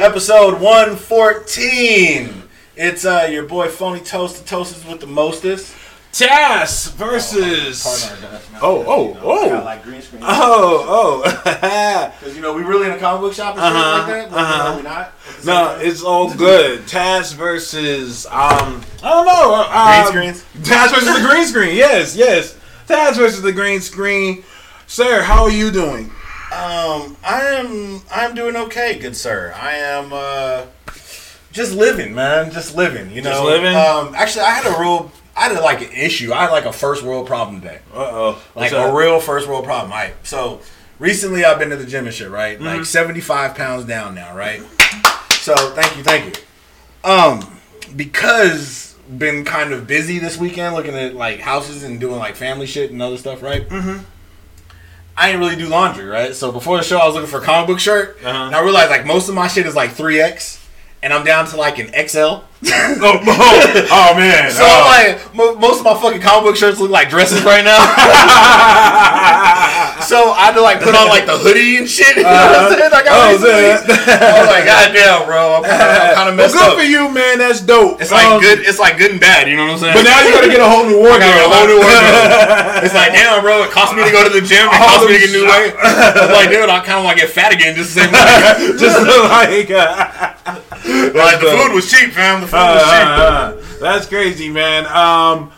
to episode 114. It's uh your boy Phony Toast, the toasters with the mostest. Tass versus. Oh, oh, oh. like green screen. Oh, oh. Because you know we really in a comic book shop and shit Uh-huh, like that. But uh-huh. no, we not. At the same no, it's all good. Tass versus. Um, I don't know. uh, green um, screens. Taz versus the green screen. Yes, yes. Taz versus the green screen. Sir, how are you doing? Um, I am I'm doing okay, good sir. I am uh just living, man. Just living. You know. Just living? Um, actually, I had a real. I had like an issue. I had like a first world problem today. Uh oh. like a real first world problem. Right. So recently I've been to the gym and shit, right? Mm-hmm. Like 75 pounds down now, right? So thank you, thank you. Um, because been kind of busy this weekend looking at like houses and doing like family shit and other stuff, right? Mm-hmm. I didn't really do laundry, right? So before the show, I was looking for a comic book shirt, Uh-huh. and I realized like most of my shit is like 3X, and I'm down to like an XL. Oh, oh, oh, man. So oh. I'm like, mo- most of my fucking comic book shirts look like dresses right now. so I had to like put on like the hoodie and shit. You know what I'm? Like, I, Oh. I was like, God damn, bro, I'm kind of well, messed good up. Good for you, man. That's dope. It's like Um, good. It's like good and bad. You know what I'm saying? But now you gotta get a whole new wardrobe. a whole new wardrobe. It's like, damn, bro, it cost me to go to the gym. It cost me to get new weight. I'm like, dude, I kind of want to get fat again just the same way. Just like. Uh, Like, the food was cheap, fam. The food was cheap. Uh, that's crazy, man. Um,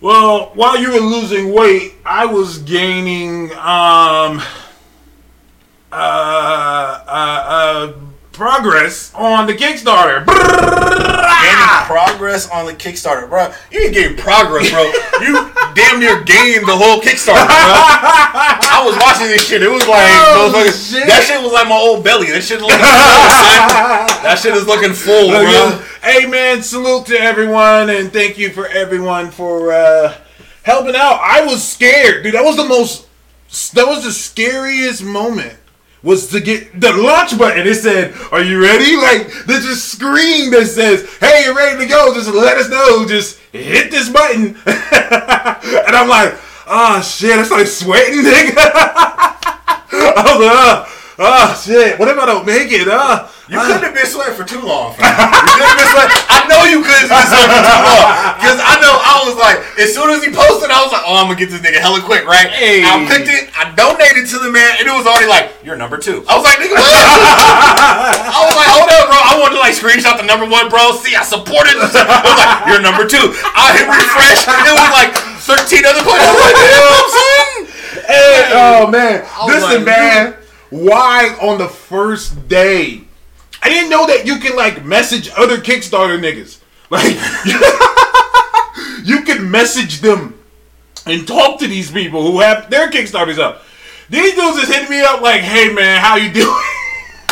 well, while you were losing weight, I was gaining um, uh, uh, uh, progress on the Kickstarter. Gaining progress on the Kickstarter, bro. You ain't getting progress, bro. You damn near gained the whole Kickstarter, bro. I was watching this shit. It was like, Oh, shit. that shit was like my old belly. That shit looking full. That shit is looking full, bro. Hey, man, salute to everyone, and thank you for everyone for uh, helping out. I was scared, dude. That was the most. That was the scariest moment. Was to get the launch button. It said, "Are you ready?" Like there's a screen that says, "Hey, you're ready to go. Just let us know. Just hit this button." and I'm like, "Oh shit!" I started sweating, nigga. I was like, "Ah, oh, shit. What if I don't make it?" Uh, You couldn't have been sweating for too long. You couldn't have been sweating. I know you couldn't have been sweating for too long. Because I know I was like, as soon as he posted, I was like, oh, I'm going to get this nigga hella quick, right? Hey. I picked it, I donated to the man, and it was already like, you're number two. I was like, nigga, what? I was like, hold up, bro. I wanted to like screenshot the number one, bro. See, I supported this. I was like, you're number two. I hit refresh, and it was like 13 other players. I was like, damn, son. Hey, oh man, listen, like, man. Why on the first day? I didn't know that you can like message other Kickstarter niggas. Like, you can message them and talk to these people who have their Kickstarters up. These dudes just hit me up like, "Hey, man, how you doing?"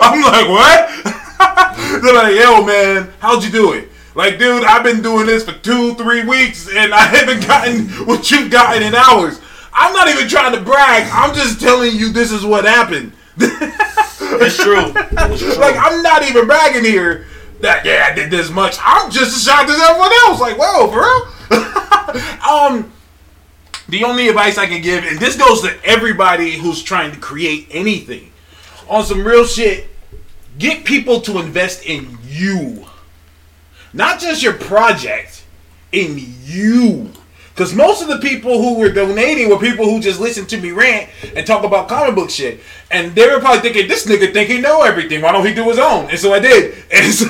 I'm like, "What?" They're like, "Yo, man, how'd you do it?" Like, dude, I've been doing this for two, three weeks, and I haven't gotten what you've gotten in hours. I'm not even trying to brag. I'm just telling you this is what happened. It's true. It's true. Like, I'm not even bragging here that, yeah, I did this much. I'm just as shocked as everyone else. Like, whoa, for real? um, the only advice I can give, and this goes to everybody who's trying to create anything, on some real shit, get people to invest in you. Not just your project, in you. Because most of the people who were donating were people who just listened to me rant and talk about comic book shit. And they were probably thinking, this nigga think he know everything. Why don't he do his own? And so I did. And so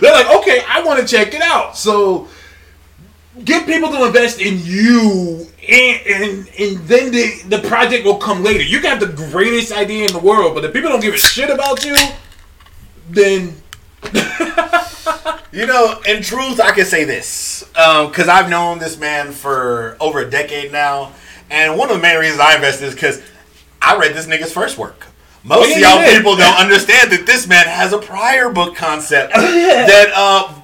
they're like, okay, I want to check it out. So get people to invest in you and and, and then the, the project will come later. You got the greatest idea in the world, but if people don't give a shit about you, then You know, in truth, I can say this because I've known this man for over a decade now, and one of the main reasons I invested is because I read this nigga's first work. Most yeah, of y'all did. people don't understand that this man has a prior book concept that uh,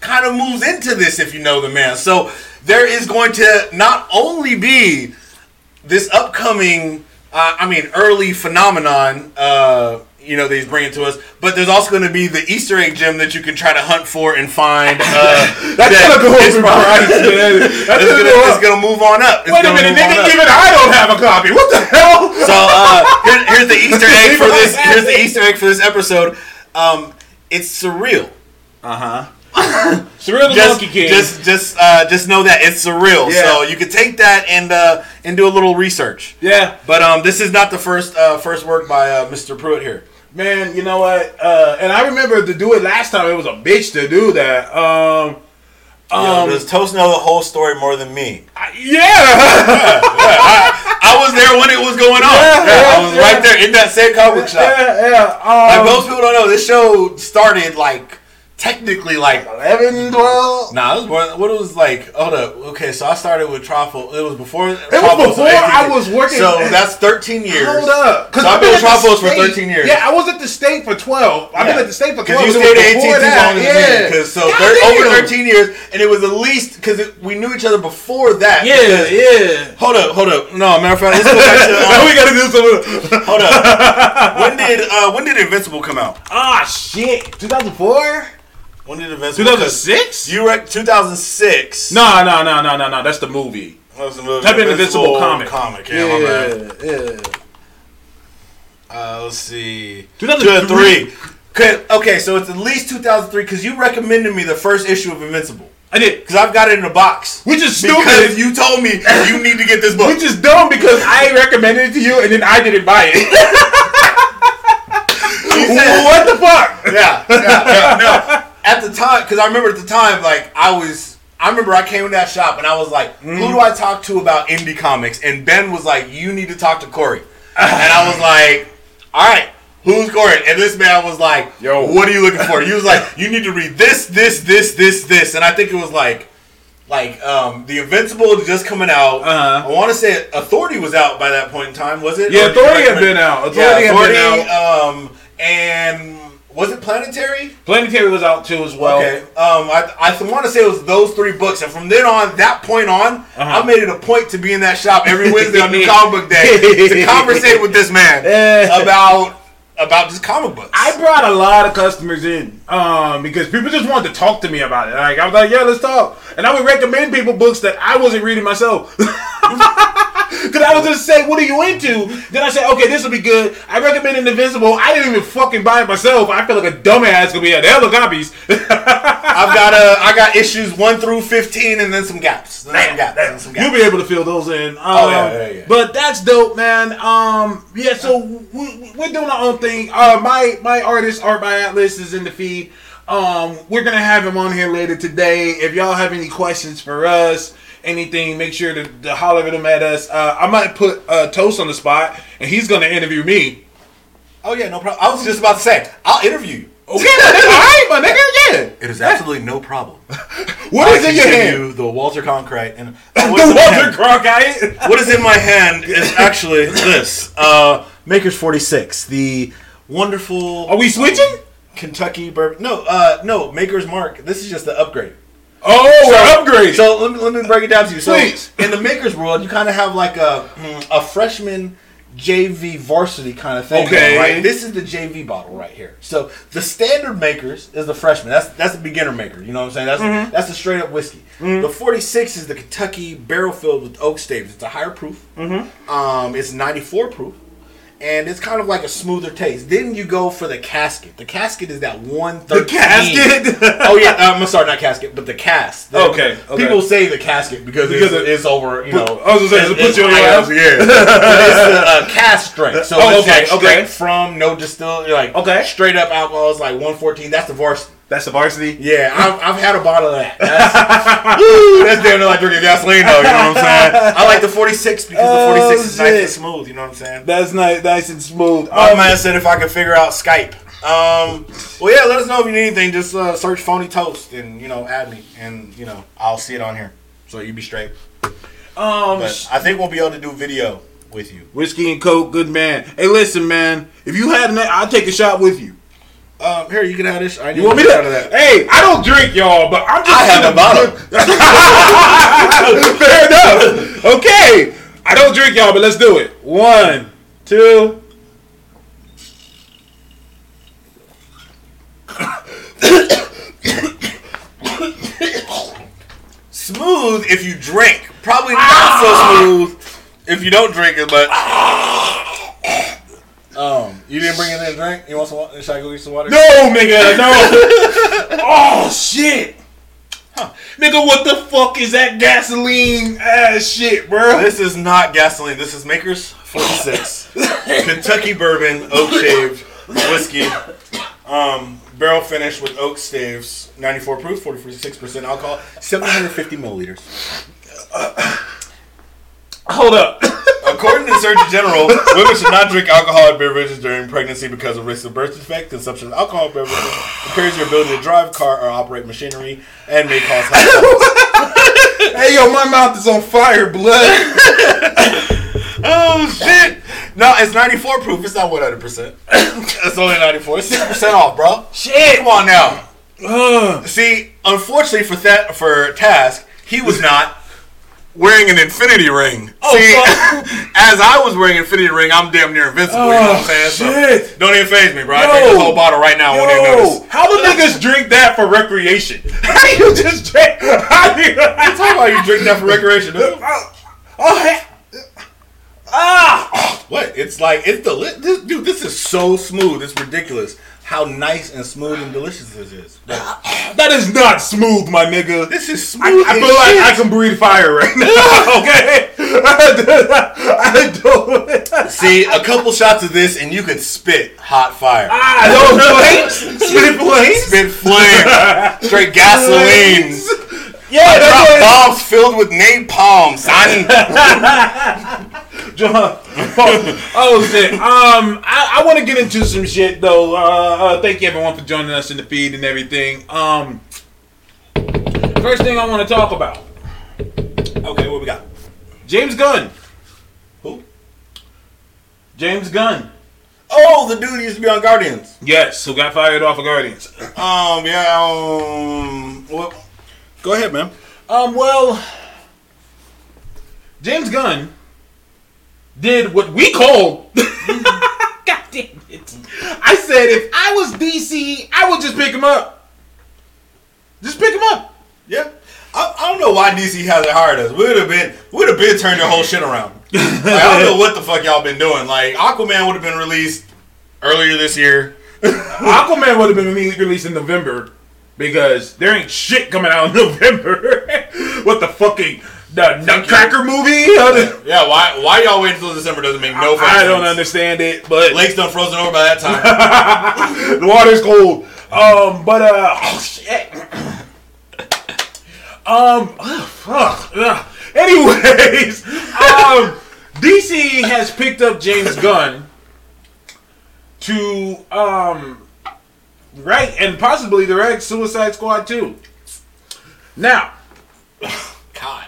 kind of moves into this. If you know the man, so there is going to not only be this upcoming, uh, I mean, early phenomenon. Uh, you know, that he's bringing to us. But there's also going to be the Easter egg gem that you can try to hunt for and find. Uh, That's that gonna go is over from- price. That's It's gonna gonna, go it's gonna move on up. It's Wait a minute, nigga. Even I don't have a copy. What the hell? So uh, here, here's the Easter egg for this. Here's the Easter egg for this episode. Um, it's surreal. Uh huh. Surreal the Just, Monkey King. just, just, uh, just know that it's surreal. Yeah. So you can take that and uh, and do a little research. yeah, But um, this is not the first uh, first work by uh, Mr. Pruitt here. Man. You know what? Uh, and I remember to do it last time. It was a bitch to do that. Um, um, does Toast know the whole story more than me? I- yeah. I was there when it was going on. Yeah, Yeah, I was yeah. right there in that same comic shop. yeah, yeah. Like Um, most people don't know, this show started like technically like 11, 12. Nah, it was more, what it was like. Hold up. Okay, so I started with Trifle. It was before. It was before I was working- So that's 13 years. Hold up. So I've been with Tropos for 13 years. Yeah, I was at the state for 12. I've been at the state for 12. Because you stayed at AT&T longer than me. Yeah. Because so thir- over 13 years, and it was at least because we knew each other before that. Yeah, because- yeah. Hold up, hold up. No, matter of fact, let's go back to. Um, we gotta do some. hold up. When did uh, when did Invincible come out? Ah, shit. 2004? When did Invincible? 2006? You rec 2006. No, no, no, no, no, no. That's the movie. What was the movie? Type in Invincible comic. Comic. Yeah, my bad. yeah. Uh, let's see. 2003. 2003. Okay, okay, so it's at least 2003 because you recommended me the first issue of Invincible. I did. Because I've got it in a box. Which is stupid. Because you told me you need to get this book. Which is dumb because I recommended it to you and then I didn't buy it. Said- what the fuck? yeah, yeah, yeah, no. At the time, because I remember at the time, like I was, I remember I came in that shop and I was like, Mm-hmm. "Who do I talk to about indie comics?" And Ben was like, "You need to talk to Corey." and I was like, "All right." Who's Corey? And this man was like, Yo. what are you looking for?" He was like, "You need to read this, this, this, this, this." And I think it was like, like um, the Invincible just coming out. Uh-huh. I want to say Authority was out by that point in time. Was it? Yeah, Or did you Authority had been out. Authority yeah, had Authority. been out. Um, and was it Planetary? Planetary was out too as well. Okay. Um, I, I want to say it was those three books, and from then on, that point on, Uh-huh. I made it a point to be in that shop every Wednesday on New Comic Book Day to conversate with this man about about just comic books. I brought a lot of customers in um, because people just wanted to talk to me about it. Like I was like, "Yeah, let's talk," and I would recommend people books that I wasn't reading myself. Because I would just say, "What are you into?" Then I say, "Okay, this will be good." I recommended Invincible. I didn't even fucking buy it myself. I feel like a dumbass gonna be at the hell of copies. I've got uh, I got issues one through fifteen, and then some gaps. Then some gaps. and some You'll be able to fill those in. Um, Oh, yeah, yeah, yeah. But that's dope, man. Um, yeah. So we, we're doing our own thing. Uh, my my artist Art by Atlas is in the feed. Um, we're gonna have him on here later today. If y'all have any questions for us, anything, make sure to, to holler at them at us. Uh, I might put uh, Toast on the spot, and he's gonna interview me. Oh yeah, no problem. I was just about to say I'll interview you. Okay, my nigga. All right, my nigga. Yeah. It is absolutely no problem. What I is in your hand? you the Walter Cronkite and The what's in my Walter hand? Cronkite. what is in my hand is actually this uh, Maker's 46, the wonderful Are we switching? Kentucky bourbon. No, uh, no, Maker's Mark. This is just the upgrade. Oh, we're upgrading. So let me, let me break it down to you. So Please. in the Maker's world, you kind of have like a a freshman JV varsity kind of thing, Okay. right? This is the JV bottle right here. So the standard Makers is the freshman. That's that's the beginner maker. You know what I'm saying? That's Mm-hmm. that's the straight up whiskey. The 46 is the Kentucky barrel filled with oak staves. It's a higher proof. Mm-hmm. Um, it's 94 proof. And it's kind of like a smoother taste. Then you go for the casket. The casket is that one the casket. oh yeah, um, I'm sorry, not casket, but the cast. The- Okay, okay. People say the casket because, Because it's, it's over. You know, I was gonna say, it put you on your ass? Yeah, it's the uh, cask strength. So Oh, it's okay, like okay. from no distill, You're like Okay. straight up alcohol is like 114. That's the varsity. That's the varsity. Yeah, I've, I've had a bottle of that. That's, woo, that's damn near like drinking gasoline though. You know what I'm saying? I like the 46 because Oh, the 46 is nice and smooth. You know what I'm saying? That's nice, nice and smooth. My Um, man said if I could figure out Skype. Um, well, yeah, let us know if you need anything. Just uh, search Phony Toast and, you know, add me. And, you know, I'll see it on here. So you be straight. um, But I think we'll be able to do video with you. whiskey and coke, good man. Hey, listen, man. If you had, an, I'll take a shot with you. Um, here, you can have this. I you want me to? Out of that. Hey, I don't drink, y'all, but I'm just. I have a bottle. Fair enough. Okay, I don't drink, y'all, but let's do it. One, two. smooth if you drink. Probably not so ah. smooth if you don't drink it, but. Um, you didn't bring in a drink? You want some water? Should I go get some water? No, nigga, no. oh shit. Nigga, what the fuck is that gasoline ass shit, bro? This is not gasoline. This is Maker's 46. Kentucky bourbon, oak shaved whiskey. Um, barrel finished with oak staves. 94 proof, 46% alcohol, 750 milliliters. Hold up. According to the Surgeon General, women should not drink alcoholic beverages during pregnancy because of risk of birth defect. Consumption of alcohol beverages impairs your ability to drive, car, or operate machinery and may cause problems. hey yo, my mouth is on fire, blood. Oh shit! No, it's 94 proof. It's not 100. percent It's only 94. It's 6 percent off, bro. Shit. Come on now. Ugh. See, unfortunately for that for Task, he was not wearing an infinity ring. Oh, See, fuck. as I was wearing an infinity ring, I'm damn near invincible. you know what I'm saying? So, shit. don't even phase me, bro. I Yo. drink this whole bottle right now. I won't even notice. how do niggas drink that for recreation? How you just drink? How do you? Talk about you drink that for recreation, dude. Oh, he- ah! What? It's like it's this, dude. This is so smooth. It's ridiculous how nice and smooth and delicious this is. That is not smooth, my nigga. This is smooth. I, I as feel like. I can breathe fire right now. okay, I don't. See, a couple shots of this and you could spit hot fire. Ah, those flames, spit flames. Spit flame. Straight gasoline. Yeah, Drop that's what. bombs filled with napalm, son. John. Oh shit. Um, I, I want to get into some shit though. Uh, uh, thank you everyone for joining us in the feed and everything. Um, first thing I want to talk about okay, what we got? James Gunn. Who? James Gunn. Oh, the dude used to be on Guardians. Yes, who got fired off of Guardians. Um, yeah, um, well, go ahead, man. Um, well, James Gunn did what we call. God damn it! I said if I was DC, I would just pick him up. Just pick him up. Yeah. I, I don't know why DC hasn't hired us. We would have been, we would have been turned their whole shit around. Like, I don't know what the fuck y'all been doing. Like Aquaman would have been released earlier this year. Aquaman would have been released in November because there ain't shit coming out in November. what the fucking the Nutcracker movie? Yeah, why why y'all waiting until December doesn't make no fucking I don't sense. understand it, but Lake's done frozen over by that time. the water's cold. Um, but uh, oh shit. Um, oh, fuck. Ugh. Anyways, um, DC has picked up James Gunn to um write and possibly the direct Suicide Squad too. Now, God.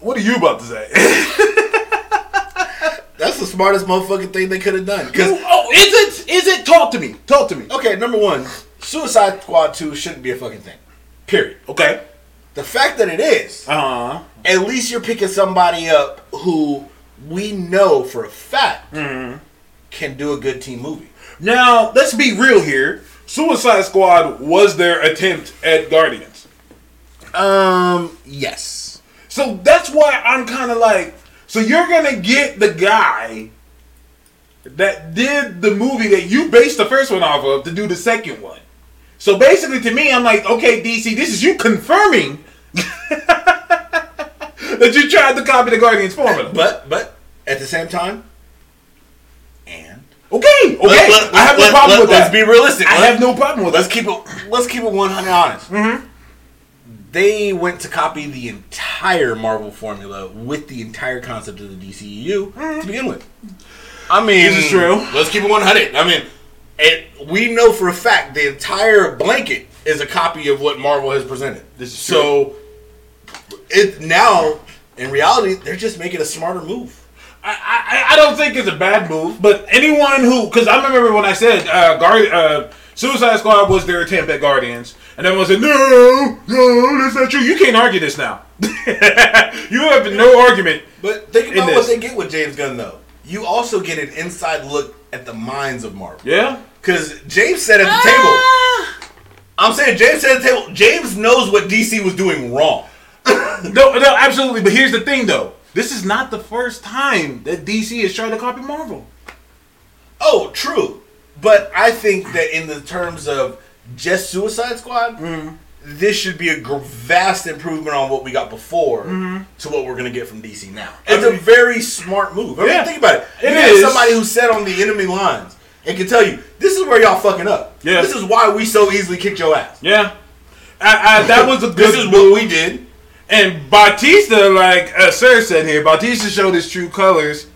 what are you about to say? That's the smartest motherfucking thing they could have done. Because oh, is it? Is it? Talk to me. Talk to me. okay, number one, Suicide Squad two shouldn't be a fucking thing. Period. Okay. The fact that it is, Uh huh. at least you're picking somebody up who we know for a fact can do a good team movie. Now, let's be real here. Suicide Squad was their attempt at Guardians. Um, yes. So that's why I'm kind of like, so you're going to get the guy that did the movie that you based the first one off of to do the second one. So basically, to me, I'm like, okay, DC, this is you confirming that you tried to copy the Guardians formula. But but at the same time, Okay, okay, Let- let- I have no problem let- with that. Let's be realistic. I Let- have no problem with that. Let's that. keep it. Let's keep it one hundred honest. Mm-hmm. They went to copy the entire Marvel formula with the entire concept of the DCEU to begin with. I mean, Mm-hmm. This is true. Let's keep it one hundred. I mean, it, we know for a fact the entire blanket is a copy of what Marvel has presented. This is so. It now, in reality, they're just making a smarter move. I, I, I don't think it's a bad move, but anyone who, because I remember when I said uh, Guard, uh, Suicide Squad was their attempt at Guardians, and everyone said, no, no, that's not true. You can't argue this now. you have no argument. But think about what they get with James Gunn, though. You also get an inside look at the minds of Marvel. Yeah? Because James said at the table. I'm saying James said at the table. James knows what DC was doing wrong. No, no, absolutely. But here's the thing, though. This is not the first time that DC has tried to copy Marvel. Oh, true. But I think that in the terms of just Suicide Squad, Mm-hmm. this should be a gr- vast improvement on what we got before Mm-hmm. to what we're going to get from DC now. It's a very smart move. I mean, Yeah. think about it. You It somebody who sat on the enemy lines and can tell you, this is where y'all fucking up. Yeah. This is why we so easily kicked your ass. Yeah. I, I, that was a good This is what we did. And Bautista, like uh, Sir said here, Bautista showed his true colors.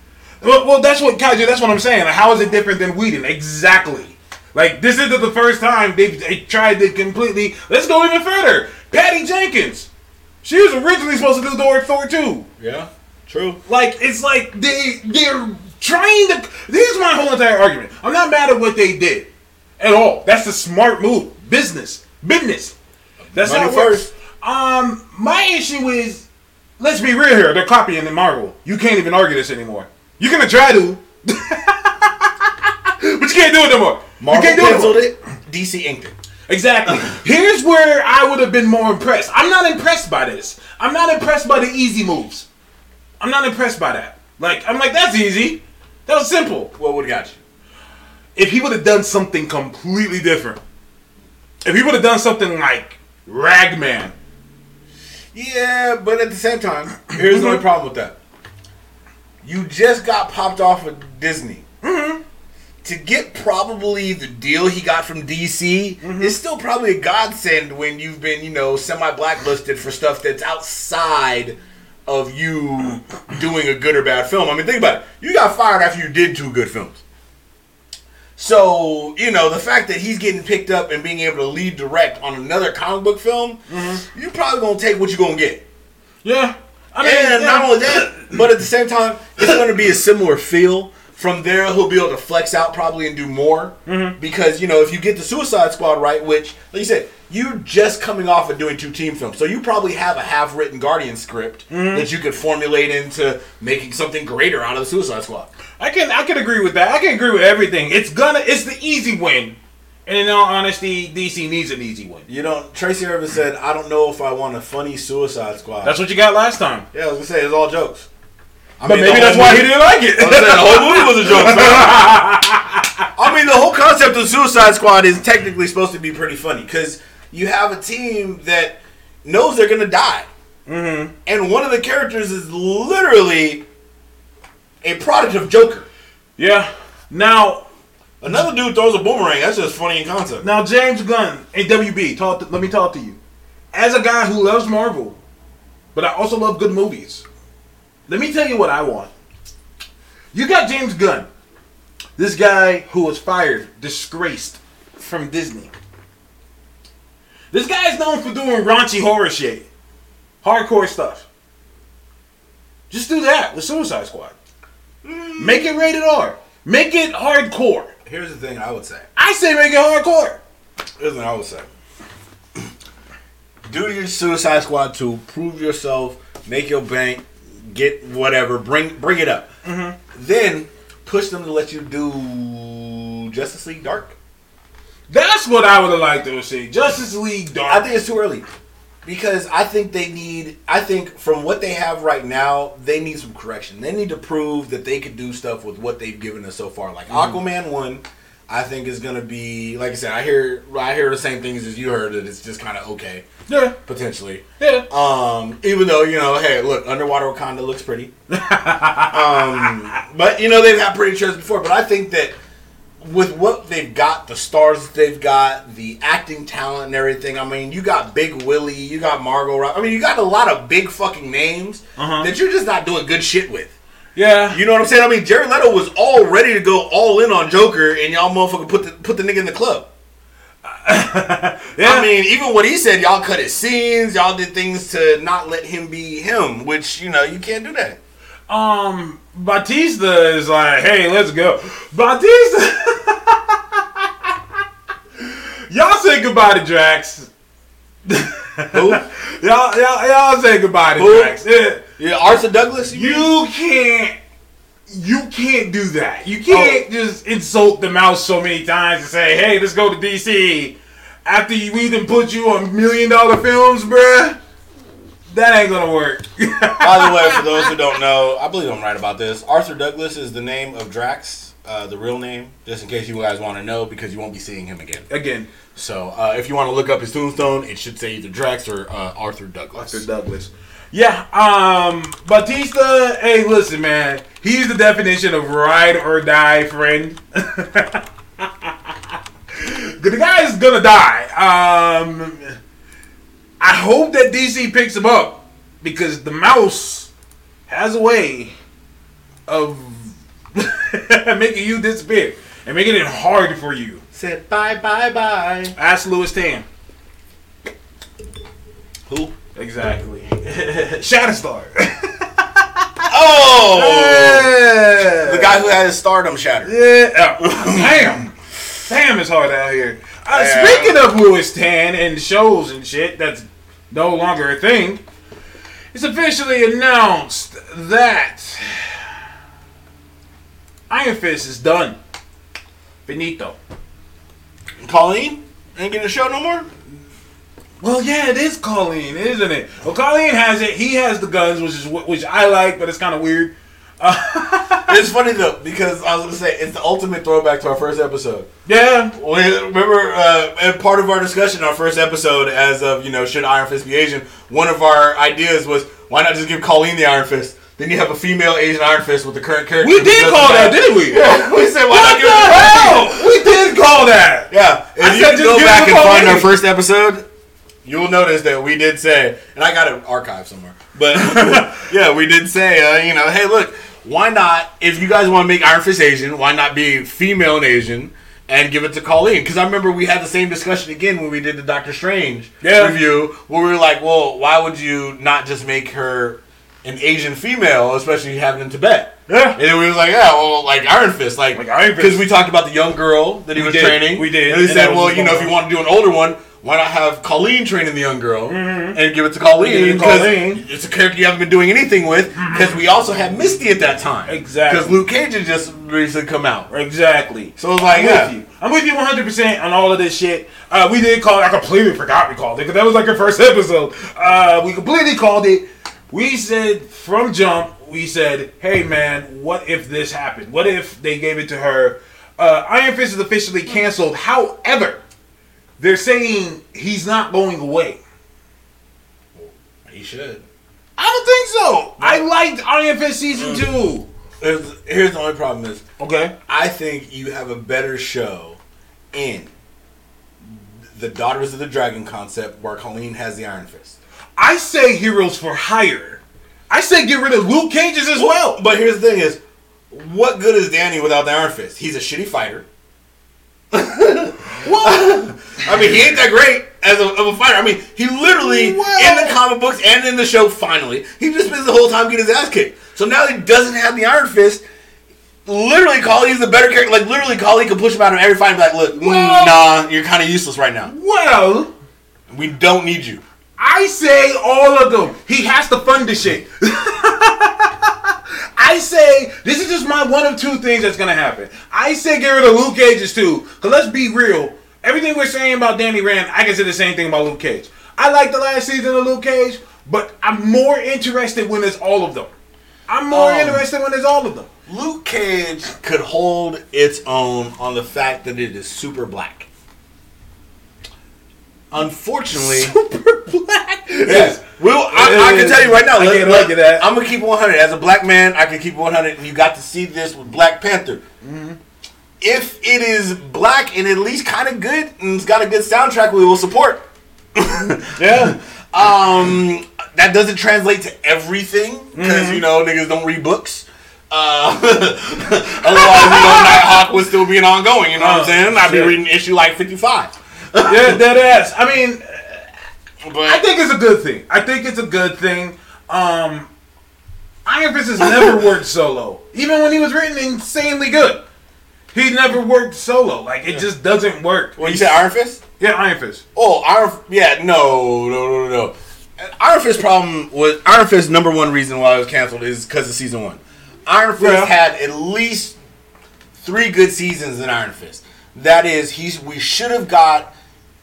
Well, well that's what Kaiju. That's what I'm saying. Like, how is it different than Whedon? Exactly. Like this isn't the first time they've they tried to completely. Let's go even further. Patty Jenkins. She was originally supposed to do Thor Thor two. Yeah, true. Like it's like they they're trying to. Here's my whole entire argument. I'm not mad at what they did at all. That's a smart move. Business, business. That's Money how it works. Um, my issue is, let's be real here. They're copying the Marvel. You can't even argue this anymore. You're gonna try to, but you can't do it no more. Marvel you can't do it, penciled more. it. DC inked it. Exactly. Here's where I would have been more impressed. I'm not impressed by this. I'm not impressed by the easy moves. I'm not impressed by that. Like, I'm like, that's easy. That was simple. What would have got you? If he would have done something completely different, if he would have done something like Ragman, Yeah, but at the same time, here's the only mm-hmm. problem with that. You just got popped off of Disney. Mm-hmm. To get probably the deal he got from DC mm-hmm. is still probably a godsend when you've been, you know, semi blacklisted for stuff that's outside of you doing a good or bad film. I mean, think about it. You got fired after you did two good films. So, you know, the fact that he's getting picked up and being able to lead direct on another comic book film, mm-hmm. you're probably gonna take what you're gonna get. yeah. I mean, And yeah. not only that, but at the same time, it's going to be a similar feel. From there, he'll be able to flex out probably and do more. Mm-hmm. Because, you know, if you get the Suicide Squad right, which, like you said, you're just coming off of doing two team films. So you probably have a half written Guardian script Mm-hmm. that you could formulate into making something greater out of the Suicide Squad. I can I can agree with that. I can agree with everything. It's gonna it's the easy win. And in all honesty, DC needs an easy win. You know, Tracy Irvin said, I don't know if I want a funny Suicide Squad. That's what you got last time. yeah, I was going to say, it's all jokes. I But mean, maybe that's why he didn't like it. I'm saying the whole movie was a joke. I mean, the whole concept of Suicide Squad is technically supposed to be pretty funny because you have a team that knows they're gonna die, mm-hmm. and one of the characters is literally a product of Joker. yeah. Now Another dude throws a boomerang. That's just funny in concept. now James Gunn and WB, talk to, let me talk to you. As a guy who loves Marvel, but I also love good movies. Let me tell you what I want. You got James Gunn, this guy who was fired, disgraced from Disney. This guy is known for doing raunchy horror shit, hardcore stuff. Just do that with Suicide Squad. Make it rated R. Make it hardcore. Here's the thing I would say. I say make it hardcore. Here's what I would say. Do your Suicide Squad to prove yourself, make your bank, get whatever, bring bring it up. Mm-hmm. Then push them to let you do Justice League Dark. That's what I would have liked to see. Justice League Dark. I think it's too early because I think they need. I think from what they have right now, they need some correction. They need to prove that they could do stuff with what they've given us so far. Like mm-hmm. Aquaman one, I think is gonna be like I said. I hear I hear the same things as you heard that it's just kind of okay yeah, potentially. yeah. Um, even though you know, hey, look, underwater Wakanda looks pretty. um, but you know they've had pretty shows before. But I think that with what they've got, the stars that they've got, the acting talent and everything. I mean, you got Big Willie, you got Margot. Robbie. I mean, you got a lot of big fucking names Uh-huh. that you're just not doing good shit with. Yeah. You know what I'm saying? I mean, Jared Leto was all ready to go all in on Joker, and y'all motherfucker put the put the nigga in the club. yeah. I mean, even what he said, y'all cut his scenes, y'all did things to not let him be him, which you know you can't do that. um, Bautista is like, hey, let's go. Bautista. y'all say goodbye to Drax. Who? Y'all, y'all, y'all say goodbye to Who? Drax. Yeah. Yeah, Arthur Douglas. You, You can't. you can't do that. You oh. can't Oh. just insult the mouse so many times and say, "Hey, let's go to DC." After you even put you on million dollar films, bruh, that ain't gonna work. By the way, for those who don't know, I believe I'm right about this. Arthur Douglas is the name of Drax, uh, the real name, just in case you guys want to know, because you won't be seeing him again. Again, So uh, if you want to look up his tombstone, it should say either Drax or uh, Arthur Douglas. Arthur Douglas. Yeah, um, Bautista. Hey, listen, man. He's the definition of ride or die friend. the guy is gonna die. Um, I hope that DC picks him up because the mouse has a way of making you disappear and making it hard for you. Said bye, bye, bye. Ask Lewis Tan. Who? Exactly. Shatterstar. Oh! The guy who had his stardom shattered. Yeah. Oh, damn. Damn, it's hard out here. Uh, Yeah. Speaking of Lewis Tan and shows and shit, that's no longer a thing. It's officially announced that Iron Fist is done. Finito. Colleen? Ain't getting a show no more? Well, yeah, it is Colleen, isn't it? Well, Colleen has it. He has the guns, which is which I like, but it's kind of weird. It's funny though because I was gonna say it's the ultimate throwback to our first episode. Yeah, We, remember, uh, part of our discussion, our first episode, as of you know, should Iron Fist be Asian? One of our ideas was why not just give Colleen the Iron Fist? Then you have a female Asian Iron Fist with the current character. we did call that, didn't we? Yeah, we said why What not the hell? We did call that. Yeah, if I you said go back and find our first episode, you will notice that we did say, and I got it archived somewhere, but yeah, we did say, uh, you know, hey, look, why not? If you guys want to make Iron Fist Asian, why not be female and Asian? And give it to Colleen because I remember we had the same discussion again when we did the Doctor Strange Yeah. review, where we were like, "Well, why would you not just make her an Asian female, especially having in Tibet?" Yeah. And then we was like, yeah, well, like Iron Fist, like, Like Iron Fist. because we talked about the young girl that he We was did. training. We did. And he said, well, you know, if you want to do an older one, why not have Colleen training the young girl and give it to Colleen? Give it to Because Colleen. it's a character you haven't been doing anything with. Because we also had Misty at that time. Exactly. Because Luke Cage had just recently come out. Exactly. So it's like, I'm yeah. with you. I'm with you 100 percent on all of this shit. Uh, we did call. it. I completely forgot we called it because that was like our first episode. Uh, we completely called it. We said from jump. We said, "Hey man, what if this happened? What if they gave it to her?" Uh, Iron Fist is officially canceled. However, they're saying he's not going away. He should. I don't think so. I liked Iron Fist season two. Here's, here's the only problem is, Okay. I think you have a better show in the Daughters of the Dragon concept where Colleen has the Iron Fist. I say heroes for hire. I say get rid of Luke Cages as well. But here's the thing: is what good is Danny without the Iron Fist? He's a shitty fighter. Well, I mean, he ain't that great as a, of a fighter. I mean, he literally Well- in the comic books and in the show. Finally, he just spends the whole time getting his ass kicked. So now he doesn't have the Iron Fist. Literally, Colleen is the better character. Like literally, Colleen can push him out of every fight and be like, "Look, Well- nah, you're kind of useless right now. well, We don't need you." I say all of them. He has to fund this shit. I say this is just my one of two things that's gonna happen. I say get rid of Luke Cage's too. Cause let's be real. Everything we're saying about Danny Rand, I can say the same thing about Luke Cage. I like the last season of Luke Cage, but I'm more interested when it's all of them. I'm more Um, interested when it's all of them. Luke Cage could hold its own on the fact that it is super black. Unfortunately, Super black. Yes. Well, I, I can tell you right now. I can't argue that. I'm gonna keep 100. As a black man, I can keep 100, and you got to see this with Black Panther. Mm-hmm. If it is black and at least kind of good and it's got a good soundtrack, we will support. Yeah. Um, that doesn't translate to everything because Mm-hmm. you know niggas don't read books. Uh, otherwise, you know, Nighthawk would still be an ongoing. You know what I'm Oh, saying? I'd be reading issue like 55. yeah, dead ass. I mean, But I think it's a good thing. I think it's a good thing. Um, Iron Fist has never worked solo, even when he was written insanely good. He never worked solo. Like it just doesn't work. when you say Iron Fist. yeah, Iron Fist. Oh, Iron. Yeah, no, no, no, no, no. Iron Fist problem was Iron Fist number one reason why it was canceled is because of season one. Iron Fist Yeah. had at least three good seasons in Iron Fist. That is, he's we should have got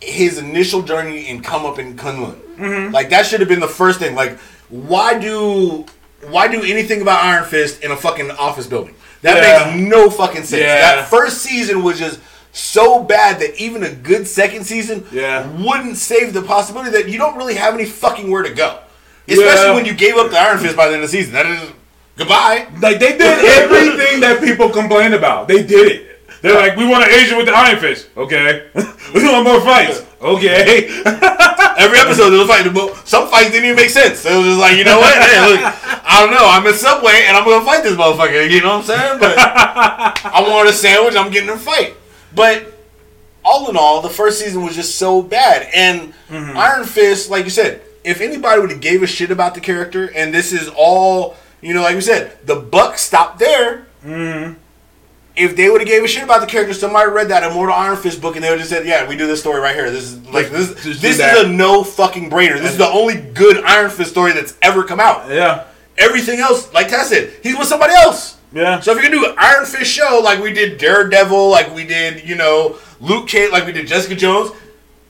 his initial journey and come up in Kunlun. Mm-hmm. Like that should have been the first thing. Like, why do why do anything about Iron Fist in a fucking office building? That Yeah. makes no fucking sense. Yeah. That first season was just so bad that even a good second season Yeah. wouldn't save the possibility that you don't really have any fucking where to go. Especially when you gave up the Iron Fist by the end of the season. That is goodbye. Like they did everything that people complained about. They did it. They're like, we want an Asian with the Iron Fist. Okay. we want more fights. Okay. Every episode there was fight. but Some fights didn't even make sense. So it was just like, you know what? Hey, look, I don't know. I'm in Subway and I'm gonna fight this motherfucker. You know what I'm saying? But I wanted a sandwich. I'm getting a fight. But all in all, the first season was just so bad. And mm-hmm. Iron Fist, like you said, if anybody would have gave a shit about the character, and this is all, you know, like we said, the buck stopped there. Mm-hmm. If they would have gave a shit about the character, somebody read that Immortal Iron Fist book, and they would have just said, "Yeah, we do this story right here. This is like this. Just This is a no fucking brainer. This is the only good Iron Fist story that's ever come out. yeah. Everything else, like Tess said, he's with somebody else. Yeah. So if you can do an Iron Fist show like we did Daredevil, like we did, you know, Luke Cage, like we did Jessica Jones,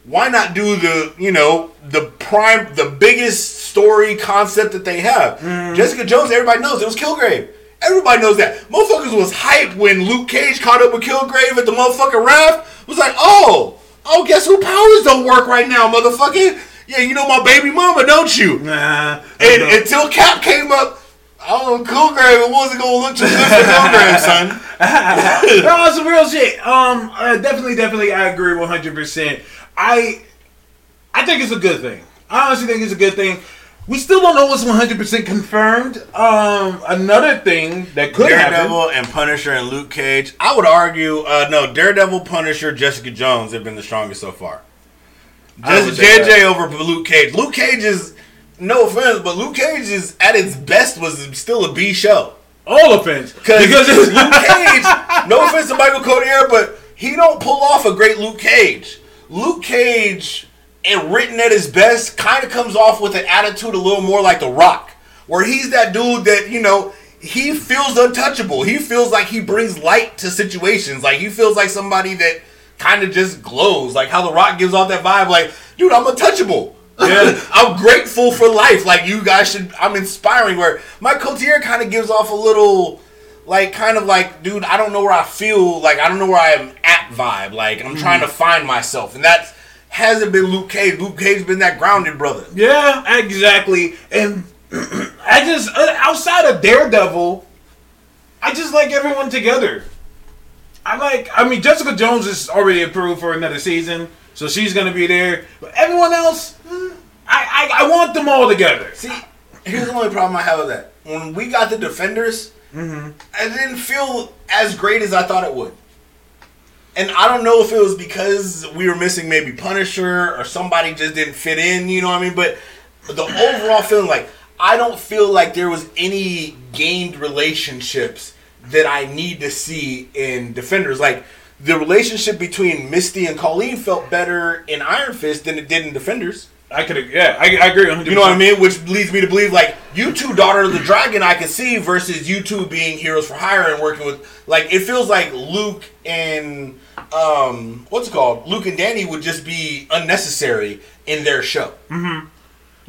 why not do the, you know, the prime, the biggest story concept that they have? Jessica Jones, everybody knows it was Kilgrave. Everybody knows that. Motherfuckers was hype when Luke Cage caught up with Kilgrave at the motherfucking raft. Was like, oh, oh, guess who powers don't work right now, motherfucker? Yeah, you know my baby mama, don't you? Nah. And until Cap came up, I don't know, Kilgrave, it wasn't gonna look too good for Kilgrave, son. no, some real shit. Um, uh, definitely, definitely, I agree one hundred percent. I, I think it's a good thing. I honestly think it's a good thing. We still don't know what's one hundred percent confirmed. Um, another thing that could happen. Daredevil and Punisher and Luke Cage. I would argue, uh, no, Daredevil, Punisher, Jessica Jones have been the strongest so far. Just JJ over Luke Cage. Luke Cage is, no offense, but Luke Cage is at its best was still a B show. All offense, Because because Luke Cage, no offense to Michael Colter, but he don't pull off a great Luke Cage. Luke Cage, and written at his best, kind of comes off with an attitude a little more like The Rock, where he's that dude that you know he feels untouchable. He feels like he brings light to situations. Like he feels like somebody that kind of just glows. Like how The Rock gives off that vibe. Like, dude, I'm untouchable. Yeah. I'm grateful for life. Like you guys should. I'm inspiring. Where Mike Colter kind of gives off a little, like kind of like, dude, I don't know where I feel. Like I don't know where I am at. Vibe. Like I'm trying mm-hmm. to find myself, and that hasn't been Luke Cage. Luke Cage's been that grounded brother. Yeah, exactly. And I just uh, outside of Daredevil, I just like everyone together. I like. I mean, Jessica Jones is already approved for another season, so she's gonna be there. But everyone else, mm, I I, I want them all together. See, here's the only problem I have with that. When we got the Defenders, it didn't feel as great as I thought it would. And I don't know if it was because we were missing maybe Punisher or somebody just didn't fit in, you know what I mean? But the overall feeling, like, I don't feel like there was any gained relationships that I need to see in Defenders. Like, the relationship between Misty and Colleen felt better in Iron Fist than it did in Defenders. I could. Yeah, I, I agree. 100%. You know what I mean? Which leads me to believe like you two, daughter of the dragon, I can see versus you two being heroes for hire and working with like it feels like Luke and um what's it called? Luke and Danny would just be unnecessary in their show. Mm-hmm.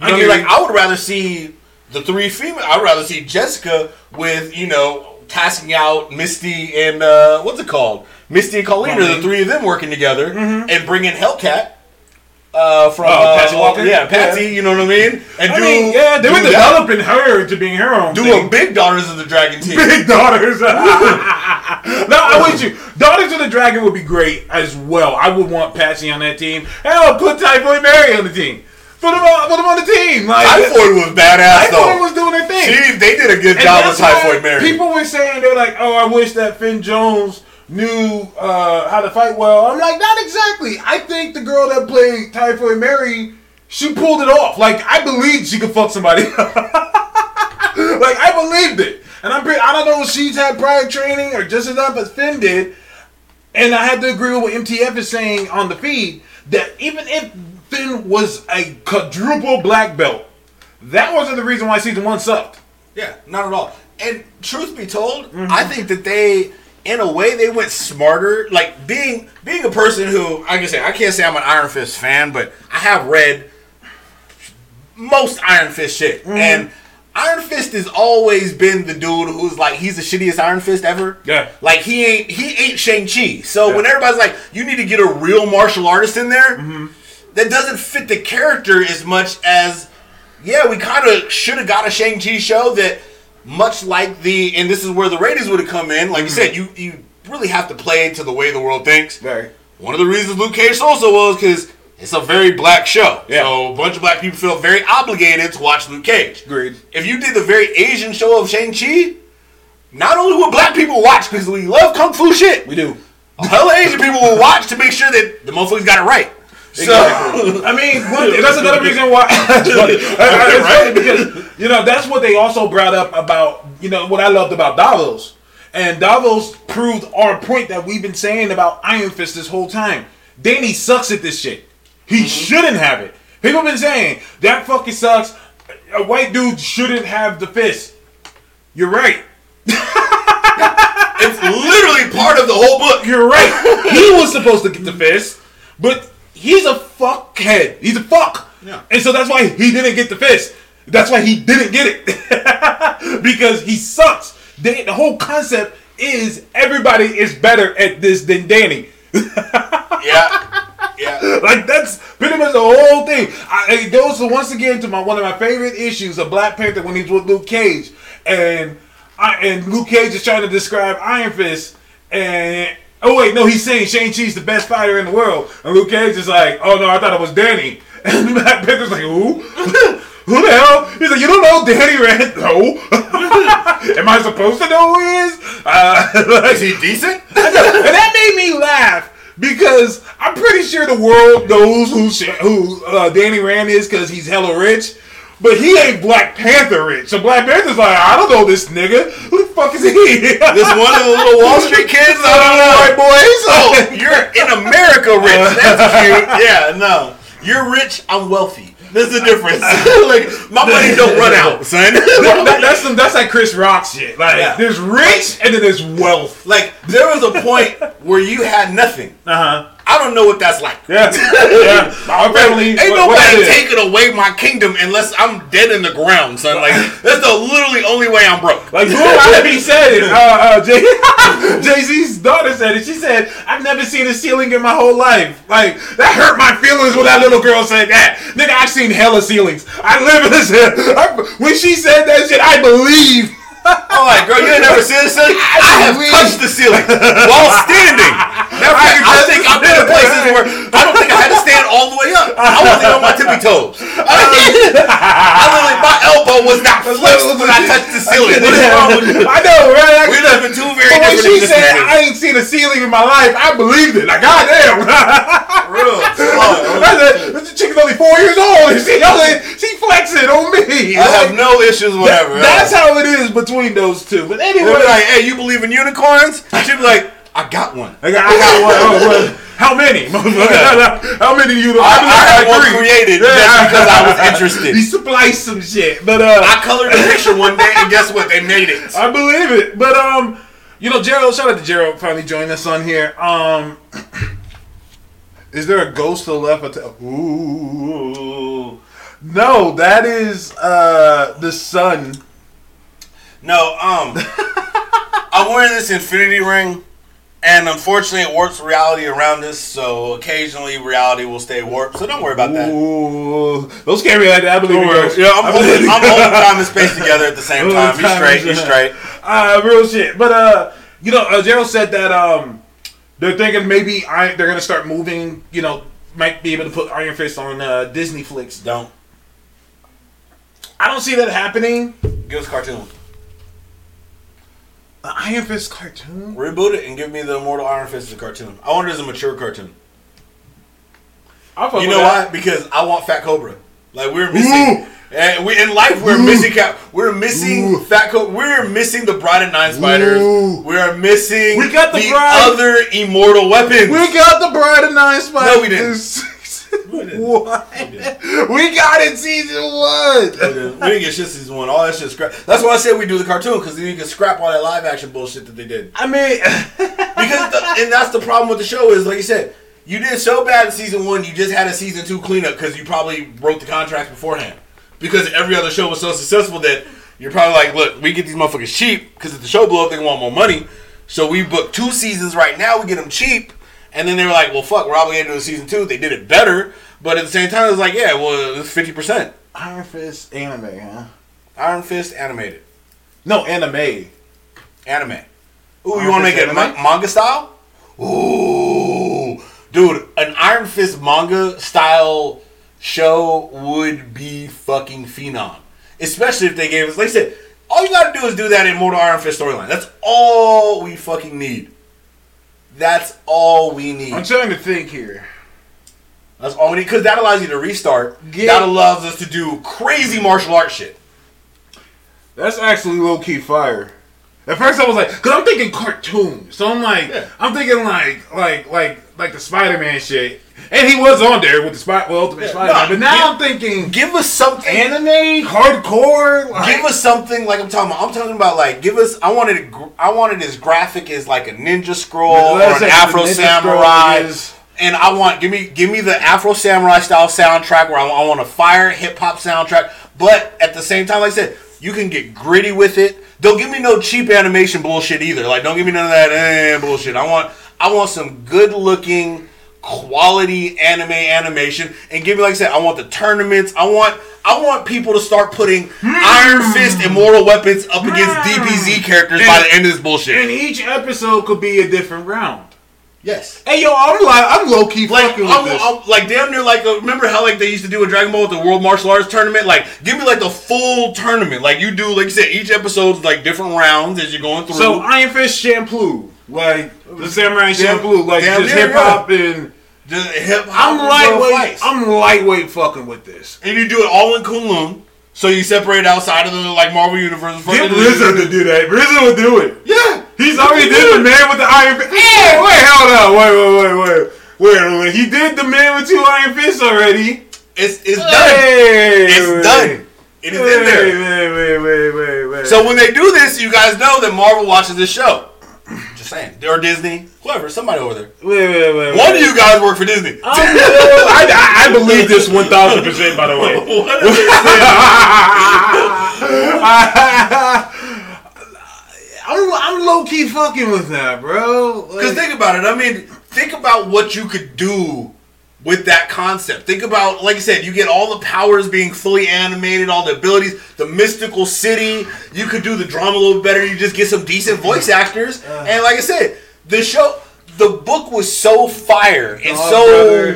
You know I mean? Like. I would rather see the three female. I'd rather see Jessica with you know tasking out Misty and uh what's it called? Misty and Colleen are the three of them working together and bringing Hellcat. Uh, from Oh, uh, Patsy Walker? yeah, Patsy. Yeah. You know what I mean? And I do mean, yeah, they do were that. developing her to being her own. Do thing. a big Daughters of the Dragon team. Big Daughters. no, I'm with you. Daughters of the Dragon would be great as well. I would want Patsy on that team. Hell, put Typhoid Mary on the team. Put him on, put him on the team. Like, Typhoid was badass Typhoid though. was doing their thing. She, they did a good And job with Typhoid Mary. People were saying they were like, "Oh, I wish that Finn Jones knew uh, how to fight well." I'm like, not exactly. I think the girl that played Typhoid Mary, she pulled it off. Like I believed she could fuck somebody. like I believed it, and I'm pretty, I don't know if she's had prior training or just enough as Finn did. And I had to agree with what MTF is saying on the feed that even if Finn was a quadruple black belt, that wasn't the reason why season one sucked. yeah, not at all. and truth be told, I think that they, in a way, they went smarter. Like being being a person who, I can say, I can't say I'm an Iron Fist fan, but I have read most Iron Fist shit, mm-hmm. and Iron Fist has always been the dude who's like he's the shittiest Iron Fist ever. Yeah. like he ain't he ain't Shang Chi. So Yeah. when everybody's like, you need to get a real martial artist in there, mm-hmm. that doesn't fit the character as much as yeah, we kind of should have got a Shang Chi show that, much like the, and this is where the ratings would have come in. Like you said, mm-hmm. you you really have to play to the way the world thinks. Very. One of the reasons Luke Cage also was because it's a very black show. Yeah. So a bunch of black people feel very obligated to watch Luke Cage. Agreed. If you did the very Asian show of Shang Chi, not only would black people watch because we love kung fu shit, We do. A hell of Asian people will watch to make sure that the motherfuckers got it right. So I mean, one, that's another reason why. it's funny. It's funny because you know that's what they also brought up about you know what I loved about Davos, and Davos proved our point that we've been saying about Iron Fist this whole time. Danny sucks at this shit. He mm-hmm. shouldn't have it. People been saying that fucking sucks. A white dude shouldn't have the fist. You're right. it's literally part of the whole book. You're right. he was supposed to get the fist, but he's a fuckhead. He's a fuck. Yeah. And so that's why he didn't get the fist. That's why he didn't get it. because he sucks. The, the whole concept is everybody is better at this than Danny. Yeah. Yeah. like that's pretty much the whole thing. I, it goes once again to my one of my favorite issues of Black Panther when he's with Luke Cage, and I, and Luke Cage is trying to describe Iron Fist, and oh wait, no, he's saying Shang Chi's the best fighter in the world, and Luke Cage is like, oh no, I thought it was Danny, and Black Panther's like, who? Who the hell? He's like, you don't know Danny Rand? No. Am I supposed to know who he is? Uh, Is he decent? and that made me laugh because I'm pretty sure the world knows who who uh, Danny Rand is because he's hella rich. But he ain't Black Panther rich. So Black Panther's like, I don't know this nigga. Who the fuck is he? This one of the little Wall Street kids? I don't know. boys. Oh, you're in America rich. That's cute. Yeah, no. You're rich, I'm wealthy. There's a difference. like, my money don't run out, son. That- that's some, that's like Chris Rock shit. Like Yeah. there's rich and then there's wealth. like, there was a point where you had nothing. Uh huh. I don't know what that's like. Yeah. yeah. Our family. Ain't what- what nobody is. taking away my kingdom unless I'm dead in the ground, son. Like, that's the literally only way I'm broke. Like Blue Ivy said it. Uh, uh, Jay Z's daughter said it. She said, "I've never seen a ceiling in my whole life. Like that hurt my feelings when that little girl said that. Nigga, I've seen hella ceilings. I live in this. I, when she said that shit, I believe. I'm like, girl, you ain't never seen the ceiling? I have touched the ceiling while standing. Never, I, I think I've been in places where I don't think I had to stand all the way up. I wasn't on my tippy toes. I, um, I literally, my elbow was not flexed when I touched the ceiling. What is wrong with you? I know, right? We live in two very But when she said, "I ain't seen a ceiling in my life," I believed it. Like, goddamn. Real. I said, this chick's only four years old, she, she flexing on me. I have no issues, whatever. That's how it is between those two. But They'll anyway, be like, hey, you believe in unicorns? She'd be like, I got one. I got, I got one. Oh, how many? how many do you know? I, I had one agree. created Yeah. just because I was interested. He spliced some shit, but uh, I colored the picture one day, and guess what? They made it. I believe it. But um, you know, Gerald. Shout out to Gerald finally joining us on here. Um, is there a ghost to the left? Ooh, no, that is uh the sun. No, um, I'm wearing this infinity ring, and unfortunately, it warps reality around us. So occasionally, reality will stay warped. So don't worry about that. Ooh, don't scare like that. I believe ghosts. Yeah, I'm holding, I'm holding time and space together at the same time. You straight, you straight. Uh, real shit. But uh, you know, uh, Gerald said that um, they're thinking maybe I, they're gonna start moving. You know, might be able to put Iron Fist on uh, Disney flicks. Don't I don't see that happening. give us a cartoon. An Iron Fist cartoon. Reboot it and give me the Immortal Iron Fist as a cartoon. I want it as a mature cartoon. You know that. why? Because I want Fat Cobra. Like we're missing, and we in life we're missing Cap. We're missing Ooh. Fat Cobra. We're missing the Bride and Nine Spiders. Ooh. We are missing. We got the Bride- other immortal weapons. We got the Bride and Nine Spiders. No, we didn't. What? We got it season one. we didn't get shit season one. All that shit scrap. That's why I said we do the cartoon because then you can scrap all that live action bullshit that they did. I mean, Because the, and that's the problem with the show is like you said, you did so bad in season one, you just had a season two cleanup because you probably wrote the contracts beforehand. Because every other show was so successful that you're probably like, look, we get these motherfuckers cheap because if the show blow up, they want more money. So we booked two seasons right now. We get them cheap, and then they were like, well, fuck, we're obligated to do season two. They did it better, but at the same time, it was like, yeah, well, it's fifty percent. Iron Fist anime, huh? Iron Fist animated No, anime. anime. Ooh, you want to make it ma- manga style? Ooh, dude, an Iron Fist manga style show would be fucking phenom. Especially if they gave us, like I said, all you gotta do is do that Immortal Iron Fist storyline. That's all we fucking need. That's all we need. I'm trying to think here. That's all we need because that allows you to restart. Yeah. That allows us to do crazy martial arts shit. That's actually low key fire. At first I was like, cause I'm thinking cartoon, so I'm like, Yeah. I'm thinking like, like, like, like the Spider-Man shit, and he was on there with the Spot, well, Ultimate Yeah, Spider-Man. no, but now give- I'm thinking Give us something. anime, hardcore. Like, give us something like I'm talking about. I'm talking about like give us. I wanted it. I wanted as graphic as like a Ninja Scroll or an Afro Samurai. And I want give me give me the Afro Samurai style soundtrack where I, I want a fire hip hop soundtrack, but at the same time, like I said, you can get gritty with it. Don't give me no cheap animation bullshit either. Like don't give me none of that eh, bullshit. I want I want some good looking quality anime animation and give me like I said I want the tournaments. I want I want people to start putting hmm. Iron Fist and Mortal Weapons up hmm. against DBZ characters by the end of this bullshit. and each episode could be a different round. yes. Hey yo, I'm like, I'm low key Like fucking with I'm, this. I'm- like damn near like remember how like they used to do a Dragon Ball with the World Martial Arts tournament? Like give me like the full tournament. Like you do like you said each episode's like different rounds as you're going through. so Iron Fist Champloo, like the Samurai Champloo, like damn just hip hop and. just hip hop. I'm lightweight. I'm lightweight fucking with this. and you do it all in Kunlun. So you separate outside of the like Marvel universe. Get RZA to do that. RZA will do it. Yeah. He's already did the man with the iron fist. Hey, wait, hold on, wait, wait, wait, wait, wait, wait. He did the man with two iron fists already. It's it's done. Hey, It's wait. done. It is in there. wait, wait, wait, wait, wait. So when they do this, you guys know that Marvel watches this show. Just saying. Or Disney. Whoever. Somebody over there. wait, wait, wait. One of you guys work for Disney. I, I, I believe this one thousand percent. By the way. What is it? I'm, I'm low key fucking with that, bro. Like- Because think about it. I mean, think about what you could do with that concept. Think about, like I said, you get all the powers being fully animated, all the abilities, the mystical city. You could do the drama a little better. You just get some decent voice actors. Uh. and like I said, the show, the book was so fire and Oh, so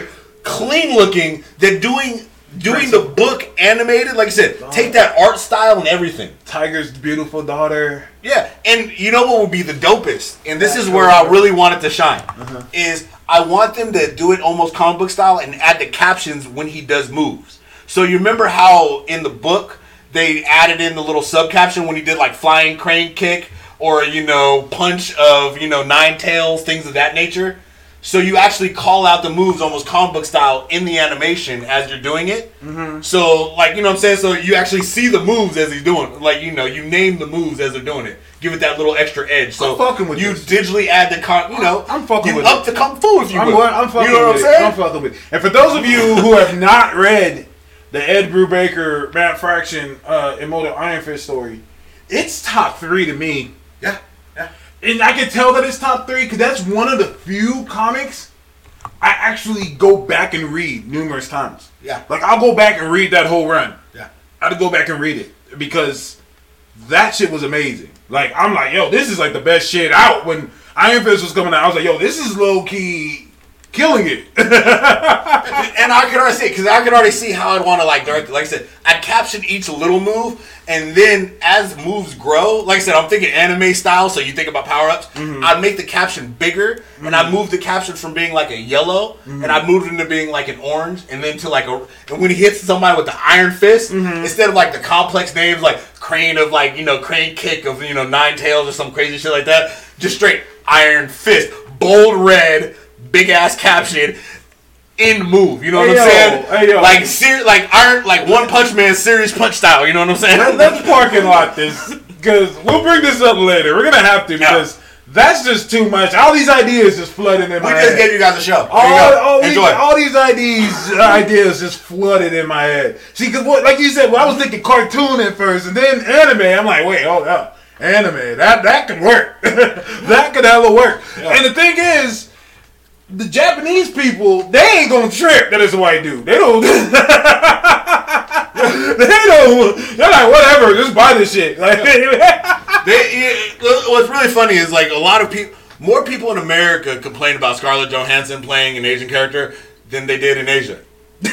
brother. clean looking that doing doing the book animated, like I said, take that art style and everything. Tiger's beautiful daughter. Yeah, and you know what would be the dopest, and this is where I really want it to shine, uh-huh. is I want them to do it almost comic book style and add the captions when he does moves. So you remember how in the book they added in the little sub caption when he did like flying crane kick or you know punch of you know nine tails, things of that nature. So you actually call out the moves almost comic book style in the animation as you're doing it. Mm-hmm. So like you know what I'm saying. So you actually see the moves as he's doing. Like you know you name the moves as they're doing it. Give it that little extra edge. So I'm fucking with you this. digitally add the con. You know I'm fucking with you with up the kung fu if you I'm, will. I'm fucking you know what I'm saying? it. I'm fucking with it. And for those of you who have not read the Ed Brubaker, Matt Fraction, uh, Immortal Iron Fist story, it's top three to me. yeah, yeah. And I can tell that it's top three because that's one of the few comics I actually go back and read numerous times. Yeah. Like I'll go back and read that whole run. Yeah. I had to go back and read it because that shit was amazing. Like I'm like, yo, this is like the best shit out. When Iron Fist was coming out, I was like, yo, this is low key killing it. and I could already see because I could already see how I'd want to like direct. Like I said, I'd caption each little move, and then as moves grow, like I said, I'm thinking anime style. So you think about power ups. Mm-hmm. I'd make the caption bigger, and I'd mm-hmm. move the caption from being like a yellow, and I'd mm-hmm. move it into being like an orange, and then to like a. And when he hits somebody with the iron fist, instead of like the complex names like crane of like you know crane kick of you know nine tails or some crazy shit like that, just straight iron fist, bold red, big ass caption in move. You know Hey, what I'm yo, saying? hey, yo. Like ser- like Iron, like One Punch Man, serious punch style. You know what I'm saying? Let- Let's parking lot this because we'll bring this up later. We're gonna have to because that's just too much. All these ideas just flooded in we my head. We just gave you guys a show. All, all, these, all these ideas, uh, ideas just flooded in my head. See, because what, like you said, well, I was thinking cartoon at first, and then anime. I'm like, wait, hold up, anime. That that could work. that could hella work. And the thing is, the Japanese people, they ain't gonna trip that it's a white dude. They don't. they don't. They're like, whatever, just buy this shit. Like, They, yeah, uh, what's really funny is like a lot of people, more people in America complain about Scarlett Johansson playing an Asian character than they did in Asia.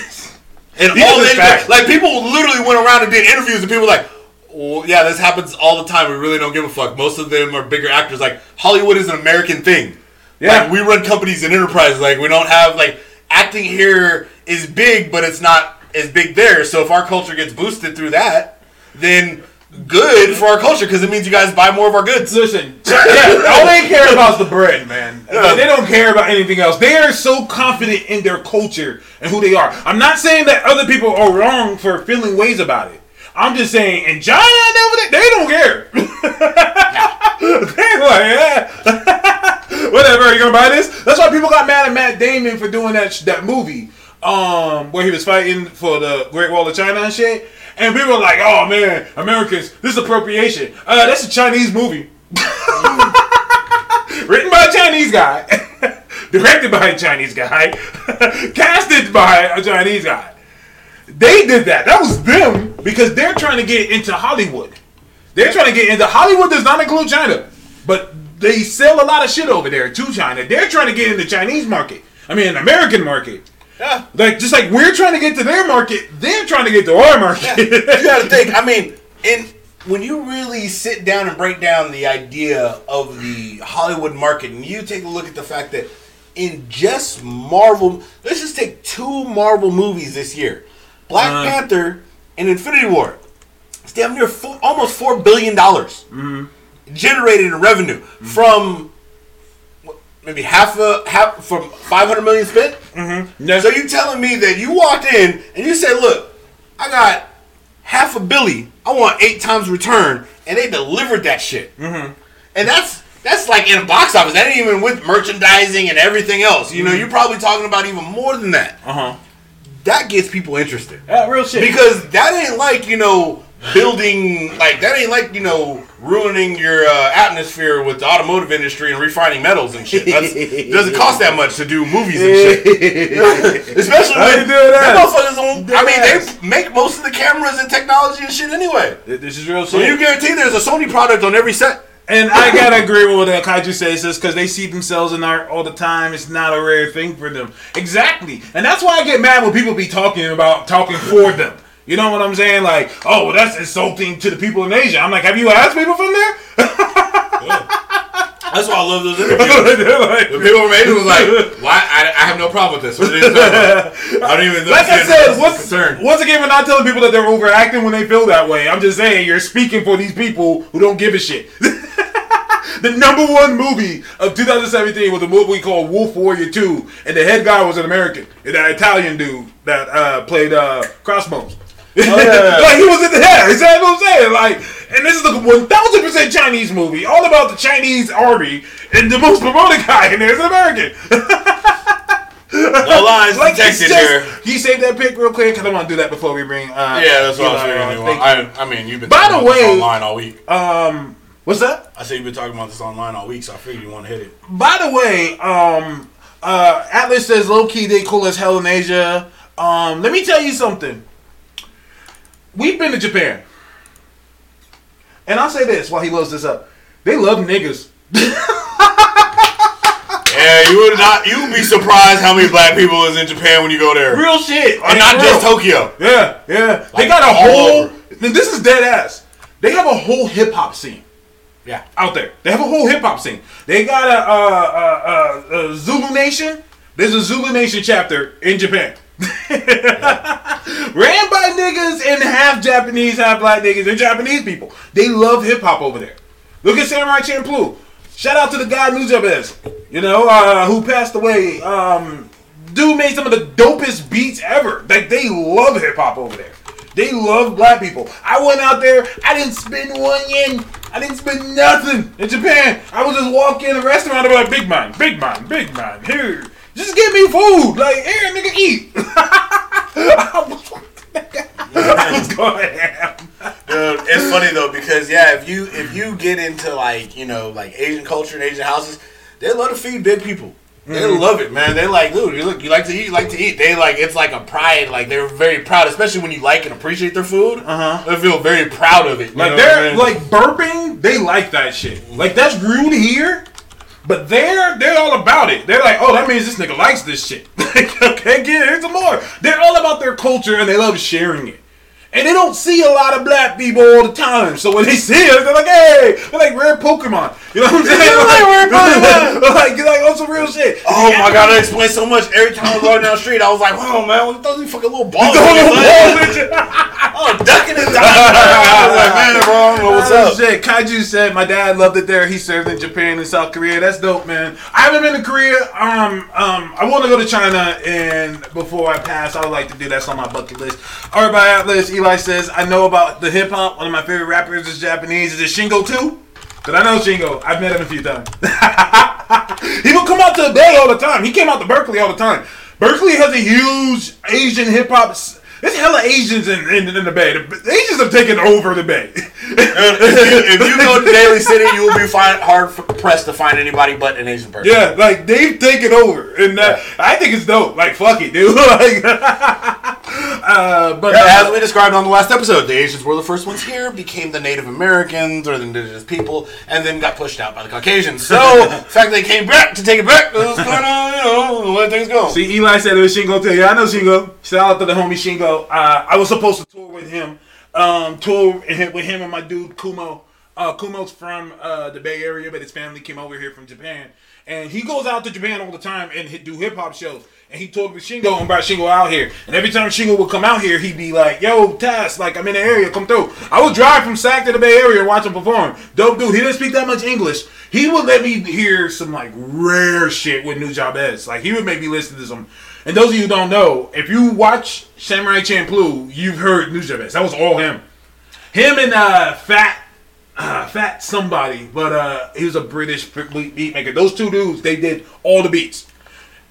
And These all facts. like people literally went around and did interviews, and people were like, well, "Yeah, this happens all the time. We really don't give a fuck." Most of them are bigger actors. Like Hollywood is an American thing. Yeah. Like we run companies and enterprises. Like we don't have like acting here is big, but it's not as big there. So if our culture gets boosted through that, then good for our culture because it means you guys buy more of our goods. Listen, yeah, all they care about is the bread, man. Yeah. They don't care about anything else. They are so confident in their culture and who they are. I'm not saying that other people are wrong for feeling ways about it. I'm just saying, in China, they, they don't care. They're like, yeah. Whatever, are you gonna buy this? That's why people got mad at Matt Damon for doing that that movie, um, where he was fighting for the Great Wall of China and shit. And people were like, "Oh man, Americans, this is appropriation." Uh, that's a Chinese movie, written by a Chinese guy, directed by a Chinese guy, casted by a Chinese guy. They did that. That was them because they're trying to get into Hollywood. They're trying to get into Hollywood. Does not include China, but they sell a lot of shit over there to China. They're trying to get in the Chinese market. I mean, American market. Yeah. Like just like we're trying to get to their market, they're trying to get to our market. you got to think. I mean, in when you really sit down and break down the idea of the Hollywood market, and you take a look at the fact that in just Marvel, let's just take two Marvel movies this year, Black Uh. Panther and Infinity War. It's damn near four, almost four billion dollars generated in revenue from maybe half a half from five hundred million spent. That's- So you telling me that you walked in and you said, "Look, I got half a billy. I want eight times return," and they delivered that shit. Mm-hmm. And that's that's like in a box office. That ain't even with merchandising and everything else. You know, you're probably talking about even more than that. uh huh. That gets people interested Yeah, real shit. because that ain't like you know building like that ain't like you know ruining your uh, atmosphere with the automotive industry and refining metals and shit. That's, it doesn't cost that much to do movies and shit. Especially How when you that? motherfuckers don't- I mean, they make most of the cameras and technology and shit anyway. this is real So you guarantee there's a Sony product on every set. And I gotta agree with what uh, Kaiju says, is because they see themselves in art all the time. It's not a rare thing for them. Exactly, and that's why I get mad when people be talking about talking for them. You know what I'm saying? Like, oh, well, that's insulting to the people in Asia. I'm like, have you asked people from there? That's why I love those interviews. Like, The people from Asia was like, "Why? I, I have no problem with this. What are you about? I don't even know. like I said, the once, concern." once again, we're not telling people that they're overacting when they feel that way. I'm just saying you're speaking for these people who don't give a shit. the number one movie of 2017 was a movie called Wolf Warrior 2, and the head guy was an American, And that Italian dude that uh, played uh, Crossbones. Oh, yeah. like he was in the. Is that what I'm saying? Like, and this is the 1,000 percent Chinese movie, all about the Chinese army, and the most promoted guy in there is an American. No lines Like detected just, here. You save that pic real quick? Cause I want to do that before we bring. Uh, Yeah, that's what I was Eli figuring. on. you Thank want. I, I mean, you've been By talking the about this way- online all week. Um, what's that? I said you've been talking about this online all week, so I figured you want to hit it. By the way, um, uh, Atlas says low key they cool as hell in Asia. Um, let me tell you something. We've been to Japan, and I'll say this while he loads this up. They love niggas. Yeah, you would not. You would be surprised how many black people is in Japan when you go there, Real shit, and not just Tokyo. Yeah, yeah. they got a whole. over. This is dead ass. They have a whole hip hop scene. Yeah, out there. They have a whole hip hop scene. They got a, uh, uh, uh, uh, Zulu Nation. There's a Zulu Nation chapter in Japan. Ran by niggas and half Japanese, half black niggas. They're Japanese people. They love hip hop over there. Look at Samurai Champloo. Shout out to the guy Nujabes, you know, uh, who passed away um, dude made some of the dopest beats ever. Like they love hip hop over there. They love black people. I went out there. I didn't spend one yen. I didn't spend nothing in Japan. I was just walking in a restaurant and be like, "Big man, big man, big man, here, just give me food. Like, here, nigga, eat." I was, I was going ham. Dude, it's funny though because yeah, if you if you get into like you know like Asian culture and Asian houses, they love to feed big people. They love it, man. They like, dude, you look, you like to eat, you like to eat. They like, it's like a pride. Like they're very proud, especially when you like and appreciate their food. Uh-huh. They feel very proud of it. you Like know they're I mean? like burping, they like that shit. Like that's rude here, but they're they're all about it. They're like, oh, that means this nigga likes this shit. okay, get it, here's some more. They're all about their culture and they love sharing it. And they don't see a lot of black people all the time. So when they see us, they're like, hey, they're like rare Pokemon. You know what I'm saying? They're like rare Pokemon. like, you're like, on some real shit. Oh my god, that explains so much. Every time I was going down the street, I was like, "Wow, man, what those fucking little balls?" Don't are know like, what. Oh, ducking and diving. I was like, "Man, bro, I don't know what's Oh, up?" Shit, Kaiju said my dad loved it there. He served in Japan and South Korea. That's dope, man. I haven't been to Korea. Um, um, I want to go to China, and before I pass, I would like to do that's on my bucket list. All right, by Atlas, Eli says I know about the hip hop. One of my favorite rappers is Japanese. Is it Shing02? But I know Shingo. I've met him a few times. he will come out to the Bay all the time. He came out to Berkeley all the time. Berkeley has a huge Asian hip hop. There's hella Asians in, in, in the Bay. The, Asians have taken over the Bay. if you go to Daly City, you will be find, hard pressed to find anybody but an Asian person. Yeah, like they've taken over, and uh, I think it's dope. Like fuck it, dude. like, uh, but As uh, we described on the last episode, the Asians were the first ones here, became the Native Americans or the indigenous people, and then got pushed out by the Caucasians. So, the fact they came back to take it back is kind of, you know, way things go. see, Eli said it was Shing02. Yeah, I know Shingo. Shout out to the homie Shingo. Uh, I was supposed to tour with him, um, tour with him and my dude Kumo. Uh, Kumo's from uh, the Bay Area, but his family came over here from Japan, and he goes out to Japan all the time and do hip hop shows. And he toured with Shingo and brought Shingo out here. And every time Shingo would come out here, he'd be like, "Yo, Taz, like I'm in the area, come through." I would drive from Sac to the Bay Area and watch him perform. Dope dude. He didn't speak that much English. He would let me hear some like rare shit with Nujabes. Like he would make me listen to some. And those of you who don't know, if you watch Samurai Champloo, you've heard Nujabes. That was all him. Him and uh, Fat uh, fat somebody, but uh, he was a British beat beat maker. Those two dudes, they did all the beats.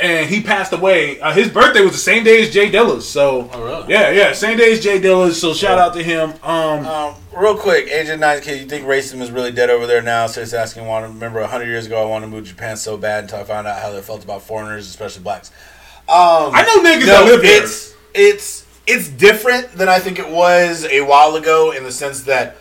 And he passed away. Uh, his birthday was the same day as J Dilla's. So, Oh, really? yeah, yeah, same day as J Dilla's. So, shout out to him. Um, Um, real quick, Agent 9 Kid, you think racism is really dead over there now? So it's asking, want to remember 100 years ago, I wanted to move to Japan so bad until I found out how they felt about foreigners, especially blacks. Um, I know niggas that live there. It's, it's, it's different than I think it was a while ago in the sense that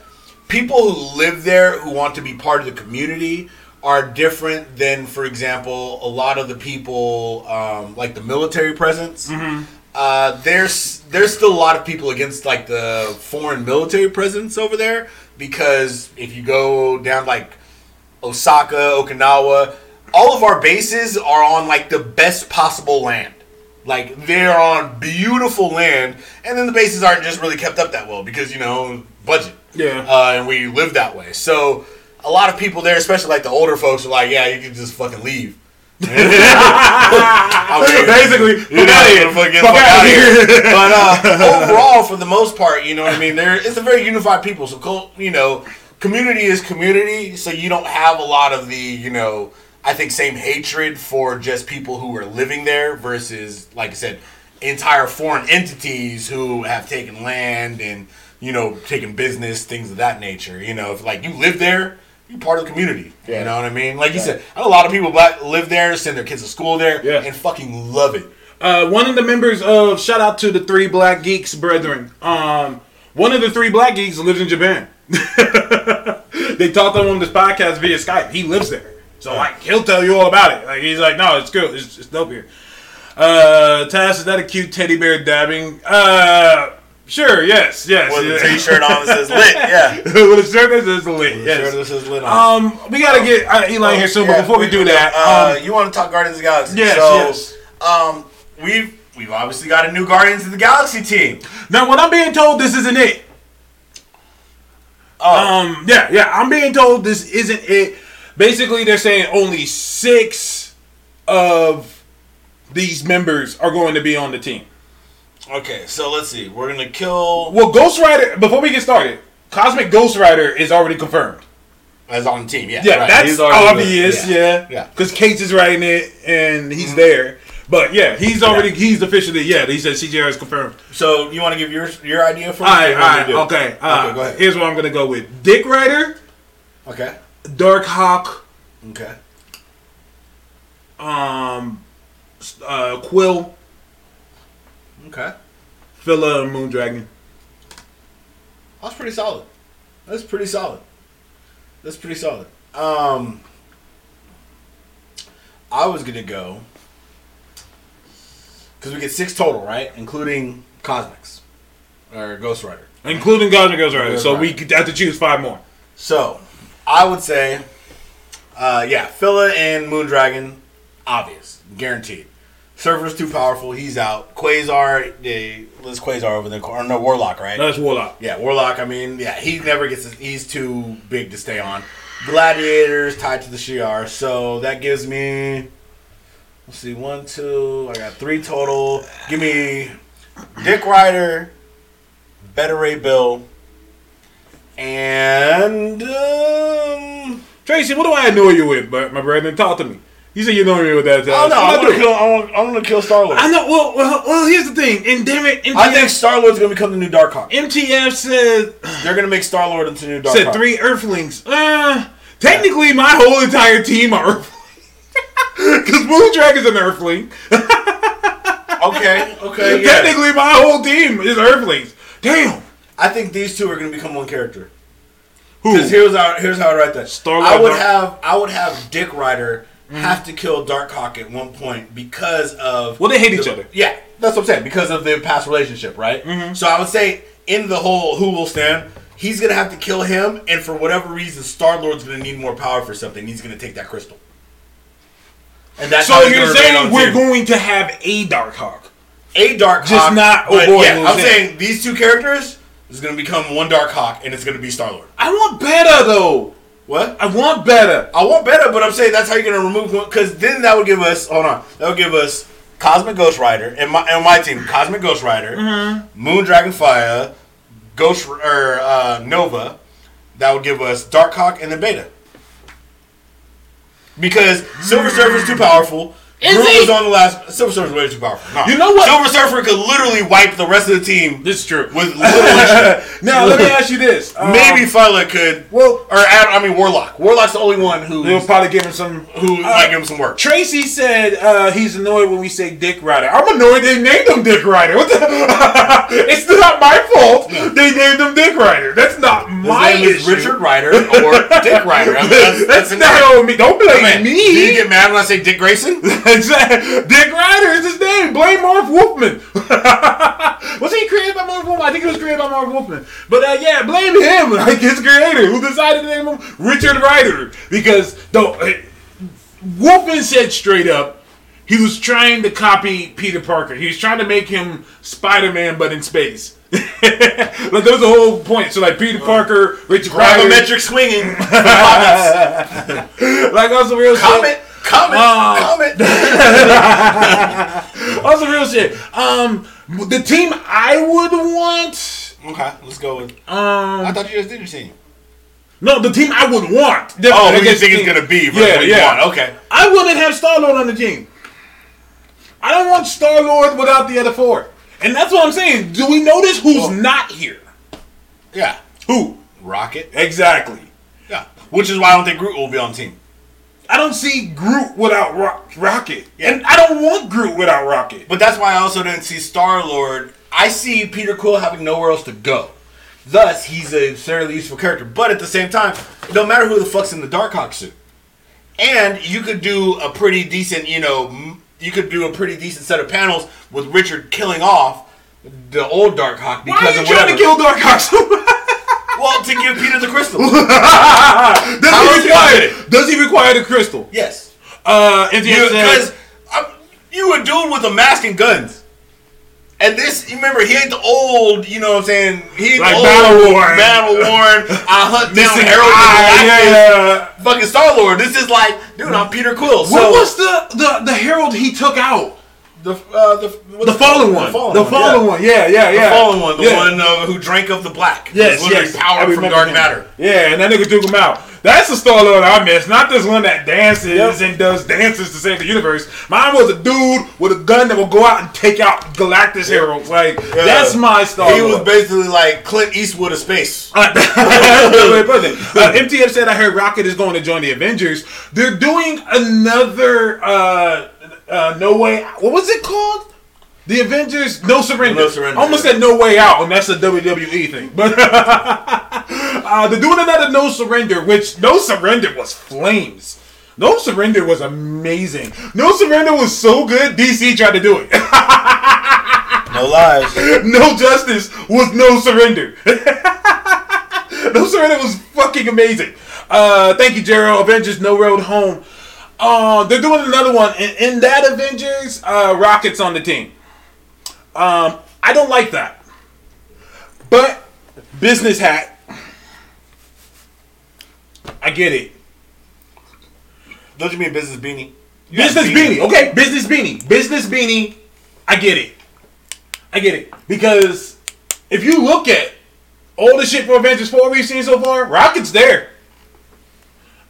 people who live there who want to be part of the community are different than, for example, a lot of the people um, like the military presence. Mm-hmm. Uh, there's there's still a lot of people against like the foreign military presence over there because if you go down like Osaka, Okinawa, all of our bases are on like the best possible land. Like they're on beautiful land, and then the bases aren't just really kept up that well because you know budget. Yeah. Uh, and we live that way, so a lot of people there, especially like the older folks, are like, "Yeah, you can just fucking leave." Basically, you fuck here. know, fuck, Fuck the fuck outta outta here. here. But uh, overall, for the most part, you know what I mean. There, it's a very unified people. So, you know, community is community. So you don't have a lot of the, you know, I think same hatred for just people who are living there versus, like I said, entire foreign entities who have taken land and you know taken business, things of that nature. You know, if like you live there. You're part of the community. Yeah. You know what I mean? Like you said, I know a lot of people black live there, send their kids to school there, Yeah. and fucking love it. Uh, one of the members of shout out to the three black geeks brethren. Um, one of the three black geeks lives in Japan. they talked to him on this podcast via Skype. He lives there, so like he'll tell you all about it. Like he's like, no, it's good. It's, it's dope here. Uh, Tass, is that a cute teddy bear dabbing? Uh, sure. Yes. Yes. with a yeah. t-shirt on that says lit. Yeah. with a shirt that says lit. Yes. Yes. Shirt that says lit on. Um, we gotta get uh, Eli here soon, but before we do that, uh, um, you want to talk Guardians of the Galaxy? yes, so, yes. Um, we've we've obviously got a new Guardians of the Galaxy team. Now, what I'm being told this isn't it, Oh, Um, yeah, yeah. I'm being told this isn't it. Basically, they're saying only six of these members are going to be on the team. Okay, so let's see. We're gonna kill Well, Ghost Rider. Before we get started, Cosmic Ghost Rider is already confirmed. as on the team. Yeah, Yeah, right. that's obvious. there. Yeah, Yeah. Because Cates is writing it and he's there. But yeah, he's already Yeah. he's officially yeah. He said CGR is confirmed. So you want to give your your idea for? All right, all right, okay. Uh, okay, go ahead. Here's what I'm gonna go with: Dick Rider, Okay, Dark Hawk, okay, um, uh, Quill, okay. Phyla, and Moondragon. That's pretty solid. That's pretty solid. That's pretty solid. Um, I was gonna go because we get six total, right, including Cosmics or Ghost Rider. Including Cosmic Ghost Rider, Right. so we have to choose five more. So, I would say, uh, yeah, Phyla and Moondragon, obvious, guaranteed. Surfer's too powerful, he's out. Quasar, they, let's Quasar over there, or no, Warlock, right? That's Warlock. Yeah, Warlock, I mean, yeah, he never gets, His, he's too big to stay on. Gladiators tied to the Shi'ar, so that gives me, let's see, one, two, I got three total. Give me Dick Rider, Beta Ray Bill, and, um, Tracy, what do I annoy you with, but my brother? Talk to me. You said you annoy me with that. Uh, Oh no, I want to kill. I want, I don't want to kill Star Lord. I know. Well, well, well, here's the thing. And damn it, MTF, I think Star Lord's gonna become the new Darkhawk. MTF said They're gonna make Star Lord into the new Darkhawk. said three Earthlings. Uh, technically, my whole entire team are Earthlings. Because Moondragon's an Earthling. Okay, okay, yeah. Technically, my whole team is Earthlings. Damn. I think these two are gonna become one character. Who? Because here's how here's how I write that. Star-Lord, I would Dark- have I would have Dick Rider Mm-hmm. have to kill Darkhawk at one point because of Well, they hate each other. Yeah, that's what I'm saying because of their past relationship, right? Mm-hmm. So I would say in the whole who will stand, he's gonna have to kill him, and for whatever reason, Star Lord's gonna need more power for something. He's gonna take that crystal. And that's So you're gonna remain on saying we're team. going to have a Darkhawk? a Dark Just not- oh but boy, yeah, I'm saying these two characters is gonna become one Dark Hawk, and it's gonna be Star Lord. I want better though. What? I want better. I want better, but I'm saying that's how you're gonna remove one because then that would give us hold on, that would give us Cosmic Ghost Rider and my and my team Cosmic Ghost Rider, Mm-hmm. Moon Dragon Fire, Ghost or uh, Nova. That would give us Dark Hawk and then Beta. Because Silver Surfer's too powerful. Is Groot he? was on the last. Silver Surfer's way too powerful. No. You know what? Silver Surfer could literally wipe the rest of the team This is true. with little now let me ask you this. Um, Maybe Phyla could. Well- or Ad- I mean Warlock. Warlock's the only one who they'll probably give him some. who might give him some work. Tracy said uh, he's annoyed when we say Dick Rider. I'm annoyed they named him Dick Rider. What the? it's not my fault. They named him Dick Rider. That's not His my name is. Richard Rider or Dick Rider. I mean, that's, That's, that's not on me. Don't blame Man, me. Do you get mad when I say Dick Grayson? Exactly. Dick Rider is his name. Blame Marv Wolfman. was he created by Marv Wolfman? I think it was created by Marv Wolfman. But uh, yeah, blame him, like his creator, who decided to name him Richard Rider. Because though uh, Wolfman said straight up, he was trying to copy Peter Parker. He was trying to make him Spider-Man, but in space. like that was the whole point. So like Peter Parker, Richard Rider, Gravimetric swinging. Like also real shit. Comment. Comment. Uh, Comment. Also real shit. Um, the team I would want. Okay, let's go with. Um, I thought you just did your team. no, the team I would want. Oh, I who you think the it's team- gonna be? versus Yeah, what yeah. want. Okay. I wouldn't have Star Lord on the team. I don't want Star Lord without the other four, and that's what I'm saying. Do we notice who's Well- not here? Yeah. Who Rocket. exactly? Yeah. Which is why I don't think Groot will be on the team. I don't see Groot without Ro- Rocket, Yeah. and I don't want Groot without Rocket. But that's why I also didn't see Star Lord. I see Peter Quill having nowhere else to go. Thus, he's a fairly useful character. But at the same time, no matter who the fuck's in the Darkhawk suit. And you could do a pretty decent, you know, you could do a pretty decent set of panels with Richard killing off the old Darkhawk because Why are you of trying whatever. to kill Darkhawk so much? Well, to give Peter the crystal. Does he require? gonna Does he require the crystal? yes. Uh, and the Because you a dude with a mask and guns. And this, you remember, he ain't the old, you know what I'm saying? He ain't Like the old, battle worn. battle worn. I hunt down missing Harold eye, the yeah, yeah. Fucking Star Lord. This is like, dude, I'm Peter Quill. So what was the, the the herald he took out? The uh, the The fallen one. The fallen The one. fallen one. Yeah, yeah, yeah. The fallen one. The Yeah. one uh, who drank of the black. Yes, yes. Power from dark him. matter. Yeah, and that nigga took him out. That's the Star Lord I miss, not this one that dances Yep. and does dances to save the universe. Mine was a dude with a gun that will go out and take out Galactus heroes. Like Yeah. that's my Star He was basically like Clint Eastwood of space. That's the way to put it. Uh, MTF said I heard Rocket is going to join the Avengers. They're doing another uh, uh, No Way. What was it called? The Avengers No Surrender. No Surrender, I almost said No Way Out, and that's a WWE thing. But uh, they're doing another No Surrender, which No Surrender was flames. No Surrender was amazing. No Surrender was so good. DC tried to do it. No lies. no Justice was No Surrender. no Surrender was fucking amazing. Uh, thank you, Gerald. Avengers No Road Home. Uh, they're doing another one. In, in that Avengers, uh, Rocket's on the team. Um, I don't like that. But, business hat. I get it. Don't you mean business beanie? You Business got beanie. Okay, business beanie. Business beanie. I get it. I get it. Because if you look at all the shit for Avengers 4 we've seen so far, Rocket's there.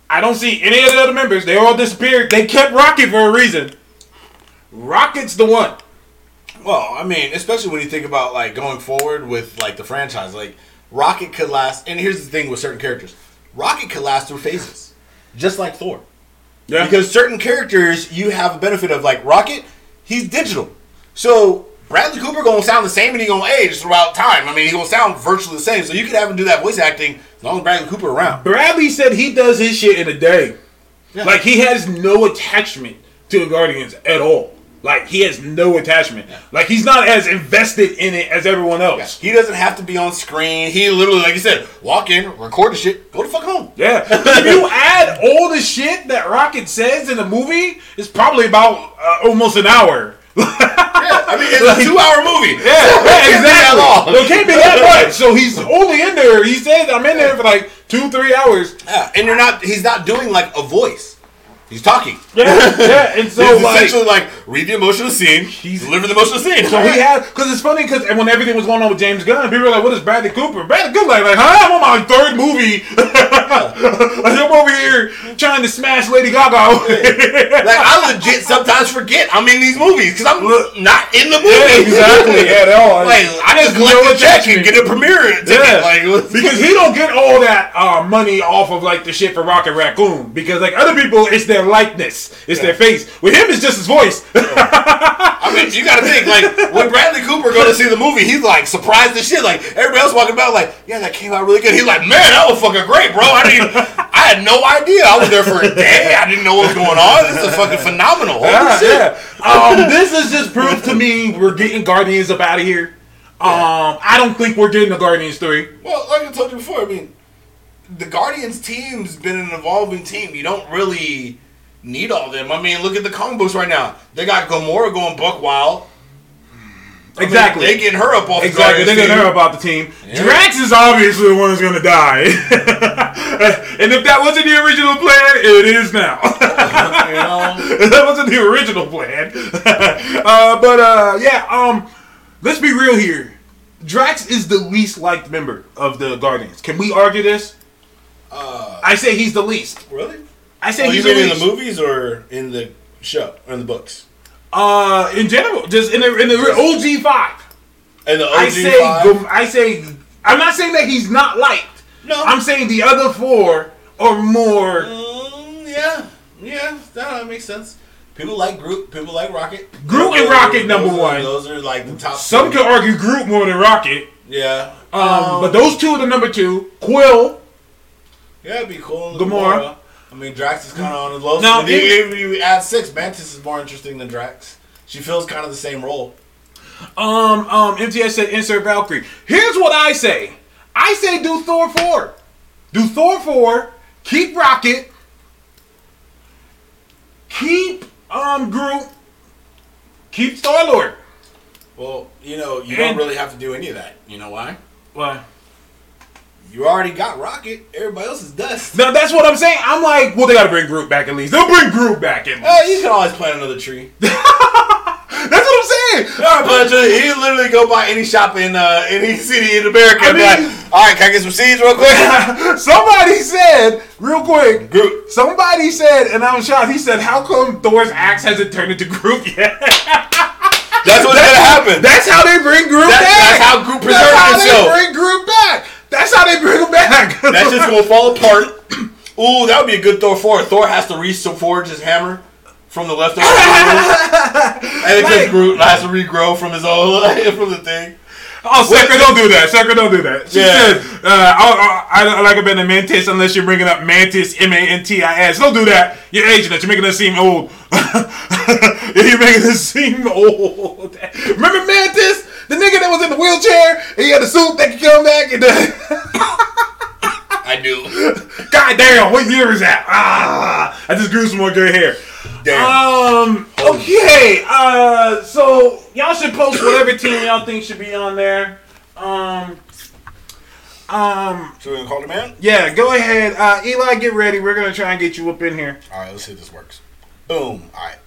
I don't see any of the other members. They all disappeared. They kept Rocket for a reason. Rocket's the one. Well, I mean, especially when you think about like going forward with like the franchise, like Rocket could last. And here's the thing with certain characters, Rocket could last through phases, just like Thor. Yeah. Because certain characters you have a benefit of, like Rocket, he's digital, so Bradley Cooper gonna sound the same and he gonna age throughout time. I mean, he gonna sound virtually the same. So you could have him do that voice acting as long as Bradley Cooper around. Bradley said he does his shit in a day. Yeah. Like he has no attachment to the Guardians at all. Like he has no attachment. Like he's not as invested in it as everyone else. He doesn't have to be on screen. He literally, like you said, walk in, record the shit, go the fuck home. Yeah. if you add all the shit that Rocket says in the movie, it's probably about uh, almost an hour. Yeah, I mean, it's a two-hour movie. Yeah, yeah, It can't be that exactly. It can't be that much. So he's only in there. He says "I'm in there for like two, three hours." Yeah, and you're not. He's not doing like a voice. He's talking. Yeah, yeah. And so He's like, essentially like read the emotional scene. He's- deliver the emotional scene. So he had because it's funny because when everything was going on with James Gunn, people were like, "What is Bradley Cooper?" Bradley Cooper like, like huh? I'm on my third movie. like, I'm over here trying to smash Lady Gaga. like I legit sometimes forget I'm in these movies because I'm not in the movie. yeah, exactly. Yeah, they all. Like I just collect a check and get a premiere ticket. Yeah, Like because he don't get all that uh, money off of like the shit for Rocket Raccoon. Because like other people, it's their likeness, it's their face. With him, it's just his voice. I mean, you got to think like when Bradley Cooper go to see the movie, he's like surprised as shit. Like everybody else walking about, like yeah, that came out really good. He's like, man, that was fucking great, bro. I didn't, I had no idea. I was there for a day. I didn't know what was going on. This is fucking phenomenal. Holy yeah, shit. yeah. Um, this is just proof to me we're getting Guardians up out of here. Um, I don't think we're getting the Guardians three. Well, like I told you before, I mean, the Guardians team's been an evolving team. You don't really need all them. I mean, look at the comic books right now. They got Gamora going buck wild. I mean, Exactly. they getting her up off Exactly, the they're Guardians gonna team. about the team. Yeah. Drax is obviously the one who's gonna die, and if that wasn't the original plan, it is now. You know? that wasn't the original plan. uh, but uh, yeah, um, let's be real here. Drax is the least liked member of the Guardians. Can we argue this? Uh, I say he's the least. really? I say Oh, he's you mean in the movies or in the show or in the books? Uh, in general, just in the in the OG five. And the OG I say, five? I say, I'm not saying that he's not liked. No. I'm saying the other four are more. Mm, yeah, yeah, that makes sense. People like Groot. People like Rocket. Groot and Rocket number those are- one. Those are like the top. Some two. could argue Groot more than Rocket. Yeah. Um, but those two are the number two. Quill. Yeah, it'd be cool. Gamora. I mean, Drax is kind of on the low. Now, Now, if you add six, Mantis is more interesting than Drax. She feels kind of the same role. Um, um, MTS said insert Valkyrie. Here's what I say. I say do Thor 4. Do Thor 4. Keep Rocket. Keep um Groot. Keep Star Lord. Well, you know, you And- don't really have to do any of that. You know why? Why? You already got Rocket. Everybody else is dust. Now that's what I'm saying. I'm like, well, they gotta bring Groot back at least. They'll bring Groot back at least. you can always plant another tree. That's what I'm saying. All right, uh, he literally go by any shop in uh, any city in America I and be like, all right, can I get some seeds real quick? Somebody said, real quick, Groot. somebody said, and I'm shocked, he said, how come Thor's axe hasn't turned into Groot yet? That's what's gonna happen. That's how they bring Groot That's- back. that's how Groot That's how himself. they bring Groot back. That's how they bring him back. That's just gonna fall apart. Ooh, that would be a good Thor 4. Thor has to reforge his hammer from the leftover. and then Like- because Groot has to regrow from his own from the thing. Oh, Sakura, don't do that. Sakura, don't do that. She Yeah. said, uh, I, I, I don't like a bit of Mantis unless you're bringing up Mantis, M-A-N-T-I-S. Don't do that. You're aging us. You're making us seem old. you're making us seem old. Remember Mantis? The nigga that was in the wheelchair and he had a suit that could come back and I do. God damn, what year is that? Ah, I just grew some more gray hair. Damn. Um. Okay. Uh. So y'all should post whatever team y'all think should be on there. Um. Um. So we gonna call the man? Yeah. Go ahead. Uh. Eli, get ready. We're gonna try and get you up in here. All right, let's see if this works. Boom. All right.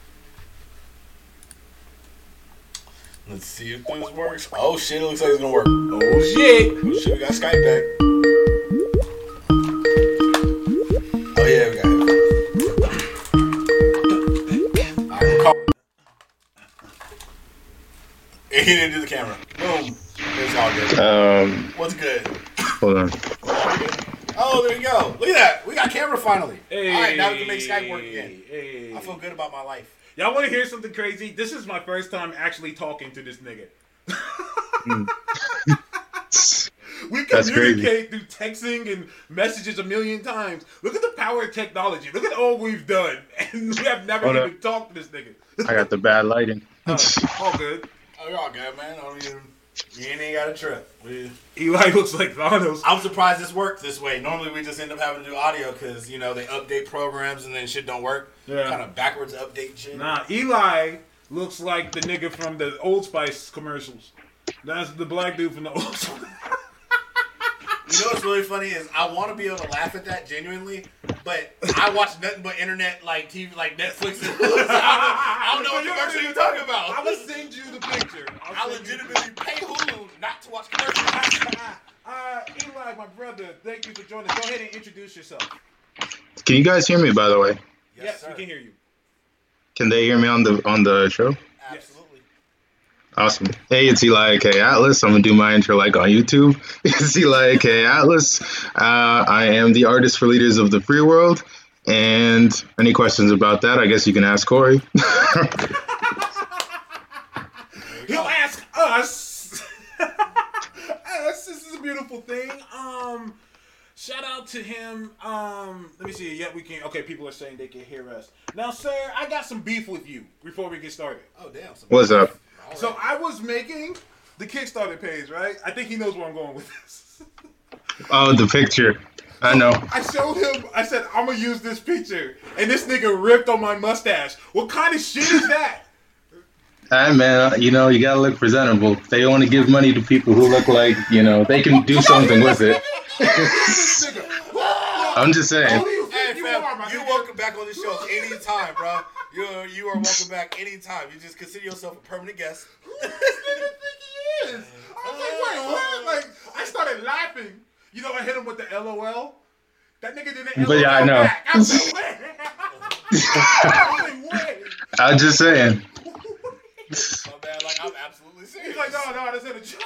Let's see if this works. Oh shit! It looks like it's gonna work. Oh shit. Oh shit! We got Skype back. Oh yeah, we got it. All right, we're calling. He didn't do the camera. Boom. It's all good. Um, What's good? hold on. Oh, there you go. Look at that. We got camera finally. Hey. All right, now we can make Skype work again. Hey. I feel good about my life. Y'all want to hear something crazy? This is my first time actually talking to this nigga. Hmm. we That's crazy. communicate through texting and messages a million times. Look at the power of technology. Look at all we've done, and we have never Hold even up. talked to this nigga. I got the bad lighting. all good. Oh, you're all good, man. I don't even. You ain't got a trip. We- Eli looks like Thanos. I'm surprised this worked this way. Normally we just end up having to do audio because you know they update programs and then shit don't work. Yeah. Kind of backwards update shit. Nah, Eli looks like the nigga from the Old Spice commercials. That's the black dude from the Old Spice. You know what's really funny is I want to be able to laugh at that genuinely, but I watch nothing but internet like TV, like Netflix. And I, don't, I don't know what commercial you're talking about. I'm gonna send you the picture. I I'll you- legitimately pay to watch commercials. Uh, Eli, my brother, thank you for joining. Go ahead and introduce yourself. Can you guys hear me? By the way, Yes, we can hear you. can they hear me on the on the show? Absolutely. Awesome. Hey, it's Eli K Atlas. I'm gonna do my intro like on YouTube. It's Eli K Atlas. Uh, I am the artist for Leaders of the Free World. And any questions about that? I guess you can ask Corey. He'll ask us. Us. This is a beautiful thing. Um, shout out to him. Um, let me see. Yeah, we can. Okay, people are saying they can hear us now, sir. I got some beef with you before we get started. Oh damn. What's up? All So. I was making the Kickstarter page, right? I think he knows where I'm going with this. Oh, the picture. I know. I showed him. I said I'm gonna use this picture, and this nigga ripped on my mustache. What kind of shit is that? Hey man, uh, you know you gotta look presentable. They want to give money to people who look like you know they can do something with it. I'm just saying. you Hey think you fam, are, you welcome back on the show anytime, bro. You're you are welcome back anytime. You just consider yourself a permanent guest. Who does this nigga think he is? I was like, wait, what? Like, I started laughing. You know, I hit him with the LOL. That nigga didn't LOL But yeah, I know. back. I was like, wait. I was like, wait. I'm just saying. Man, like I'm absolutely serious. He's like, no, no, that's in a joke.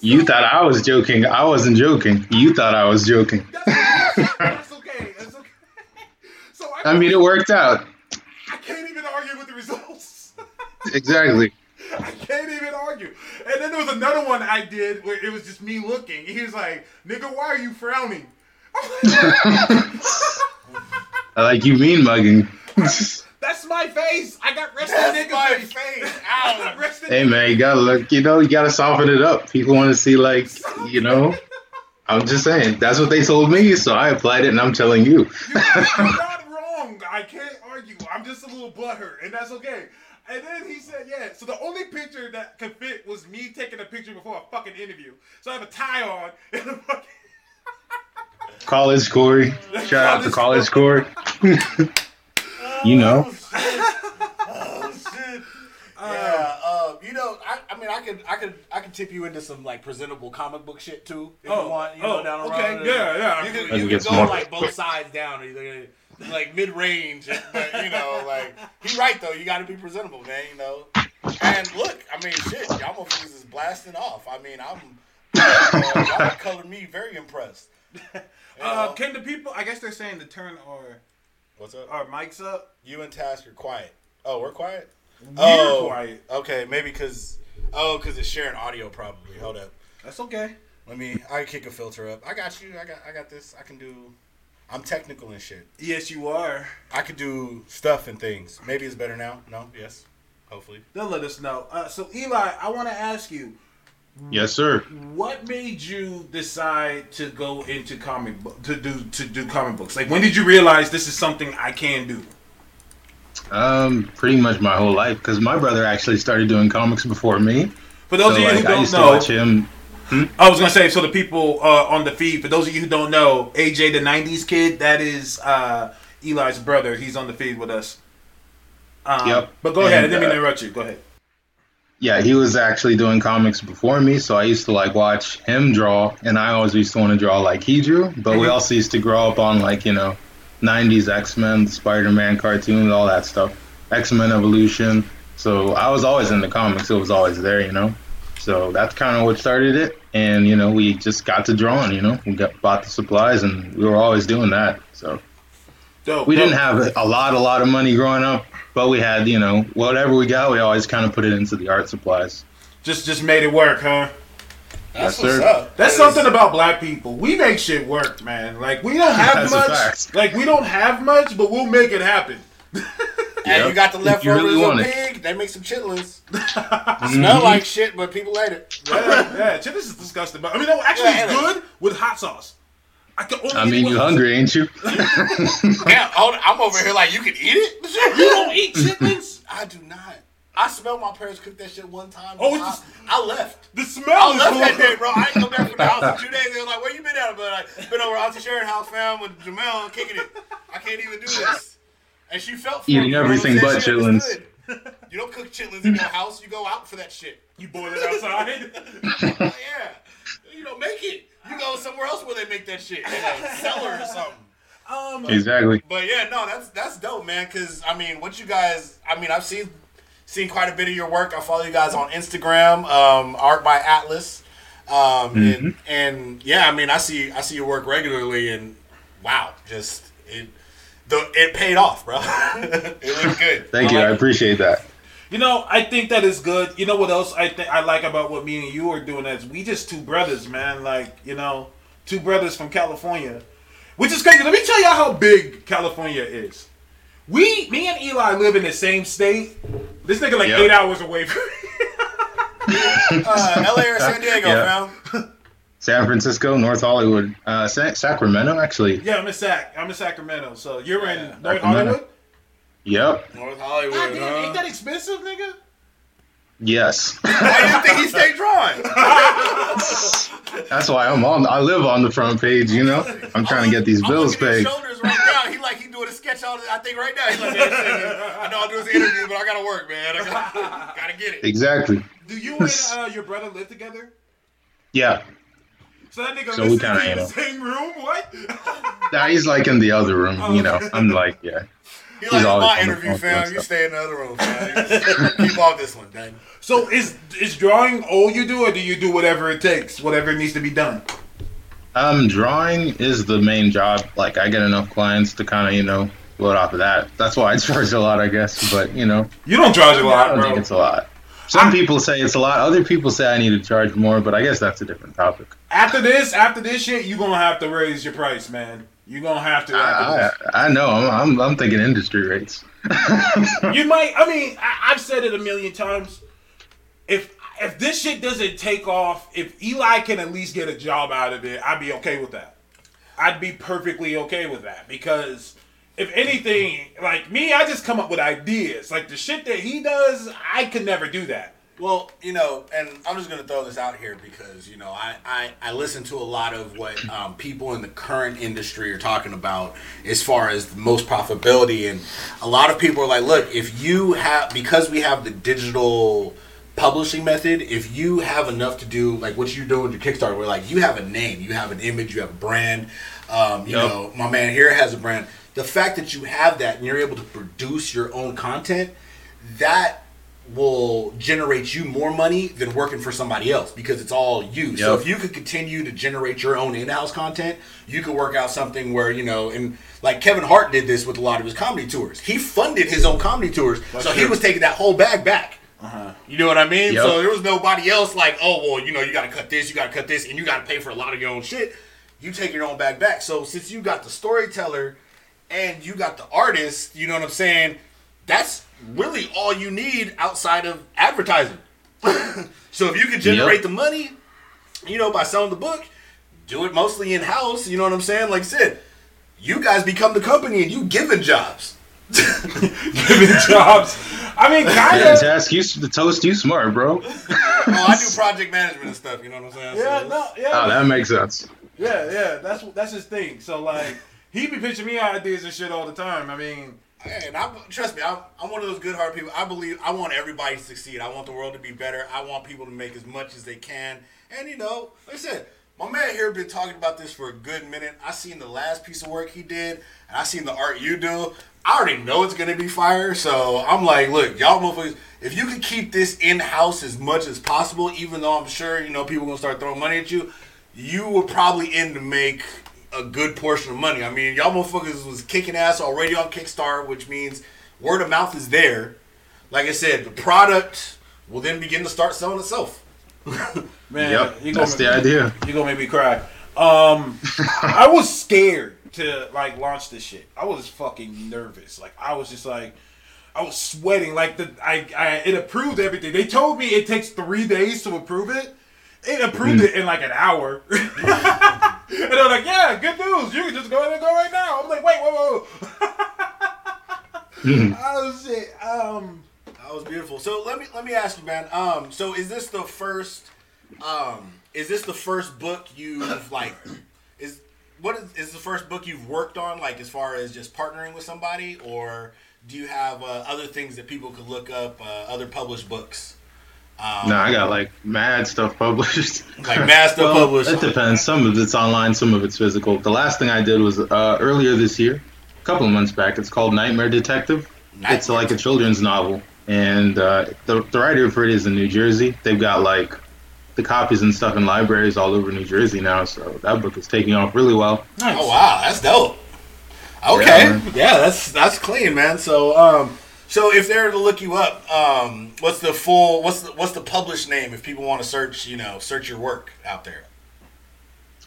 You thought I was joking. I wasn't joking. You thought I was joking. That's, that's okay. That's okay. So I, I mean, it worked out. I can't even argue with the results. Exactly. I can't even argue. And then there was another one I did where it was just me looking. He was like, nigga, why are you frowning? I like you mean mugging. That's my face. I got resting That's nigga my face. face. I got Ow. resting hey man, you gotta look. You know, you gotta soften it up. People want to see like, you know. I'm just saying. That's what they told me, so I applied it, and I'm telling you. You're not wrong. I can't argue. I'm just a little butthurt, and that's okay. And then he said, yeah. So the only picture that could fit was me taking a picture before a fucking interview. So I have a tie on and a fucking. College Corey. Shout out to College Corey you know. oh shit. Yeah, um, um, you know, I, I mean, I could, I could, I could tip you into some like presentable comic book shit too, if oh, you want. You oh, know, down okay, road. yeah, yeah. You could, you could go like both sides down, or like mid range, but you know, like he right though. You got to be presentable, man. You know, and look, I mean, shit, y'all motherfuckers is blasting off. I mean, I'm, uh, y'all color me very impressed. Uh, can the people? I guess they're saying the turn or What's up? our mics up. You and Task are quiet. Oh, we're quiet. We're oh, quiet. Okay, maybe because oh, because it's sharing audio probably. Hold up. That's okay. Let me. I kick a filter up. I got you. I got. I got this. I can do. I'm technical and shit. Yes, you are. I could do stuff and things. Maybe it's better now. No. Yes. Hopefully. They'll let us know. Uh, so Eli, I want to ask you, Yes, sir. what made you decide to go into comic book to do to do comic books? Like, when did you realize this is something I can do? Um, pretty much my whole life because my brother actually started doing comics before me. For those so of you like, who don't used know, to watch him. I was gonna say, so the people uh, on the feed, for those of you who don't know, AJ the '90s kid, that is uh, Eli's brother. He's on the feed with us. Um, Yep. But go ahead. I And, didn't mean to uh, interrupt you. Go ahead. Yeah, he was actually doing comics before me, so I used to like watch him draw, and I always used to want to draw like he drew. But we Mhm. also used to grow up on like you know, '90s X Men, Spider Man cartoons, all that stuff, X Men Evolution. So I was always in the comics; it was always there, you know. So that's kind of what started it, and you know, we just got to drawing. You know, we got bought the supplies, and we were always doing that. So Dope, we dope. didn't have a lot, a lot of money growing up, but we had, you know, whatever we got, we always kind of put it into the art supplies. just just made it work, huh? That's Yes, what's sir. up. That's That is- something about black people. We make shit work, man. Like we don't have That's much. Like we don't have much, but we'll make it happen. And Yep. you got the If you leftovers really of want it. pig. They make some chitlins. Smell mm-hmm. like shit, but people ate it. Yeah, yeah. Chitlins is disgusting, but I mean, no, actually, Yeah, it's it is. good with hot sauce. I can only. I mean, you with- hungry, ain't you? yeah, I'm over here like you can eat it. You don't eat chitlins. I do not. I smelled my parents cook that shit one time. Oh, I, it's I left. The smell I left that day, bro. I ain't come back from the house in two days. They were like, "Where you been at?" But I been over Auntie Sharon house, fam, with Jamel kicking it. I can't even do this. And she felt for Eating me, everything but chitlins. You don't cook chitlins in your house. You go out for that shit. You boil it outside. Like, yeah, you don't make it. You go somewhere else where they make that shit in a cellar or something. um, exactly. But yeah, no, that's that's dope, man. Cause I mean, what you guys, I mean, I've seen seen quite a bit of your work. I follow you guys on Instagram, um, Art by Atlas, um, and and yeah, I mean, I see I see your work regularly, and wow, just it the it paid off, bro. it looked good. Thank I you. like I it. appreciate that. You know, I think that is good. You know what else I think I like about what me and you are doing is we just two brothers, man. Like you know, two brothers from California, which is crazy. Let me tell y'all how big California is. We, me and Eli live in the same state. This nigga like Yep. eight hours away from. Uh, L.A. or San Diego, Yeah. fam. San Francisco, North Hollywood, uh, Sa- Sacramento, actually. yeah, I'm in Sac. I'm in Sacramento. So you're in North Sacramento. Hollywood. Yep. North God Hollywood, damn, huh? ain't that expensive, nigga? Yes. Why do you think he stayed drawing? That's why I'm on. I live on the front page. You know, I'm trying to get these I'm bills looking at his paid. shoulders right now. He like he doing a sketch on. I think right now he's like, man, shit, I know I'm doing this interview, but I gotta work, man. I gotta, gotta get it. Exactly. Do you and uh, your brother live together? Yeah. So that nigga So we lives kinda, in the same room? What? Nah, he's like in the other room. You know, I'm like, yeah. He He's like always my interview, phone fam. You stuff. stay in the other room, fam. Keep off this one, man. So is is drawing all you do, or do you do whatever it takes, whatever needs to be done? Um, drawing is the main job. Like, I get enough clients to kind of, you know, load off of that. That's why I charge a lot, I guess. But you know, You don't charge a lot, don't bro. think it's a lot. Some people say it's a lot. Other people say I need to charge more. But I guess that's a different topic. After this, after this shit, you gonna have to raise your price, man. You gonna have to. I, I, I know. I'm, I'm, I'm thinking industry rates. You might. I mean, I, I've said it a million times. If if this shit doesn't take off, if Eli can at least get a job out of it, I'd be okay with that. I'd be perfectly okay with that because if anything, like me, I just come up with ideas. Like the shit that he does, I could never do that. Well, you know, and I'm just gonna throw this out here because you know I I, I listen to a lot of what um, people in the current industry are talking about as far as the most profitability, and a lot of people are like, look, if you have because we have the digital publishing method, if you have enough to do like what you do with your Kickstarter, where like you have a name, you have an image, you have a brand. Um, you Yep. know, my man here has a brand. The fact that you have that and you're able to produce your own content, that will generate you more money than working for somebody else because it's all you. So if you could continue to generate your own in-house content, you could work out something where you know, and like Kevin Hart did this with a lot of his comedy tours. He funded his own comedy tours, so he was taking that whole bag back. Uh-huh. You know what I mean? Yep. So there was nobody else like, oh well, you know, you got to cut this, you got to cut this, and you got to pay for a lot of your own shit. You take your own bag back. So since you got the storyteller and you got the artist, you know what I'm saying? That's really all you need outside of advertising. so if you can generate Yep. the money, you know, by selling the book, do it mostly in house. You know what I'm saying? Like I said, you guys become the company and you giving jobs. Giving jobs. I mean, kind Yeah, of. to ask you the toast, you smart, bro. Oh, I do project management and stuff. You know what I'm saying? Yeah, So no, Oh, that makes sense. yeah, yeah. That's that's his thing. So like, he be pitching me ideas and shit all the time. I mean, Hey, and I trust me, I'm, I'm one of those good-hearted people. I believe I want everybody to succeed. I want the world to be better. I want people to make as much as they can. And you know, like I said, my man here been talking about this for a good minute. I seen the last piece of work he did, and I seen the art you do. I already know it's gonna be fire. So I'm like, look, y'all motherfuckers, if you can keep this in house as much as possible, even though I'm sure you know people gonna start throwing money at you, you will probably end to make a good portion of money. I mean, y'all motherfuckers was kicking ass already on Kickstarter, which means word of mouth is there. Like I said, the product will then begin to start selling itself. man, Yep, you that's gonna, the idea. You gonna make me cry. Um, I was scared to like launch this shit. I was fucking nervous. Like I was just like, I was sweating. Like the I, I it approved everything. They told me it takes three days to approve it. It approved it in like an hour. and they're like, "Yeah, good news. You can just go ahead and go right now." I'm like, "Wait, whoa, whoa." oh shit. Um, That was beautiful. So let me let me ask you, man. Um, so is this the first? Um, is this the first book you've like? Is what is, is the first book you've worked on? Like as far as just partnering with somebody, or do you have uh, other things that people could look up? Uh, other published books. Um, No, I got like mad stuff published. Like mad stuff Well, published. It depends. Some of it's online, some of it's physical. The last thing I did was uh, earlier this year, a couple of months back. It's called Nightmare Detective. It's like a children's novel, and uh, the, the writer for it is in New Jersey. They've got like the copies and stuff in libraries all over New Jersey now. So that book is taking off really well. nice. Oh wow, that's dope. Okay, Yeah, yeah, that's that's clean, man. So, um, so if they're to look you up, um, what's the full, what's the what's the published name if people want to search, you know, search your work out there?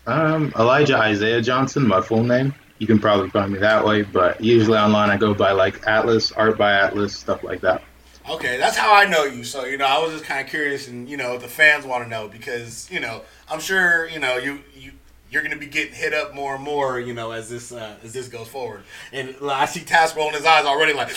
Um, Elijah Isaiah Johnson, my full name. You can probably find me that way, but usually online I go by like Atlas, Art by Atlas, stuff like that. Okay, that's how I know you. So, you know, I was just kind of curious, and you know, the fans want to know because you know, I'm sure you know you you. You're gonna be getting hit up more and more, you know, as this uh, as this goes forward. And I see Task rolling his eyes already, like,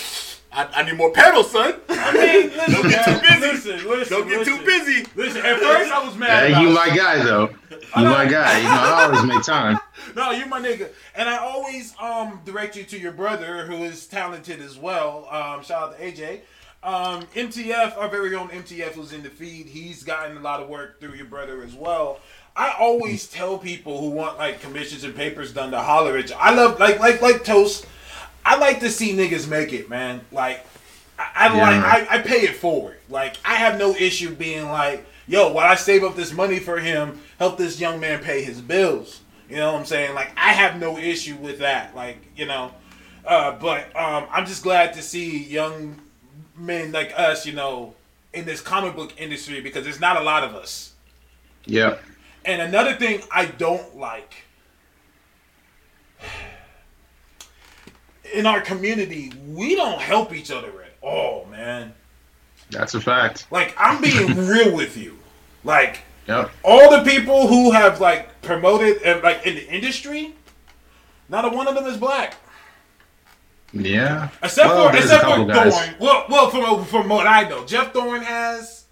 I, I need more pedals, son. I mean, listen, Don't get too busy. Listen, listen, Don't get listen. too busy. Listen, at first I was mad. Hey, about you it. my guy though. You my guy. You know I always make time. No, you my nigga. And I always um direct you to your brother who is talented as well. Um, shout out to AJ. Um, MTF, our very own MTF who's in the feed, he's gotten a lot of work through your brother as well. I always tell people who want like commissions and papers done to holler at you. I love like like like Toast. I like to see niggas make it, man. Like I, I Yeah. like I, I pay it forward. Like I have no issue being like, yo, while I save up this money for him, help this young man pay his bills. You know what I'm saying? Like I have no issue with that. Like you know, uh, but um, I'm just glad to see young men like us, you know, in this comic book industry because there's not a lot of us. Yeah. And another thing I don't like in our community, we don't help each other at all, man. That's a fact. Like I'm being real with you. Like Yep. all the people who have like promoted and like in the industry, not a one of them is black. Yeah. Except Well, for except for guys. Thorne. Well, well, from from what I know, Jeff Thorne has.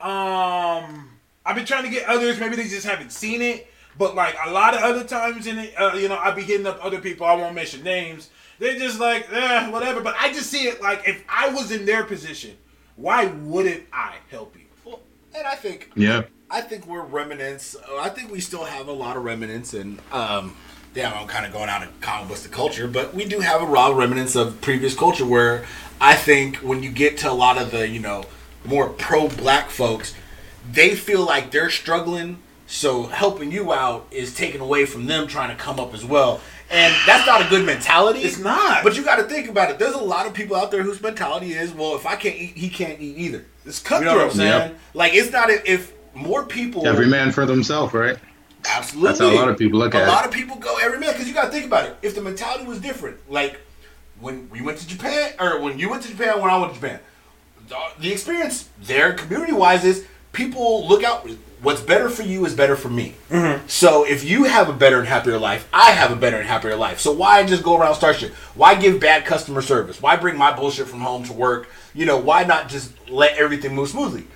Um, I've been trying to get others. Maybe they just haven't seen it. But like a lot of other times in it, uh, you know, I be hitting up other people. I won't mention names. They're just like, eh, whatever. But I just see it like if I was in their position, why wouldn't I help you? and I think Yeah. I think we're remnants. I think we still have a lot of remnants, and um, yeah, I'm kind of going out of comic books to culture, but we do have a lot of remnants of previous culture. Where I think when you get to a lot of the you know more pro-black folks, they feel like they're struggling, so helping you out is taken away from them trying to come up as well. And that's not a good mentality. It's not. But you got to think about it. There's a lot of people out there whose mentality is, well, if I can't eat, he can't eat either. It's You know what I'm cutthroat. saying? Yep. Like it's not if, if more people Every man for themselves, right? absolutely That's how a lot of people look a at A lot it. of people go every man because you got to think about it. If the mentality was different, like when we went to Japan or when you went to Japan, when I went to Japan, the, the experience there, community wise, is people look out. What's better for you is better for me. Mm-hmm. So if you have a better and happier life, I have a better and happier life. So why just go around start shit? Why give bad customer service? Why bring my bullshit from home to work? You know, why not just let everything move smoothly?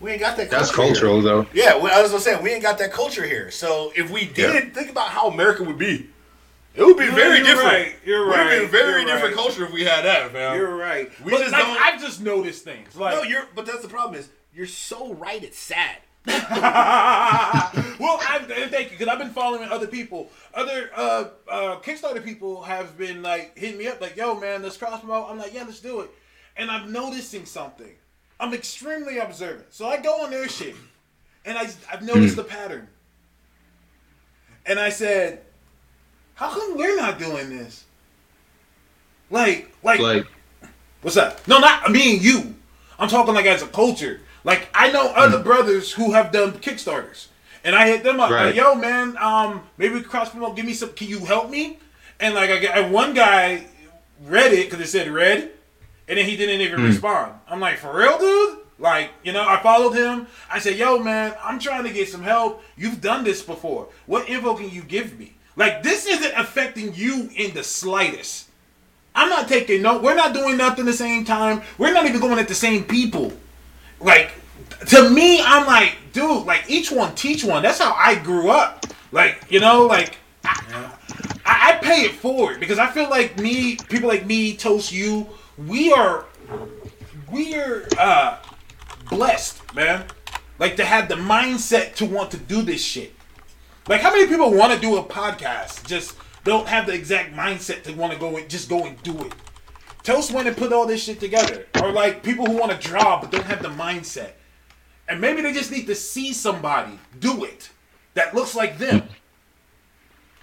We ain't got that. That's culture here. cultural, though. Yeah, well, I was gonna say we ain't got that culture here. So if we did, think about how America would be. It would be No, very you're different. right, you're right. It Would be a very you're different right. culture if we had that, man. You're right. We but just like, don't- I've just noticed things. Like, no, you're. But that's the problem is you're so right. It's sad. well, I, thank you because I've been following other people. Other uh, uh, Kickstarter people have been like hitting me up, like, "Yo, man, let's cross promote." I'm like, "Yeah, let's do it." And I'm noticing something. I'm extremely observant, so I go on their shit, and I I've noticed the pattern. And I said, "How come we're not doing this?" Like, like, Like, What's that? No, not me and you. I'm talking like as a culture. Like I know other brothers who have done Kickstarters, and I hit them up Right. like, "Yo, man, um, maybe cross promote. Give me some. Can you help me?" And like I got one guy read it because it said red, and then he didn't even respond. I'm like, "For real, dude?" Like, you know, I followed him. I said, "Yo, man, I'm trying to get some help. You've done this before. What info can you give me?" Like, this isn't affecting you in the slightest. I'm not taking no. We're not doing nothing the same time. We're not even going at the same people. Like to me, I'm like, dude, like each one teach one. That's how I grew up. Like you know, like I, I, I pay it forward because I feel like me, people like me, Toast, you, we are, we are uh, blessed, man. Like to have the mindset to want to do this shit. Like how many people want to do a podcast? Just don't have the exact mindset to want to go and just go and do it. Toast went and put all this shit together. Or like people who want to draw but don't have the mindset. And maybe they just need to see somebody do it that looks like them.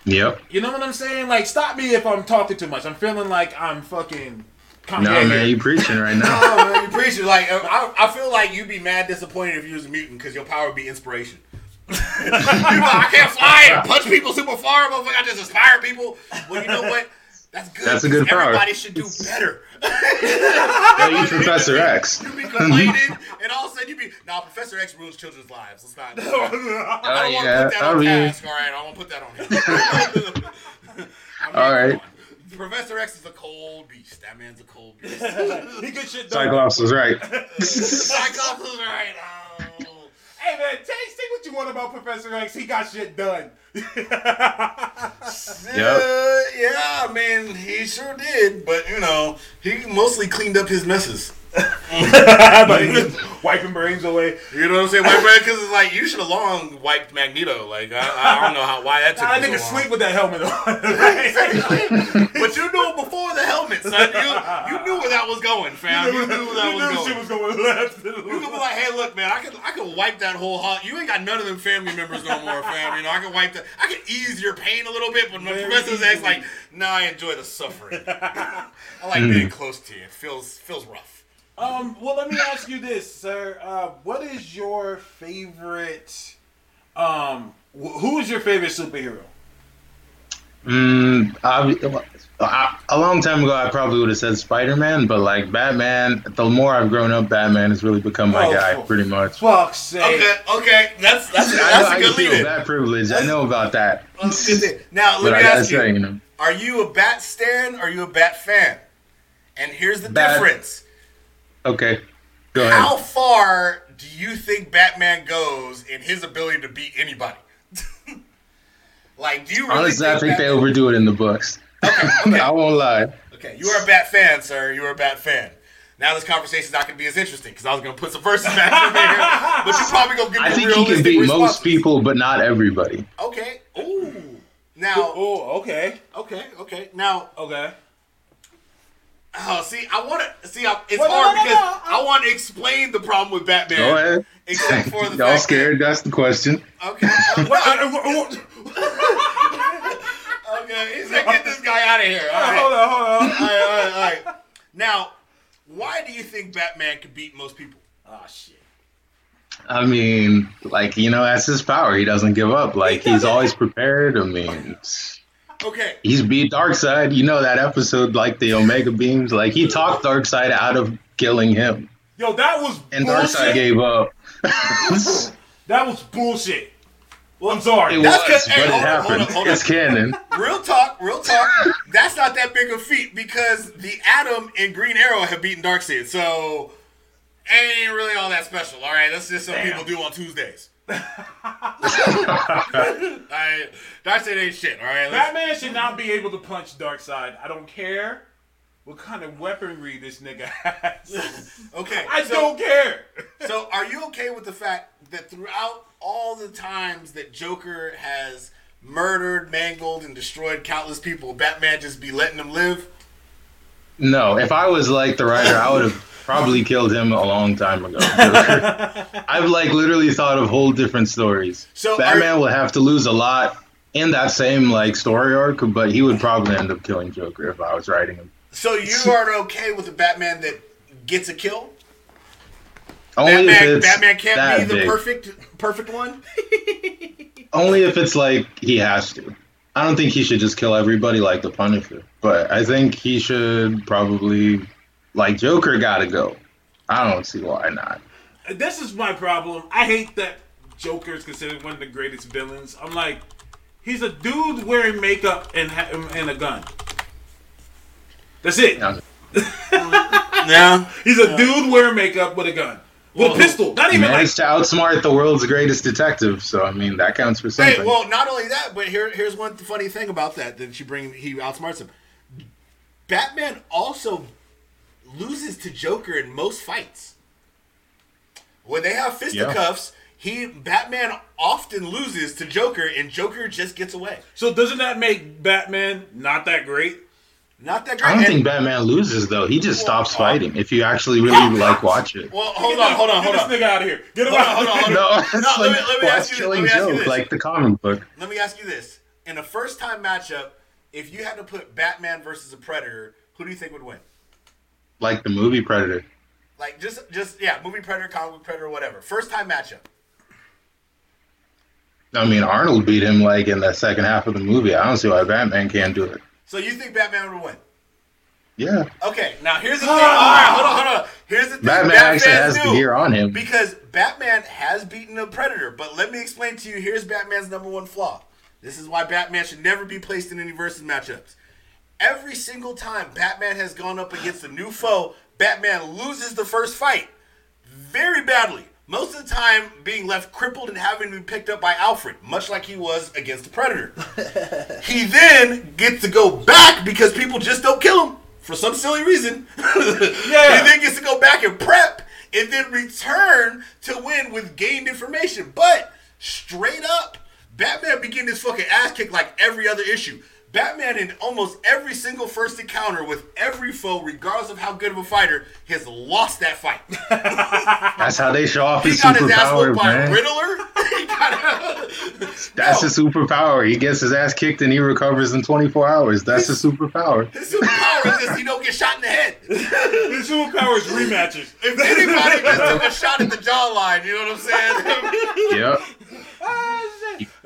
yep. You know what I'm saying? Like stop me if I'm talking too much. I'm feeling like I'm fucking Kanye No, here. man, you preaching right now. Oh man, you preach it. Like uh, I, I feel like you'd be mad disappointed if you was a mutant because your power would be inspiration. Like, I can't fly and punch people super far, motherfucker. I just inspire people. Well, you know what? That's good. That's a good power. Everybody should do better. Yo, you Professor X. You be complaining, and all of a sudden you be, nah, Professor X ruins children's lives. Let's not. Oh, I don't oh, want to put that I on oh, mean- task. All right, I don't want to put that on him. All right. come. Professor X is a cold beast. That man's a cold beast. he good shit done. Cyclops was right. Cyclops is right. Oh. Hey man, say, say what you want about Professor X. He got shit done. Yeah, yeah, I mean, he sure did, but you know, he mostly cleaned up his messes. Mm. but just wiping brains away. You know what I'm saying? White bread, because it's like you should have long wiped Magneto. Like I, I don't know how why that took Nah, me nigga so sleep with that helmet on. but you knew before the helmet, son. You, you knew where that was going, fam. You knew where that you was knew going. shit was going left. You could be like, hey, look, man, I could I can wipe that whole hot. You ain't got none of them family members no more, fam. You know, I can wipe that. I can ease your pain a little bit, but my Very Professor X easily. like, nah, I enjoy the suffering. I like being close to you. It feels feels rough. Um, well, let me ask you this, sir. Uh, what is your favorite? Um, wh- who is your favorite superhero? Mm, I, I, a long time ago, I probably would have said Spider Man, but like Batman, the more I've grown up, Batman has really become my Oh, guy, fuck. pretty much. Fuck's sake! Okay, okay, that's that's I know that's I a good feel lead in. that privilege. I know about that. Now let I me gotta ask say, you: you know, Are you a Bat stan? Or are you a Bat fan? And here's the Bat. difference. Okay, go ahead. How far do you think Batman goes in his ability to beat anybody? like, do you really Honestly, I think they overdo it in the books. Okay, okay. I won't lie. Okay, you are a Bat fan, sir. You are a Bat fan. Now this conversation's not going to be as interesting because I was going to put some verses matches in there, but you're probably going to give me I think he realistic can beat responses. most people, but not everybody. Okay. Ooh. Now. Oh, okay, Okay. Okay. Now. okay. Oh, see, I want to see. I, it's Well, hard no, no, because no, I want to explain the problem with Batman. Go ahead. Except for the Y'all fact scared? That's the question. Okay. What? I- I- okay. He said, "Get this guy out of here." All right. Hold on, hold on. All right. All right. All right. Now, why do you think Batman can beat most people? Oh shit. I mean, like you know, that's his power. He doesn't give up. Like he's always prepared. I mean, Okay. he's beat Darkseid. You know that episode, like the Omega beams. Like he talked Darkseid out of killing him, Yo, that was and Darkseid bullshit. gave up. That was bullshit. Well, I'm sorry. It That's was, 'cause- but hey, it hold on, hold happened. on, hold on. It's canon. Real talk. Real talk. That's not that big a feat because the Atom and Green Arrow have beaten Darkseid, so ain't really all that special. All right, that's just something Damn. people do on Tuesdays. All right, Darkseid ain't shit. All right. let's- Batman should not be able to punch Darkseid. I don't care what kind of weaponry this nigga has. Okay. I so- don't care. So, are you okay with the fact that throughout all the times that Joker has murdered, mangled, and destroyed countless people, Batman just be letting them live? No, if I was like the writer, I would have probably killed him a long time ago. I've like literally thought of whole different stories. So Batman are- will have to lose a lot in that same like story arc, but he would probably end up killing Joker if I was writing him. So you are okay with a Batman that gets a kill? Only Batman, if it's Batman can't be the big. perfect perfect one. Only if it's like he has to. I don't think he should just kill everybody like the Punisher, but I think he should probably like Joker got to go. I don't see why not. This is my problem. I hate that Joker is considered one of the greatest villains. I'm like, he's a dude wearing makeup and ha- and a gun. That's it. Yeah. Yeah. He's a dude wearing makeup with a gun. With a pistol. Not He even like managed to outsmart the world's greatest detective, so I mean that counts for something. Hey, well, not only that, but here, here's one funny thing about that that you bring. He outsmarts him. Batman also loses to Joker in most fights. When they have fisticuffs, he Batman often loses to Joker, and Joker just gets away. So doesn't that make Batman not that great? Not that great. I don't And- think Batman loses though. He just stops uh, fighting. If you actually really like watch it. well, hold on, hold on, Get hold this on. nigga out of here. Get him Hold on, out. hold on, hold on. No, it's No, like let me- let me ask you this, let me ask you this. like the comic book. Let me ask you this: In a first time matchup, if you had to put Batman versus a Predator, who do you think would win? Like the movie Predator. Like just, just yeah, movie Predator, comic book Predator, whatever. First time matchup. I mean, Arnold beat him like in the second half of the movie. I don't see why Batman can't do it. So you think Batman would win? Yeah, Okay, now here's the thing. All right, hold on, hold on. Here's the thing. Batman actually has the gear on him. Because Batman has beaten a Predator. But let me explain to you here's Batman's number one flaw. This is why Batman should never be placed in any versus matchups. Every single time Batman has gone up against a new foe, Batman loses the first fight very badly. Most of the time, being left crippled and having to be picked up by Alfred, much like he was against the Predator. he then gets to go back because people just don't kill him for some silly reason. Yeah. he then gets to go back and prep and then return to win with gained information. But straight up, Batman be getting his fucking ass kicked like every other issue. Batman in almost every single first encounter with every foe, regardless of how good of a fighter, has lost that fight. That's how they show off He his got his ass superpower, whooped by man. Riddler. he That's No. his superpower. He gets his ass kicked and he recovers in 24 hours. That's his superpower. His superpower is just he don't get shot in the head. His superpower is rematches. If anybody just took a shot at the jawline, you know what I'm saying? Yep.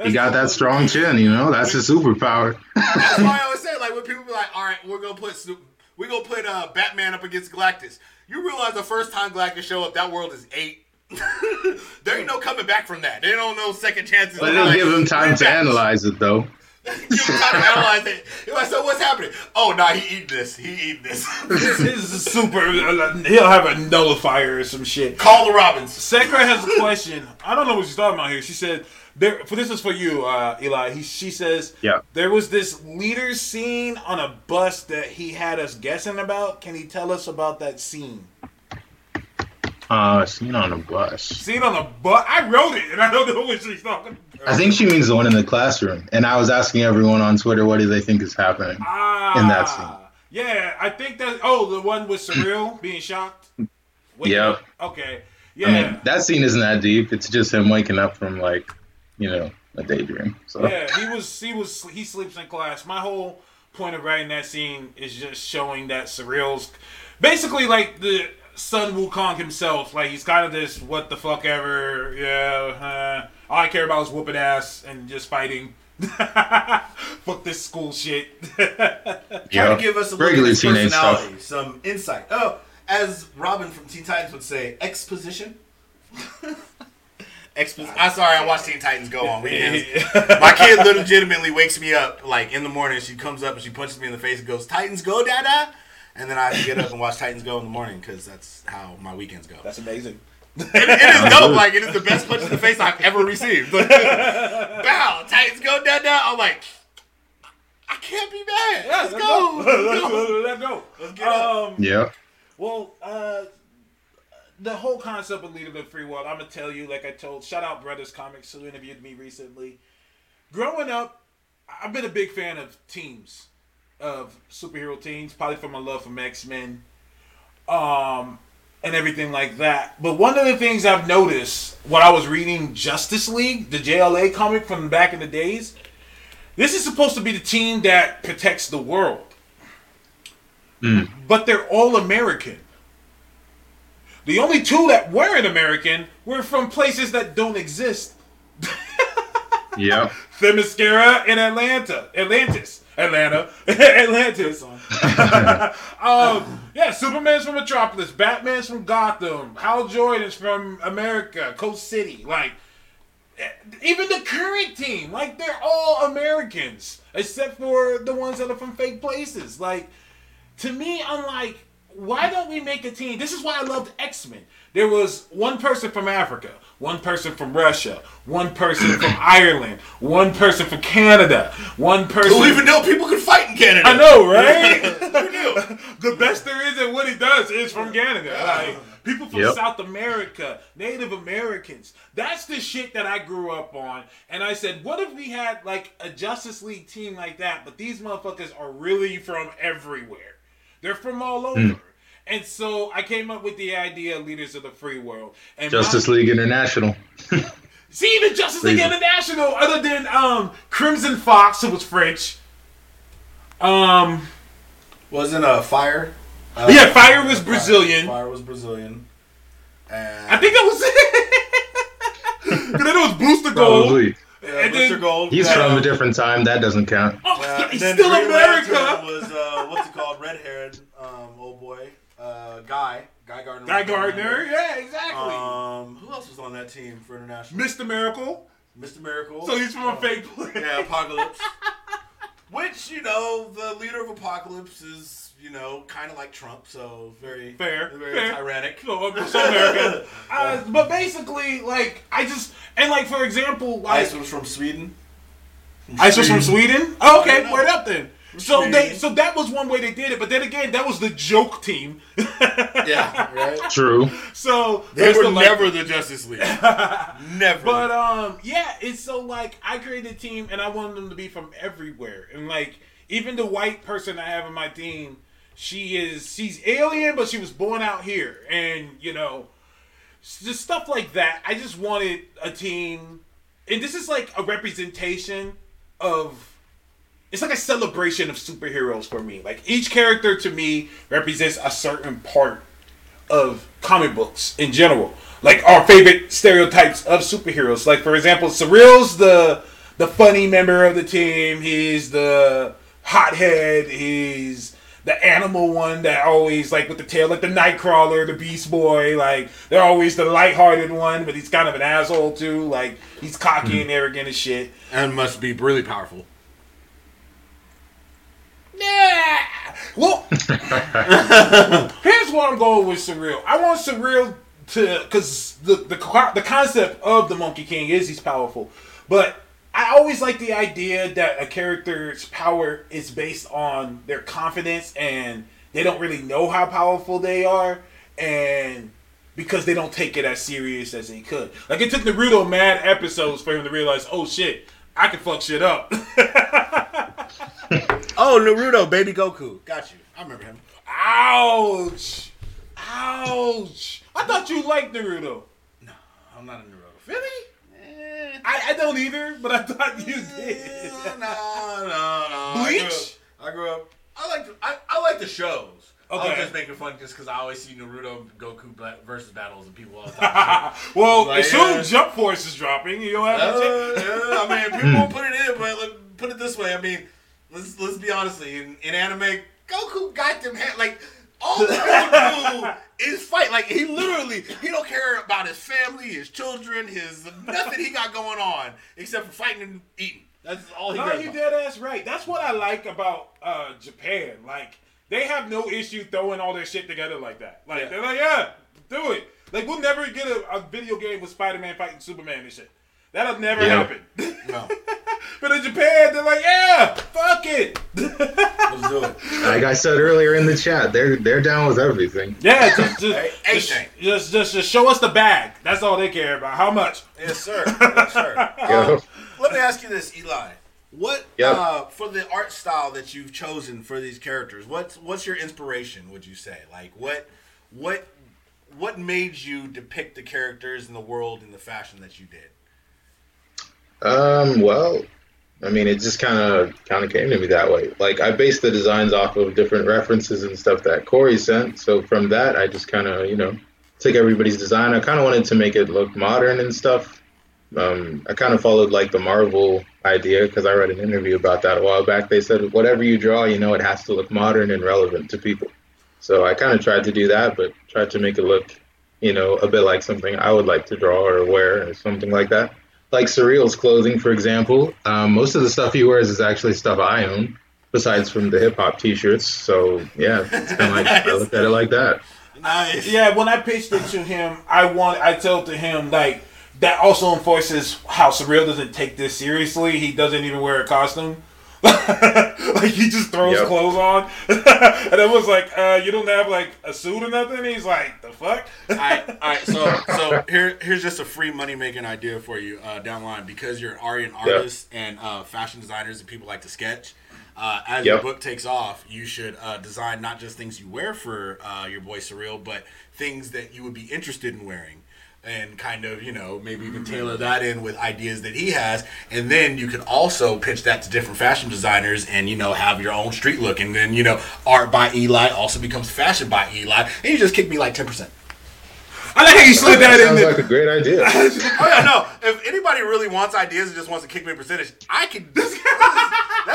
He, he got that strong chin, you know. That's his superpower. That's why I always say, like, when people be like, "All right, we're gonna put Snoop- we're gonna put uh, Batman up against Galactus," you realize the first time Galactus show up, that world is eight. there ain't no coming back from that. They don't know second chances. But it'll give him time to analyze it, though. Give him time to analyze it. You're like, so what's happening? Oh, nah, he eating this. He eating this. This is a super. He'll have a nullifier or some shit. Call the Robins. Sakura has a question. I don't know what she's talking about here. She said, "There." For this is for you, uh, Eli. He, she says, Yeah. There was this leader scene on a bus that he had us guessing about. Can he tell us about that scene? Uh, scene on a bus. Scene on a bus. I wrote it, and I don't know what she's talking. about. I think she means the one in the classroom. And I was asking everyone on Twitter, what do they think is happening? Ah, in that scene. Yeah, I think that. Oh, the one with Surreal being shocked. Waking Yep. Okay. Yeah. I mean, that scene isn't that deep. It's just him waking up from like, you know, a daydream. So Yeah, he was he was he sleeps in class. My whole point of writing that scene is just showing that Surreal's basically like the Sun Wukong himself. Like he's kind of this what the fuck ever. Yeah, uh, all I care about is whooping ass and just fighting. fuck this school shit. Trying yeah, to give us a look at regular his teenage personality, stuff. some insight. Oh, as Robin from Teen Titans would say, exposition. Exposition. I'm sorry, I watched Teen Titans go on weekends. My kid legitimately wakes me up like in the morning. She comes up and she punches me in the face and goes, "Titans go, Dada!" And then I have to get up and watch Titans go in the morning because that's how my weekends go. That's amazing. it, it is dope. Like it is the best punch in the face I've ever received. Like, Bow, Titans go, Dada! I'm like, I can't be mad. Yeah, let's, go. Let's go. Let's go. Let's get up. Um, yeah. Well, uh, the whole concept of leading the free world, I'm gonna tell you, like I told, shout out Brothers Comics who interviewed me recently. Growing up, I've been a big fan of teams, of superhero teams, probably from my love for X Men, um, and everything like that. But one of the things I've noticed when I was reading Justice League, the JLA comic from back in the days, this is supposed to be the team that protects the world but they're all American. The only two that weren't American were from places that don't exist. Yeah. Themyscira in Atlanta. Atlantis. Atlanta. Atlantis. um, yeah, Superman's from Metropolis. Batman's from Gotham. Hal Jordan's from America, Coast City. Like, even the current team, like, they're all Americans. Except for the ones that are from fake places. Like, to me, I'm like, why don't we make a team? This is why I loved X Men. There was one person from Africa, one person from Russia, one person from Ireland, one person from Canada, one person. Who even know people can fight in Canada? I know, right? Who knew? the best there is at what he does is from Canada. Like people from Yep. South America, Native Americans. That's the shit that I grew up on. And I said, what if we had like a Justice League team like that, but these motherfuckers are really from everywhere. They're from all hmm. over. And so I came up with the idea of Leaders of the Free World. And my- Justice League International. See, even Justice League International, other than um, Crimson Fox, who was French. Um, Wasn't a fire? Uh, yeah, Fire was Brazilian. Fire was Brazilian. And I think that was it. Because then it was Booster Gold. Probably. yeah, and Mr. then- Gold. He's from a different time. That doesn't count. Oh, Uh, he's still Green America. Lantern was uh, what's it called? Red haired um, old boy, uh, Guy, Guy Gardner. Guy Gardner. Yeah, exactly. Um, who else was on that team for international? Mr. Miracle. Mr. Miracle. So he's from a fake place. Yeah, Apokolips. Which you know, the leader of Apokolips is you know kind of like Trump, so very Fair, very fair. tyrannic. So, uh, so. Uh, but basically, like, I just, and like, for example, like, Ice was from Sweden. Ice was from Sweden. Oh, okay, word up then. So Sweden. they, so that was one way they did it. But then again, that was the joke team. Yeah, right. True. So They were the, like- never the Justice League. never. But um, yeah, it's so like I created a team and I wanted them to be from everywhere, and like even the white person I have on my team, she is she's alien, but she was born out here, and you know, just stuff like that. I just wanted a team, and this is like a representation of. It's like a celebration of superheroes for me. Like each character to me represents a certain part of comic books in general. Like our favorite stereotypes of superheroes. Like for example, Surreal's the the funny member of the team. He's the hothead. He's the animal one that always like with the tail, like the Nightcrawler, the Beast Boy. Like they're always the lighthearted one, but he's kind of an asshole too. Like he's cocky hmm. and arrogant as shit. and must be really powerful. Yeah. Well, here's what I'm going with Surreal. I want Surreal to, because the, the the concept of the Monkey King is he's powerful, but I always like the idea that a character's power is based on their confidence and they don't really know how powerful they are, and because they don't take it as serious as they could. Like it took Naruto mad episodes for him to realize, oh shit, I can fuck shit up. Oh, Naruto, Baby Goku. Got you. I remember him. Ouch! Ouch! I thought you liked Naruto. No, I'm not a Naruto. fan. Really? Eh, I, I don't either, but I thought you did. eh, no, no, no. I grew Bleach? up- I grew up. I like. I, I like the shows. I was Okay. just making fun just because I always see Naruto Goku versus battles and people all the time. well, Like, soon yeah. Jump Force is dropping. You don't have Uh, to yeah, I mean, people won't put it in, but let, put it this way. I mean, let's let's be honestly. In, in anime, Goku got them hand, like all the Goku do is fight. Like he literally, he don't care about his family, his children, his nothing he got going on except for fighting and eating. That's all he No, cares you dead ass right. That's what I like about uh, Japan. Like they have no issue throwing all their shit together like that. Like Yeah. they're like, yeah, do it. Like we'll never get a, a video game with Spider Man fighting Superman and shit. That'll never Yeah. happen. No, but in Japan, they're like, yeah, fuck it. let's do it. Like I said earlier in the chat, they're they're down with everything. yeah, just just, Hey, just, just, just just show us the bag. That's all they care about. How much? Yes, sir. Yes, sir. Um, let me ask you this, Eli. What Yep. uh, for the art style that you've chosen for these characters? What's what's your inspiration? Would you say like what what what made you depict the characters in the world in the fashion that you did? Um, well, I mean, it just kind of kind of came to me that way. Like I based the designs off of different references and stuff that Corey sent. So from that, I just kind of you know took everybody's design. I kind of wanted to make it look modern and stuff. Um, I kind of followed like the Marvel idea because I read an interview about that a while back. They said whatever you draw, you know, it has to look modern and relevant to people. So I kind of tried to do that, but tried to make it look, you know, a bit like something I would like to draw or wear or something like that like Surreal's clothing, for example, um, most of the stuff he wears is actually stuff I own, besides from the hip hop T-shirts. So yeah, it's kind of like I looked at it like that. Nice. Yeah, when I pitched it to him, I want I told to him like that also enforces how Surreal doesn't take this seriously. He doesn't even wear a costume. like he just throws Yep. clothes on, and it was like, uh, "You don't have like a suit or nothing." He's like, "The fuck." all right, all right. So, so here, here's just a free money making idea for you uh, down the line because you're already an artist and uh, fashion designers and people like to sketch. Uh, as your book takes off, you should uh, design not just things you wear for uh, your boy Surreal, but things that you would be interested in wearing. And kind of, you know, maybe even mm-hmm. tailor that in with ideas that he has. And then you can also pitch that to different fashion designers and, you know, have your own street look. And then, you know, art by Eli also becomes fashion by Eli. And you just kick me like 10%. I like how you slid that in Sounds like a great idea. Oh yeah, no. If anybody really wants ideas and just wants to kick me a percentage, I can.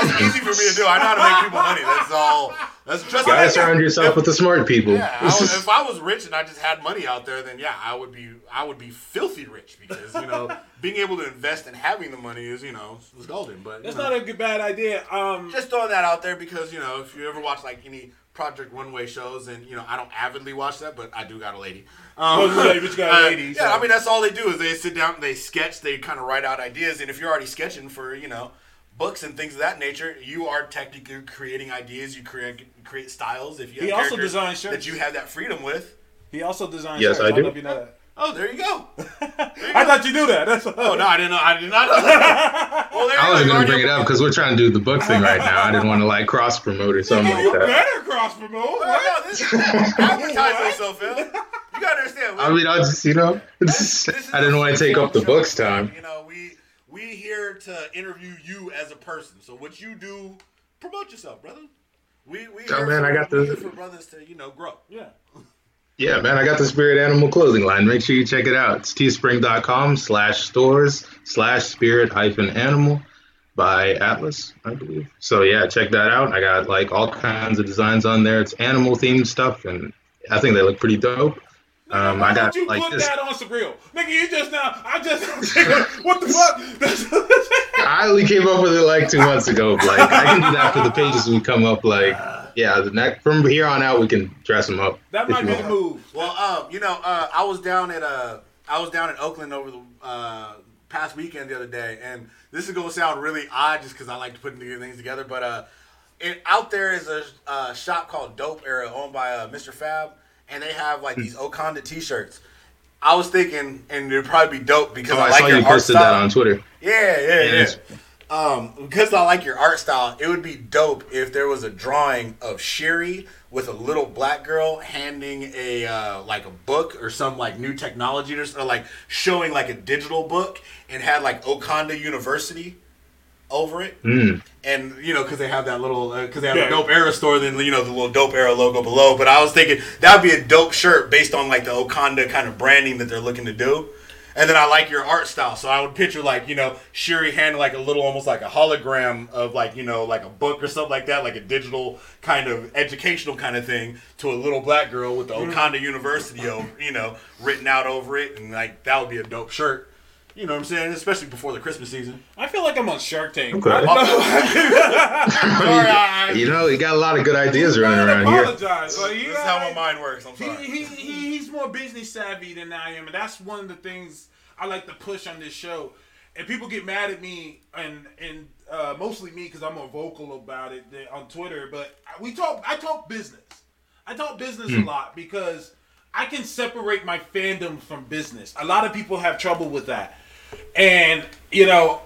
This, that's easy for me to do. I know how to make people money. That's all. That's just Gotta surround yourself with the smart people. Yeah, I if I was rich and I just had money out there, then yeah, I would be. I would be filthy rich because you know being able to invest and having the money is you know is golden. But you That's know, not a good bad idea. Um, just throwing that out there because you know if you ever watch like any Project Runway shows and you know I don't avidly watch that, but I do got a lady. Um, Oh, but you got a uh, lady, Yeah, I mean that's all they do is they sit down, they sketch, they kind of write out ideas, and if you're already sketching for you know books and things of that nature, you are technically creating ideas. You create create styles. If you have He also characters designs shirts. that you have that freedom with. he also designed. Yes, shirts. I don't do. know if you know that. Oh, oh there you go. I thought you knew that. That's Oh no, I didn't know. I did not know. That. Well, there I wasn't gonna bring it up because we're trying to do the book thing right now. I didn't want to like cross promote or something you like that. better cross promote. Oh, What? no, this advertise yourself, Phil. You gotta understand. I mean, I just you know, This I didn't want to take up the books time. You know, we we here to interview you as a person. So what you do, promote yourself, brother. We we Oh, here man, for, I got the- here for brothers to you know grow. Yeah. Yeah, man, I got the Spirit Animal clothing line. Make sure you check it out. It's teespring.com slash stores slash spirit hyphen animal by Atlas, I believe. So yeah, check that out. I got like all kinds of designs on there. It's animal themed stuff, and I think they look pretty dope. Um, Why I got you like put this. that on Surreal? Nigga, you just now, I just, what the fuck? I only came up with it like two months ago. Like I can do that for the pages we come up. Like yeah, the next from here on out we can dress them up. that might be want. the move. Well, um, you know, uh, I was down at uh, I was down in Oakland over the uh, past weekend the other day, and this is gonna sound really odd just because I like to put things together, but uh, it, out there is a uh, shop called Dope Era owned by uh, Mr. Fab, and they have like these Wakanda T-shirts. I was thinking, and it'd probably be dope because Oh, I I like saw your you art posted style. that on Twitter. Yeah, yeah, yeah. Yes. Um, because I like your art style, it would be dope if there was a drawing of Shuri with a little black girl handing a uh, like a book or some like new technology or, or like showing like a digital book and had like Wakanda University over it. Mm. And you know, because they have that little, because they have Yeah. a dope era store, then you know the little dope era logo below. But I was thinking that would be a dope shirt based on like the Wakanda kind of branding that they're looking to do. And then I like your art style, so I would picture like you know Shuri handing like a little, almost like a hologram of like you know like a book or something like that, like a digital kind of educational kind of thing to a little black girl with the Wakanda University, over, you know, written out over it, and like that would be a dope shirt. You know what I'm saying? Especially before the Christmas season. I feel like I'm on Shark Tank. Okay. I don't. Sorry, I- You know, you got a lot of good ideas running I around here. apologize. Like, you This is how my mind works. I'm he, sorry. he, he, he's more business savvy than I am, and that's one of the things I like to push on this show. And people get mad at me, and and uh, mostly me because I'm more vocal about it on Twitter. But we talk, I talk business. I talk business a lot because I can separate my fandom from business. A lot of people have trouble with that, and you know,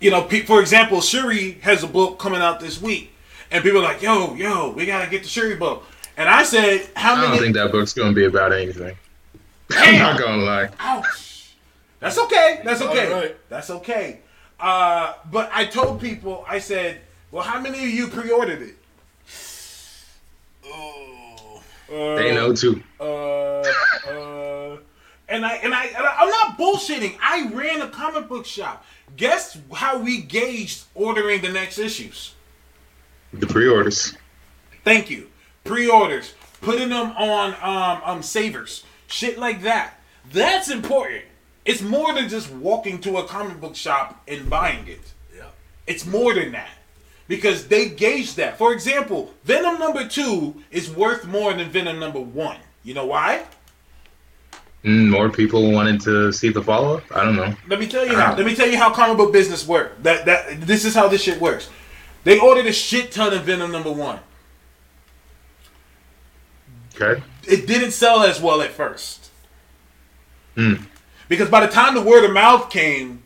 you know, for example, Shuri has a book coming out this week, and people are like, "Yo, yo, we gotta get the Shuri book." And I said, "How many?" I don't think that book's gonna be about anything. I'm not gonna lie. Ouch. That's okay. That's okay. All right. That's okay. Uh, but I told people, I said, "Well, how many of you pre-ordered it?" Uh, They know too. Uh, uh, and I and I and I- I'm not bullshitting. I ran a comic book shop. Guess how we gauged ordering the next issues? The pre-orders. Thank you. Pre-orders, putting them on um um savers, shit like that. That's important. It's more than just walking to a comic book shop and buying it. Yeah. It's more than that. Because they gauge that. For example, Venom number two is worth more than Venom number one. You know why? Mm, more people wanted to see the follow-up. I don't know. Let me tell you how. Let me tell you how comic book business work. That that this is how this shit works. They ordered a shit ton of Venom number one. Okay. It didn't sell as well at first. Hmm. Because by the time the word of mouth came,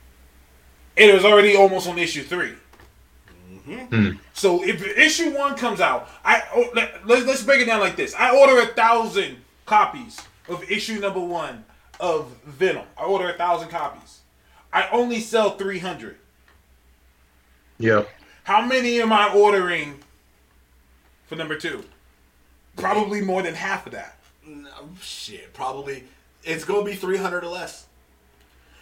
it was already almost on issue 3 mm-hmm. So if issue one comes out, I oh, let, let's let's break it down like this. I order a thousand copies of issue number one of Venom. I order a thousand copies. I only sell three hundred. Yeah. How many am I ordering for number two? Probably more than half of that. No, shit, probably it's gonna be three hundred or less.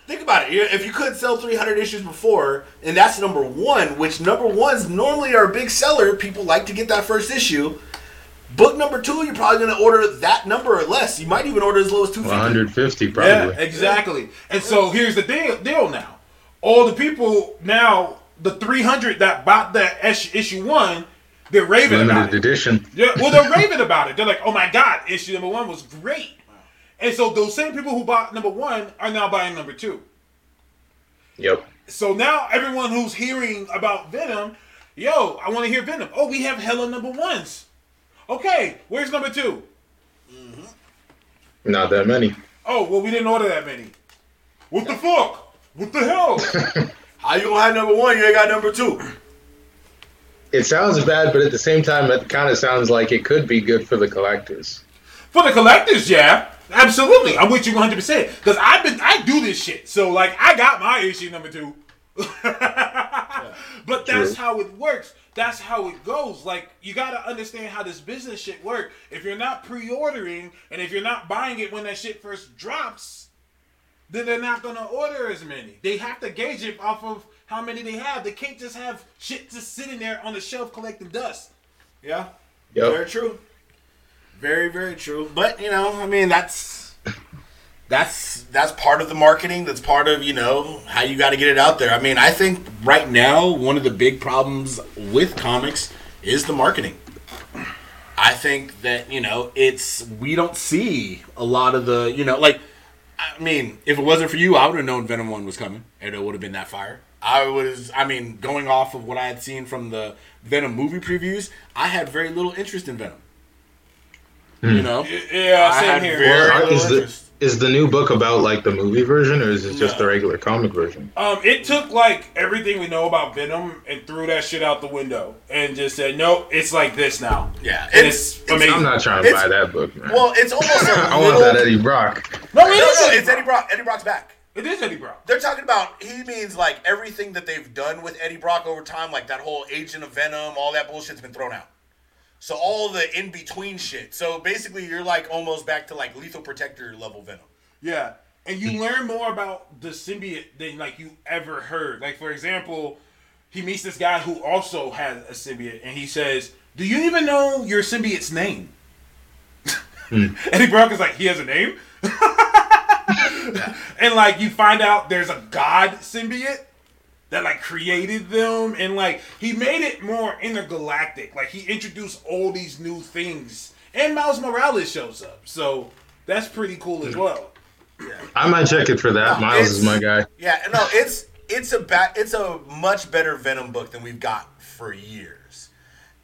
Think about it. If you could sell three hundred issues before, and that's number one, which number ones normally are a big seller. People like to get that first issue. Book number two, you're probably gonna order that number or less. You might even order as low as two fifty. 150 Yeah, probably. exactly. And so here's the deal, deal now. All the people now, the 300 that bought that issue one, they're raving about Limited it. edition. Yeah, well, they're raving about it. They're like, oh my God, issue number one was great. And so those same people who bought number one are now buying number two. Yep. So now everyone who's hearing about Venom, yo, I want to hear Venom. Oh, we have hella number ones. Okay, where's number two? Mm-hmm. Not that many. Oh, well, we didn't order that many. What the fuck? What the hell? How you gonna have number one? You ain't got number two. It sounds bad, but at the same time, it kind of sounds like it could be good for the collectors. For the collectors, yeah, absolutely. I'm with you 100 percent because I've been I do this shit. So like I got my issue number two, but that's True. how it works. That's how it goes. Like you got to understand how this business shit work. If you're not pre-ordering and if you're not buying it when that shit first drops, then they're not gonna order as many. They have to gauge it off of how many they have. They can't just have shit just sitting there on the shelf collecting dust. Yeah. Yep. Very true. Very, very true. But you know, I mean, that's that's that's part of the marketing. That's part of you know how you got to get it out there. I mean, I think right now one of the big problems with comics is the marketing. I think that you know it's we don't see a lot of the you know like I mean if it wasn't for you I would have known Venom one was coming and it would have been that fire. I was I mean going off of what I had seen from the Venom movie previews, I had very little interest in Venom. You hmm. know, Yeah, I same had here. very little is the- interest. Is the new book about like the movie version, or is it just No. the regular comic version? Um, it took like everything we know about Venom and threw that shit out the window and just said, "No, it's like this now." Yeah, and it's, it's, amazing. I'm not trying to It's- buy that book, man. well, it's almost a I little. want that Eddie Brock. no, it no, is no, Eddie it's Eddie Brock. Brock. Eddie Brock's back. It is Eddie Brock. They're talking about he means like everything that they've done with Eddie Brock over time, like that whole Agent of Venom, all that bullshit's been thrown out. So all the in between shit. So basically, you're like almost back to like Lethal Protector level Venom. Yeah, and you learn more about the symbiote than like you ever heard. Like for example, he meets this guy who also has a symbiote, and he says, "Do you even know your symbiote's name?" Eddie Brock is like, "He has a name." and like you find out there's a god symbiote that like created them and like he made it more intergalactic like he introduced all these new things and miles morales shows up so that's pretty cool as well I might check it for that. No, Miles is my guy. Yeah, no, it's it's a ba- it's a much better Venom book than we've got for years,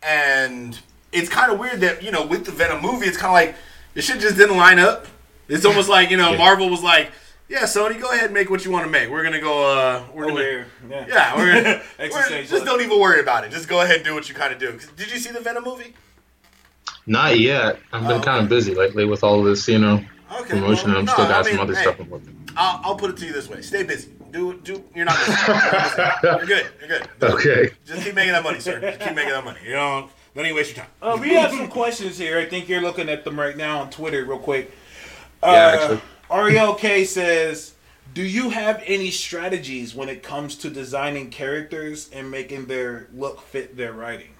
and it's kind of weird that you know with the Venom movie, it's kind of like this shit just didn't line up. It's almost like you know Marvel was like, yeah, Sony, go ahead and make what you want to make. We're gonna go. Uh, we're over gonna. there yeah Yeah, we're gonna. We're- just don't even worry about it. Just go ahead and do what you kind of do. Did you see the Venom movie? Not yet. I've been Oh, kind of busy lately with all this, you know, Okay, promotion. well, I'm no, still I got mean, some other hey, stuff I'm working. I'll, I'll put it to you this way: stay busy. Do do. You're not. Busy. You're, not you're good. You're good. Okay. Just keep making that money, sir. Just keep making that money. You know, don't even waste your time. Uh, we have some questions here. I think you're looking at them right now on Twitter, real quick. Uh, Yeah, actually. Ariel K says, "Do you have any strategies when it comes to designing characters and making their look fit their writing?"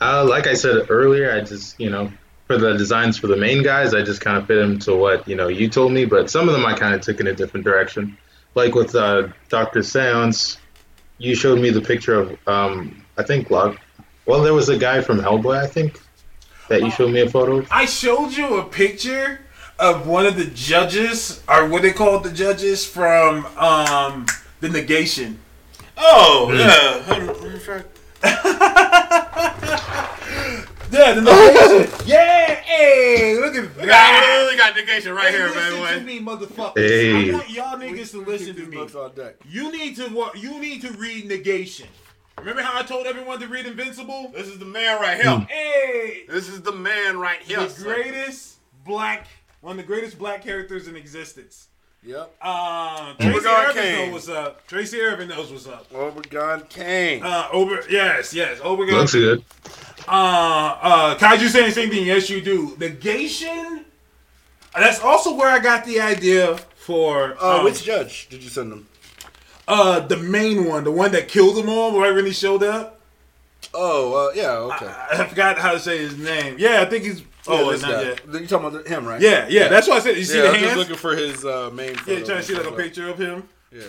Uh, like I said earlier, I just, you know, for the designs for the main guys, I just kind of fit them to what, you know, you told me, but some of them I kind of took in a different direction. Like with uh, Dr. Seance, you showed me the picture of, um, I think, Love. Well, there was a guy from Hellboy, I think, that you showed me a photo of. I showed you a picture of one of the judges, or what they call the judges from um, the Negation. Oh yeah. Yeah, the Negation. yeah, hey, look at that. I that. literally got negation right Hey, here, listen to me, motherfuckers. Hey. I want y'all niggas to listen to me. You need to what? You need to read Negation. Remember how I told everyone to read Invincible? This is the man right here. Hey, This is the man right here. the greatest black, one of the greatest black characters in existence. Yep. Uh, Tracy Obregon Irvin Kane. knows what's up. Tracy Irvin knows what's up. Obregon Kane. Uh, Ober, yes, yes, Obregon. Looks good. Uh, uh, Kaiju saying the same thing. Yes, you do. Negation. That's also where I got the idea for uh, um, which judge did you send them? uh the main one, the one that killed them all right when he showed up. Oh, uh, yeah, okay. I, I forgot how to say his name. Yeah, I think he's. Oh, this not guy. yet. You talking about him, right? Yeah, yeah, that's what I said. You see yeah, the I'm just hands? looking for his uh, main. Thing. Yeah, photo. trying to see like a picture of him. Yeah.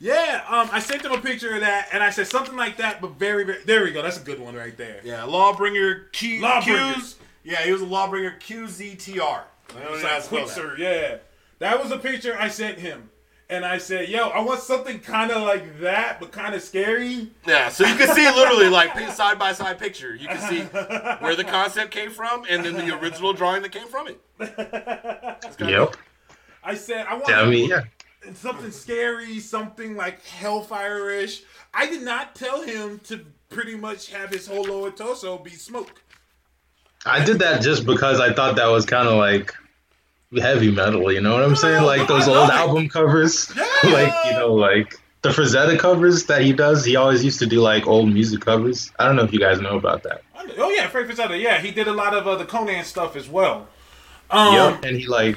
Yeah, um, I sent him a picture of that, and I said something like that, but very, very. There we go. That's a good one right there. Yeah, Lawbringer Q. Lawbringers. Q's- Yeah, he was a Lawbringer QZTR. I don't know how to spell that. Quixer, yeah. That was a picture I sent him. And I said, yo, I want something kind of like that, but kind of scary. Yeah, so you can see literally like side by side picture. You can see where the concept came from and then the original drawing that came from it. It's kinda Yep. I said, I want Yeah, I mean, yeah. something scary, something like Hellfire-ish. I did not tell him to pretty much have his whole lower torso be smoke. I did that just because I thought that was kind of like heavy metal. You know what I'm saying? Like those old album covers, Yeah. like you know, like the Frazetta covers that he does. He always used to do like old music covers. I don't know if you guys know about that. Oh, yeah, Frank Frazetta. Yeah, he did a lot of uh, the Conan stuff as well. Um, yep. And he like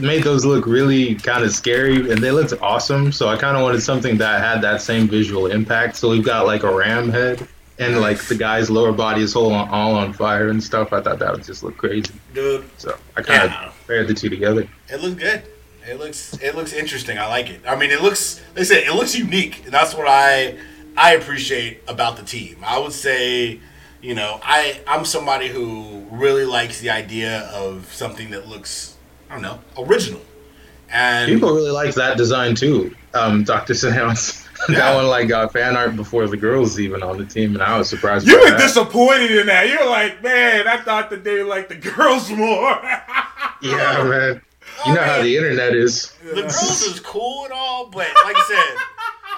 made those look really kind of scary, and they looked awesome. So I kind of wanted something that had that same visual impact. So we've got like a ram head. And like the guy's lower body is all on, all on fire and stuff. I thought that would just look crazy. Dude, So I kind of Yeah. Paired the two together. it looks good. It looks it looks interesting. I like it. I mean, it looks. They say it looks unique, and that's what I I appreciate about the team. I would say, you know, I I'm somebody who really likes the idea of something that looks I don't know original. And People really like that design too, um, Doctor Seance. that one like got fan art before the girls even on the team, and I was surprised. You by were that. disappointed in that. You're like, man, I thought that they liked the girls more. Yeah, man. You know how the internet is. The girls is cool and all, but like I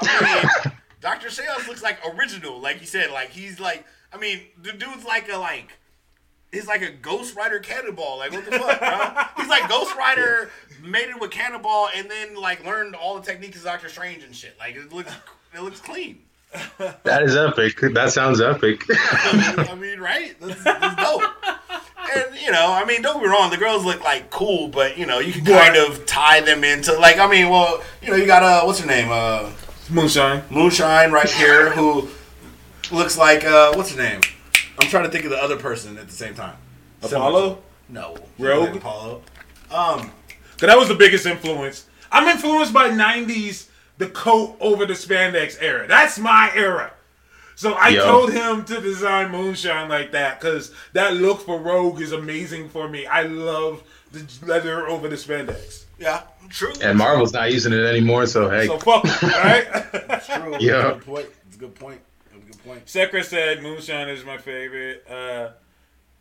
said, I mean, Dr. Seance looks like original. Like you said, like he's like, I mean, the dude's like a like, he's like a Ghost Rider Cannonball. Like what the fuck, bro? He's like Ghost Rider made it with Cannonball and then like learned all the techniques of Doctor Strange and shit. Like it looks, it looks clean. That is epic. That sounds epic. I mean, right? That's, that's dope. And you know, I mean, don't get me wrong, the girls look like cool, but you know, you can kind of tie them into like, I mean, well, you know, you got uh, what's her name, uh, Moonshine. Moonshine right here, who looks like uh, what's her name? I'm trying to think of the other person at the same time. Apollo? No, Rogue? Apollo. Um, Cause that was the biggest influence. I'm influenced by '90s, the coat over the spandex era. That's my era. So I Yo. told him to design Moonshine like that because that look for Rogue is amazing for me. I love the leather over the spandex. yeah, true. and Marvel's not using it anymore, so hey. So fuck it, right? It's true. Yeah. Good point. It's a good point. It's a good point. Sekra said Moonshine is my favorite. Uh,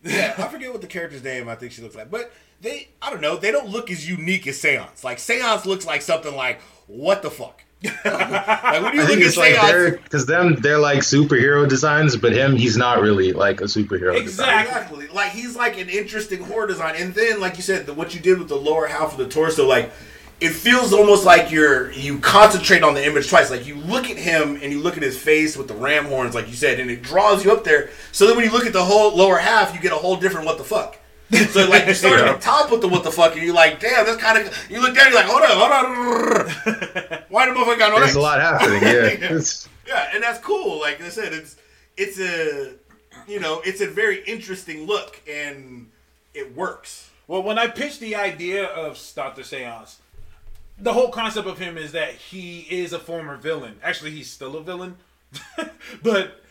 Yeah, I forget what the character's name I think she looks like. But they, I don't know, they don't look as unique as Seance. Like, Seance looks like something like, what the fuck? like, when you I look think at it's like they're because them they're like superhero designs, but him he's not really like a superhero. design. Exactly. Exactly. Like, he's like an interesting horror design. And then, like you said, the, what you did with the lower half of the torso, like, it feels almost like you're you concentrate on the image twice. Like you look at him and you look at his face with the ram horns, like you said, and it draws you up there. So then when you look at the whole lower half, you get a whole different what the fuck. So like you start Yeah. at the top with the what the fuck, and you're like, damn, that's kind of. You look down, you're like, hold on, hold on. Why the motherfucker got no There's legs? a lot happening. Yeah. Yeah, and that's cool. Like I said, it's it's a you know it's a very interesting look, and it works. Well, when I pitched the idea of Doctor Seance, the whole concept of him is that he is a former villain. Actually, he's still a villain, but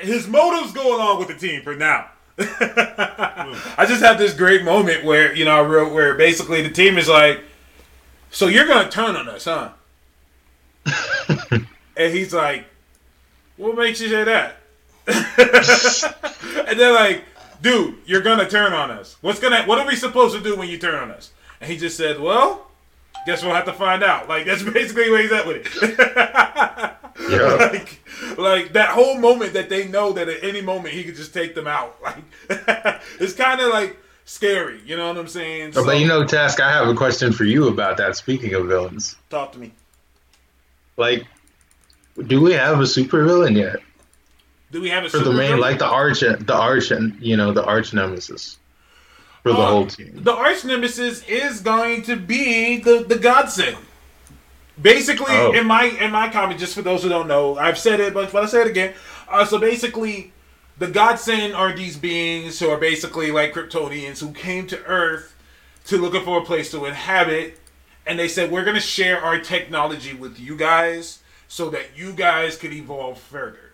his motives go along with the team for now. I just have this great moment where you know wrote where basically the team is like, "So you're gonna turn on us, huh?" and he's like, "What makes you say that?" and they're like, "Dude, you're gonna turn on us. What's gonna? What are we supposed to do when you turn on us?" And he just said, "Well, guess we'll have to find out." Like that's basically where he's at with it. yeah. like, like that whole moment that they know that at any moment he could just take them out. Like it's kind of like scary. You know what I'm saying? Oh, but you know, Task, I have a question for you about that. Speaking of villains, talk to me. like, do we have a supervillain yet Do we have a for the super main, villain? like the arch, the arch, and you know, the arch nemesis for the Uh, whole team? The arch nemesis is going to be the the godsend. Basically, Oh. in my in my comment, just for those who don't know, I've said it, but but I say it again. Uh, so basically, the godsend are these beings who are basically like Kryptonians who came to Earth to looking for a place to inhabit, and they said we're going to share our technology with you guys so that you guys could evolve further.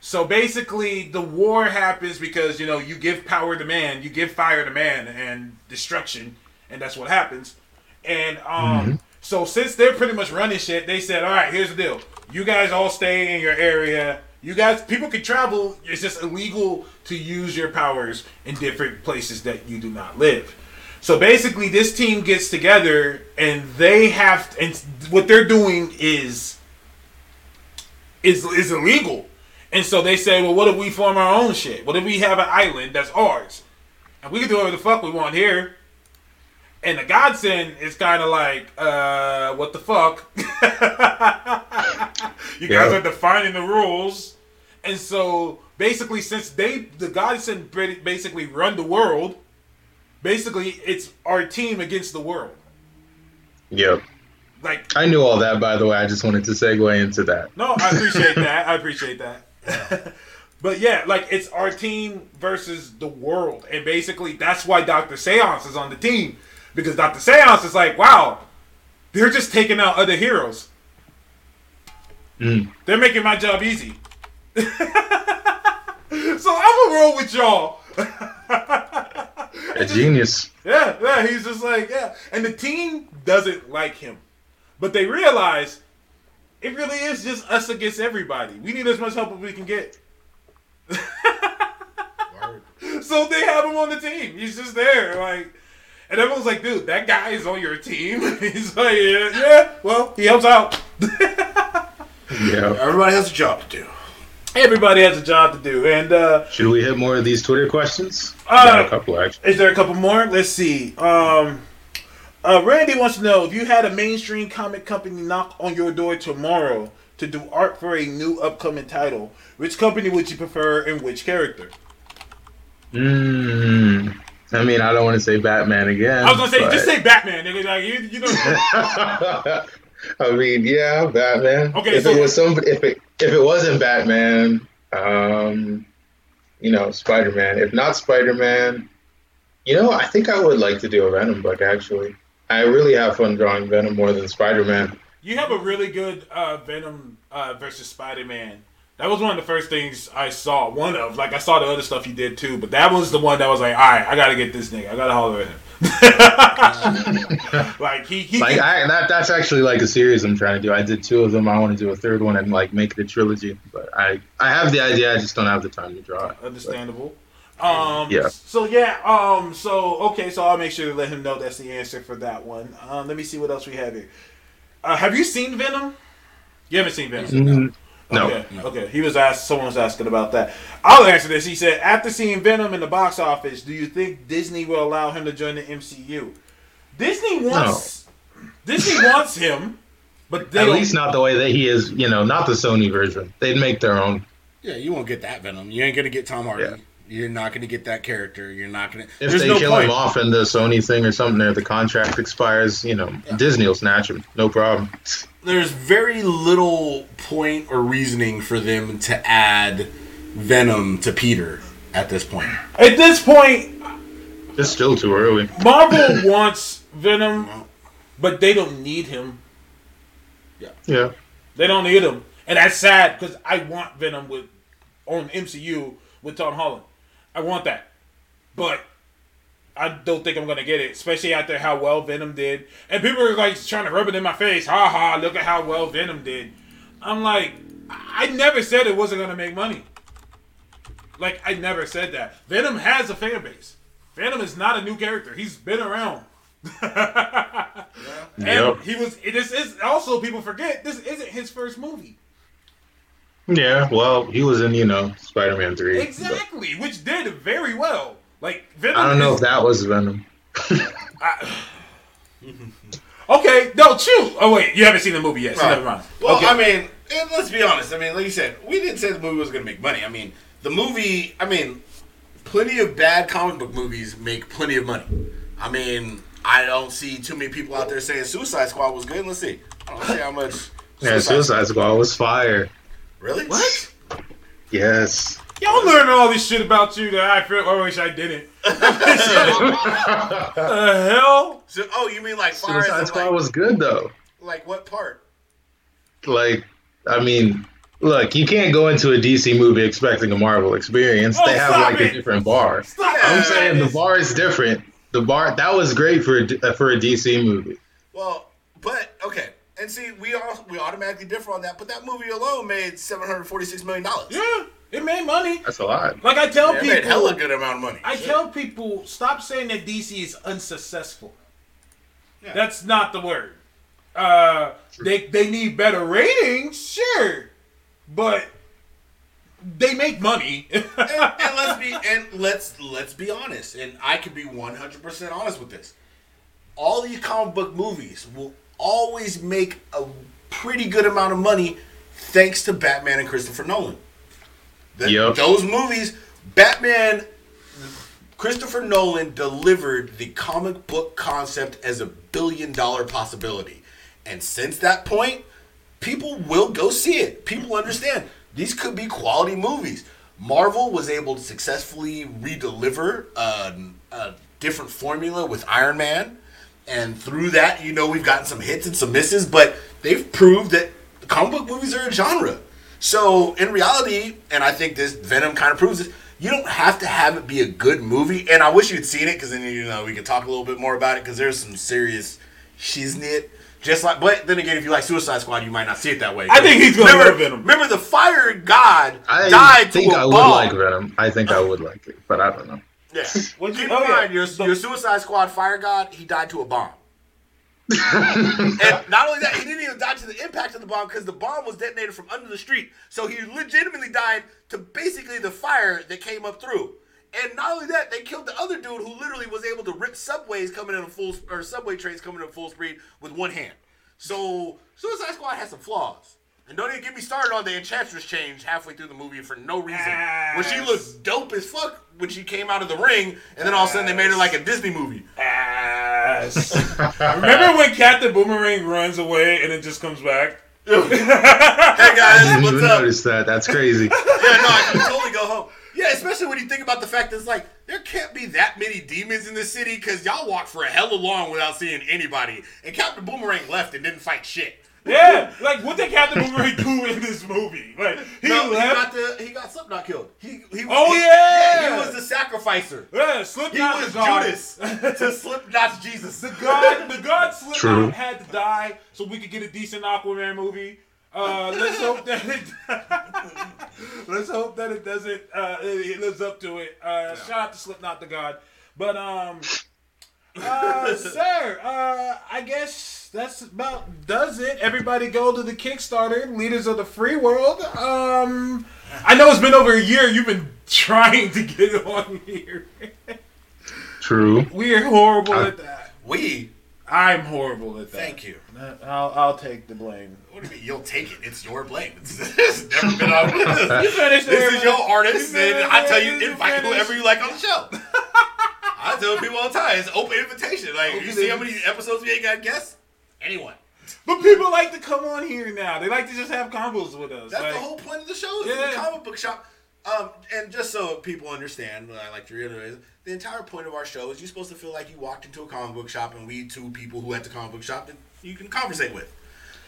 So basically, the war happens because you know you give power to man, you give fire to man, and destruction, and that's what happens. And um, so since they're pretty much running shit, they said, "All right, here's the deal: you guys all stay in your area. You guys, people can travel. It's just illegal to use your powers in different places that you do not live." So basically, this team gets together, and they have, and what they're doing is is is illegal. And so they say, well, what if we form our own shit? What if we have an island that's ours? And we can do whatever the fuck we want here. And the godsend is kind of like, uh, what the fuck? you guys Yeah. are defining the rules. And so basically, since they, the godsend basically run the world, basically it's our team against the world. Yep. Like, I knew all that, by the way. I just wanted to segue into that. No, I appreciate that. I appreciate that. but yeah, like it's our team versus the world, and basically that's why Doctor Seance is on the team because Doctor Seance is like, wow, they're just taking out other heroes. Mm. They're making my job easy. so I'm gonna roll with y'all. A genius. Yeah, yeah, he's just like, yeah. And the team doesn't like him. But they realize it really is just us against everybody. We need as much help as we can get. so they have him on the team. He's just there, like, and everyone's like, "Dude, that guy is on your team." He's like, "Yeah, yeah. Well, he helps out." Yeah. Everybody has a job to do. Everybody has a job to do, and uh, Should we hit more of these Twitter questions? Uh, Got a couple actually. Is there a couple more? Let's see. Um, uh, Randy wants to know if you had a mainstream comic company knock on your door tomorrow to do art for a new upcoming title, which company would you prefer and which character? Mm, I mean, I don't want to say Batman again. I was gonna say, but- just say Batman, nigga. Like you, you know. I mean, yeah, Batman. Okay, if so- it was some, if it if it wasn't Batman, um, you know, Spider Man. If not Spider Man, you know, I think I would like to do a Venom book. Actually, I really have fun drawing Venom more than Spider Man. You have a really good uh, Venom uh, versus Spider Man. That was one of the first things I saw. One of like I saw the other stuff he did too, but that was the one that was like, all right, I gotta get this nigga. I gotta holler at him. like he, he Like I, that that's actually like a series I'm trying to do. I did two of them. I want to do a third one and like make it a trilogy. But I I have the idea. I just don't have the time to draw it. Understandable. Um, Yeah. So yeah. Um. So okay. So I'll make sure to let him know that's the answer for that one. Um. Let me see what else we have here. Uh, have you seen Venom? You haven't seen Venom. Mm, No. Okay. Okay. He was asked. Someone was asking about that. I'll answer this. He said, after seeing Venom in the box office, do you think Disney will allow him to join the MCU? Disney wants. Disney wants him, but they At don't- least not the way that he is. You know, not the Sony version. They'd make their own. Yeah, you won't get that Venom. You ain't gonna get Tom Hardy. Yeah. You're not gonna get that character. You're not gonna. If There's they no kill point. him off in the Sony thing or something, or the contract expires, you know, Disney will snatch him. No problem. There's very little point or reasoning for them to add Venom to Peter at this point. At this point, It's still too early. Marvel wants Venom, but they don't need him. Yeah. Yeah. They don't need him, and that's sad because I want Venom with on MCU with Tom Holland. I want that, but I don't think I'm gonna get it, especially after how well Venom did. And people are like trying to rub it in my face. Ha ha! Look at how well Venom did. I'm like, I I never said it wasn't gonna make money. Like I never said that. Venom has a fan base. Venom is not a new character. He's been around. And Yep. he was. This is also people forget this isn't his first movie. Yeah. Well, he was in, you know, Spider-Man three. but Exactly, which did very well. Like Venom. I don't know is- if that was Venom. Okay, no, shoot. Oh wait, you haven't seen the movie yet, so Right. never mind. Well, okay. I mean, and let's be honest. I mean, like you said, we didn't say the movie was going to make money. I mean, the movie. I mean, plenty of bad comic book movies make plenty of money. I mean, I don't see too many people out there saying Suicide Squad was good. Let's see. I don't see how much. Yeah, Suicide Squad was fire. Really? what? Yes. Y'all learning all this shit about you that I feel. I wish I didn't. the hell? So, oh, you mean like fire? as Suicide Squad like, was good though. like what part? Like, I mean, look, you can't go into a DC movie expecting a Marvel experience. Oh, they have like it. a different bar. Stop I'm it. saying the bar is different. The bar that was great for a, D- uh, for a DC movie. Well, but okay, and see, we all we automatically differ on that. But that movie alone made seven hundred forty-six million dollars. Yeah, it made money. That's a lot. Like I tell it people, made hella good amount of money. I Shit. tell people, stop saying that DC is unsuccessful. Yeah. That's not the word. Uh, they they need better ratings, sure, but they make money. and, and let's be and let's let's be honest, and I can be one hundred percent honest with this. All these comic book movies will always make a pretty good amount of money, thanks to Batman and Christopher Nolan. The- Yep. Those movies, Batman, Christopher Nolan delivered the comic book concept as a billion dollar possibility, and since that point, people will go see it. People understand these could be quality movies. Marvel was able to successfully redeliver a, a different formula with Iron Man, and through that, you know, we've gotten some hits and some misses, but they've proved that comic book movies are a genre. So in reality, and I think this Venom kind of proves this. You don't have to have it be a good movie, and I wish you'd seen it because then you know we could talk a little bit more about it because there's some serious shiznit Just like, but then again, if you like Suicide Squad, you might not see it that way. I think he's gonna remember, Venom. Remember, the Fire God I died think to a I would bomb. like Venom. I think I would like it, but I don't know. Yeah. Keep oh, in mind, your, your Suicide Squad Fire God, he died to a bomb. and not only that, he didn't even die to the impact of the bomb because the bomb was detonated from under the street. So he legitimately died to basically the fire that came up through. And not only that, they killed the other dude who literally was able to rip subways coming in a full or subway trains coming in full speed with one hand. So Suicide Squad has some flaws. And don't even get me started on the Enchantress change halfway through the movie for no reason. When she Ass. looked dope as fuck when she came out of the ring, and then all of a sudden they made her like a Disney movie. Ass. Remember when Captain Boomerang runs away and it just comes back? Hey I guys, didn't what's even up? notice that. That's crazy. Yeah, no, I can totally go home. Yeah, especially when you think about the fact that it's like there can't be that many demons in this city because y'all walked for a hella long without seeing anybody, and Captain Boomerang left and didn't fight shit. Yeah, like what did Captain Boomerang do in this movie? Like he no, he got the he got Slipknot killed. He, he Oh, he- yeah! he was the sacrificer. yeah, He Slipknot was the god. Judas to Slipknot's Jesus. The god, the god Slipknot True. had to die so we could get a decent Aquaman movie. Uh, let's hope that it. let's hope that it doesn't. Uh, it, it lives up to it. Uh, Shout out to Slipknot, the god. But um, uh, sir, uh, I guess that's about does it. Everybody go to the Kickstarter, Leaders of the Free World. Um, I know it's been over a year. You've been trying to get on here. True. We are horrible at that. We I'm horrible at that. thank you. I'll, I'll take the blame. What do you mean? You'll take it. It's your blame. It's, it's never been on. You finished This is your artist, You and I tell it. you, invite finished. whoever you like on the show. I tell people all the time, it's open invitation. Like, you see how many episodes we ain't got guests? Anyone. But people like to come on here now. They like to just have combos with us. That's Like, the whole point of the show. Yeah. the comic book shop. Um, and just so people understand, what I like to reiterate, the entire point of our show is you're supposed to feel like you walked into a comic book shop and we two people who at the comic book shop that you can conversate with.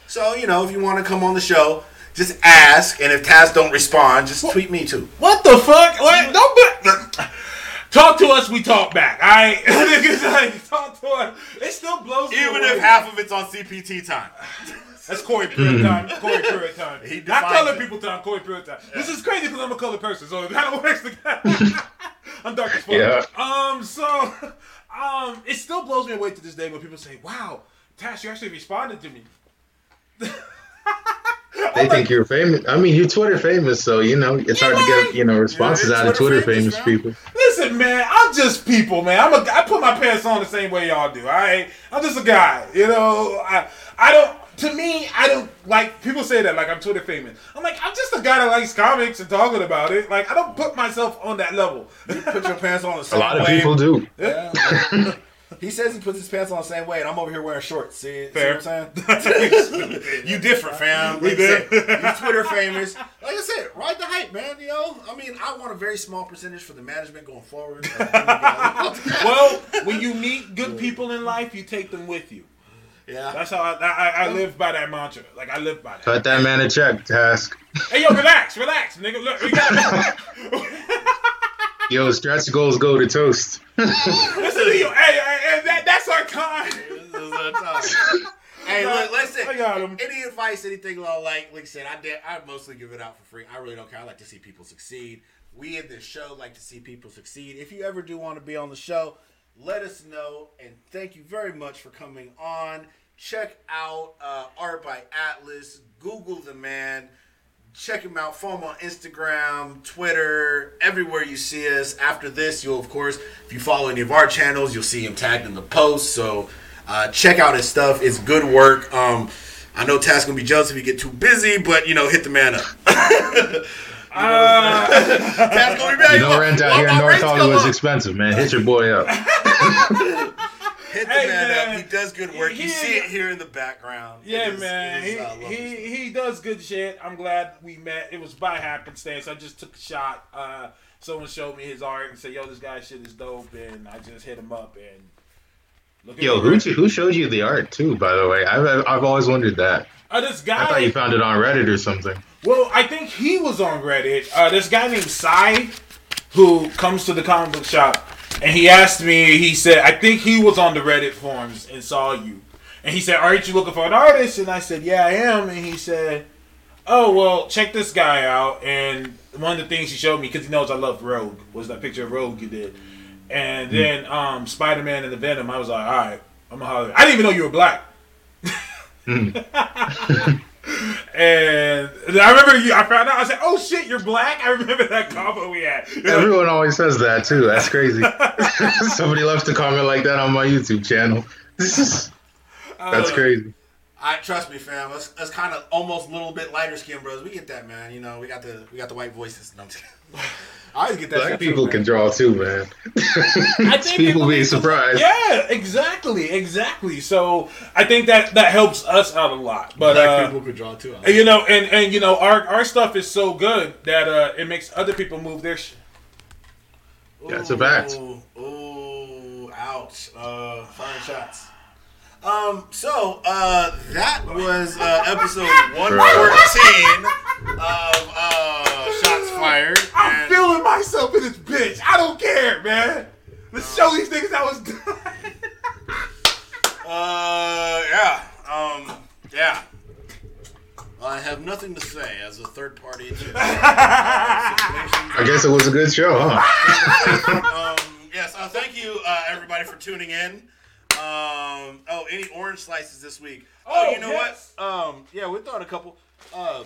So you know, if you want to come on the show, just ask, and if Taz don't respond, just tweet me too. What the fuck? What? Don't be- talk to us. We talk back. I niggas like talk to us. It still blows me away. Even away. if half of it's on CPT time. That's Corey Pruitt time. Corey Pruitt time. He Not color it. people time. Corey Pruitt time. This is crazy because I'm a color person, so it kind of works together. I'm dark as fuck. Yeah. Um. So, um, it still blows me away to this day when people say, "Wow, Tash, you actually responded to me." They think you're famous. I mean, you're Twitter famous, so you know it's hard to get you know responses Yeah, out of Twitter Twitter famous, famous people. Listen, man, I'm just people, man. I'm a, I put my pants on the same way y'all do. I, I'm just a guy, you know. I, I don't. To me, I don't like people say that like I'm Twitter famous. I'm like I'm just a guy that likes comics and talking about it. Like I don't put myself on that level. Put your pants on the A same lot of way. people do. Yeah. he says he puts his pants on the same way, and I'm over here wearing shorts. See, Fair. see what I'm saying? you different, fam. We Like did. You Twitter famous. Like I said, ride the hype, man. You know, I mean, I want a very small percentage for the management going forward. well, when you meet good people in life, you take them with you. yeah. That's how I, I, I live by that mantra. Like I live by that. Cut that man a check, task. Hey, yo, relax, relax, nigga. Look, we got. Yo, stretch goals go to toast. Listen, yo, hey, hey, hey, that, that's our kind. This is our time. Hey, look, listen. I got him. Any advice, anything along like, like I said, I did. I mostly give it out for free. I really don't care. I like to see people succeed. We in this show like to see people succeed. If you ever do want to be on the show, let us know. And thank you very much for coming on. Check out uh, Art by Atlas. Google the man. Check him out. Follow him on Instagram, Twitter, everywhere you see us. After this, you'll, of course, if you follow any of our channels, you'll see him tagged in the post. So uh, check out his stuff. It's good work. Um, I know Taz gonna be jealous if you get too busy, but you know, hit the man up. Uh, Taz gonna be mad. You know, rent out here in North Hollywood's expensive, man. Hit your boy up. Hit the Hey, man, man. up. He does good work. You see it here in the background. Yeah, It is- man. it is, uh, he, lovely he he does good shit. I'm glad we met. It was by happenstance. I just took a shot. Uh, someone showed me his art and said, "Yo, this guy shit is dope," and I just hit him up and look at Yo, who who showed you the art too? By the way, I've I've always wondered that. Uh, this guy. I thought you found it on Reddit or something. Well, I think he was on Reddit. Uh, this guy named Sai, who comes to the comic book shop, and he asked me. He said, "I think he was on the Reddit forums and saw you." And he said, "Aren't you looking for an artist?" And I said, "Yeah, I am." And he said, "Oh well, check this guy out." And one of the things he showed me because he knows I love Rogue was that picture of Rogue you did. And then um, Spider Man and the Venom. I was like, "All right, I'm gonna holler." I didn't even know you were black. And I remember you. I found out. I said, "Oh shit, you're black." I remember that combo we had. You're like, Everyone always says that too. That's crazy. Somebody left a comment like that on my YouTube channel. That's uh, crazy. I trust me, fam. Us, us kind of almost a little bit lighter skin, bros. We get that, man. You know, we got the we got the white voices. No, I'm just kidding. I get that. Black people too, can draw too, man. I think people being need to- surprised. Yeah, exactly, exactly. So I think that that helps us out a lot. But Black uh, people could draw too. and, you know, and and you know, our our stuff is so good that uh, it makes other people move their shit. That's a fact. Ooh, ooh, ouch. Uh, firing shots. Um, so, uh, that was, uh, episode 114 of, uh, Shots Fired. I'm And- feeling myself in this bitch. I don't care, man. Let's show these niggas I was done. Uh, yeah. Um, yeah. I have nothing to say as a third party. to, uh. I guess it was a good show, huh? um, yes, uh, thank you, uh, everybody, for tuning in. Um, oh, any orange slices this week? Oh, Oh, you know yes. what? Um, yeah, we thought a couple. Uh,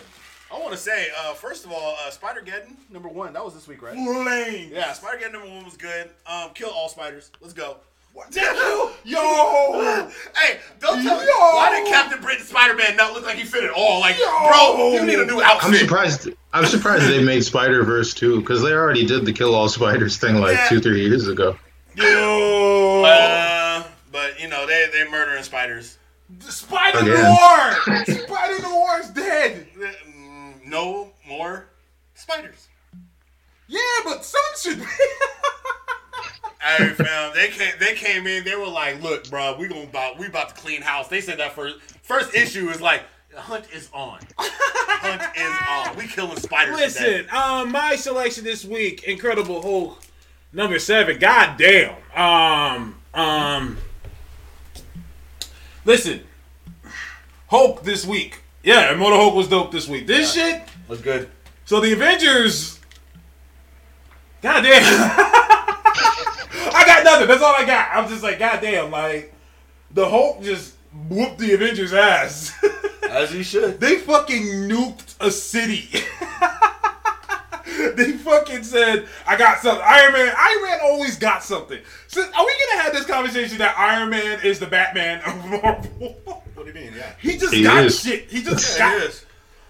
I want to say, uh, first of all, uh, Spider Geddon number one. That was this week, right? Lame. Yeah, Spider Geddon number one was good. Um, kill all spiders. Let's go. Yo. Hey, don't tell me Yo. why did Captain Britain Spider Man not look like he fit at all? Like, Yo. bro, you need a new outfit. I'm surprised. I'm surprised they made Spider Verse too, because they already did the kill all spiders thing like Yeah. two, three years ago. Yo. Uh, but you know they they murdering spiders. Spider Again. Noir. Spider Noir is dead. Mm, No more spiders. Yeah, but some should be. Hey fam, they came they came in, they were like, look, bro, we gonna about we about to clean house. They said that first first issue is like hunt is on. hunt is on. We killing spiders. today. Listen, um, my selection this week, Incredible Hulk, number seven. God damn. Um, um. Listen, Hulk this week. Yeah, Immortal Hulk was dope this week. This shit. was good. So the Avengers. God damn. I got nothing. That's all I got. I'm just like, God damn, like the Hulk just whooped the Avengers ass. As he should. They fucking nuked a city. they fucking said, I got something. Iron Man, Iron Man always got something. So are we gonna have this conversation that Iron Man is the Batman of Marvel? What do you mean? Yeah. he just He got is. shit. He just Yeah, got it is.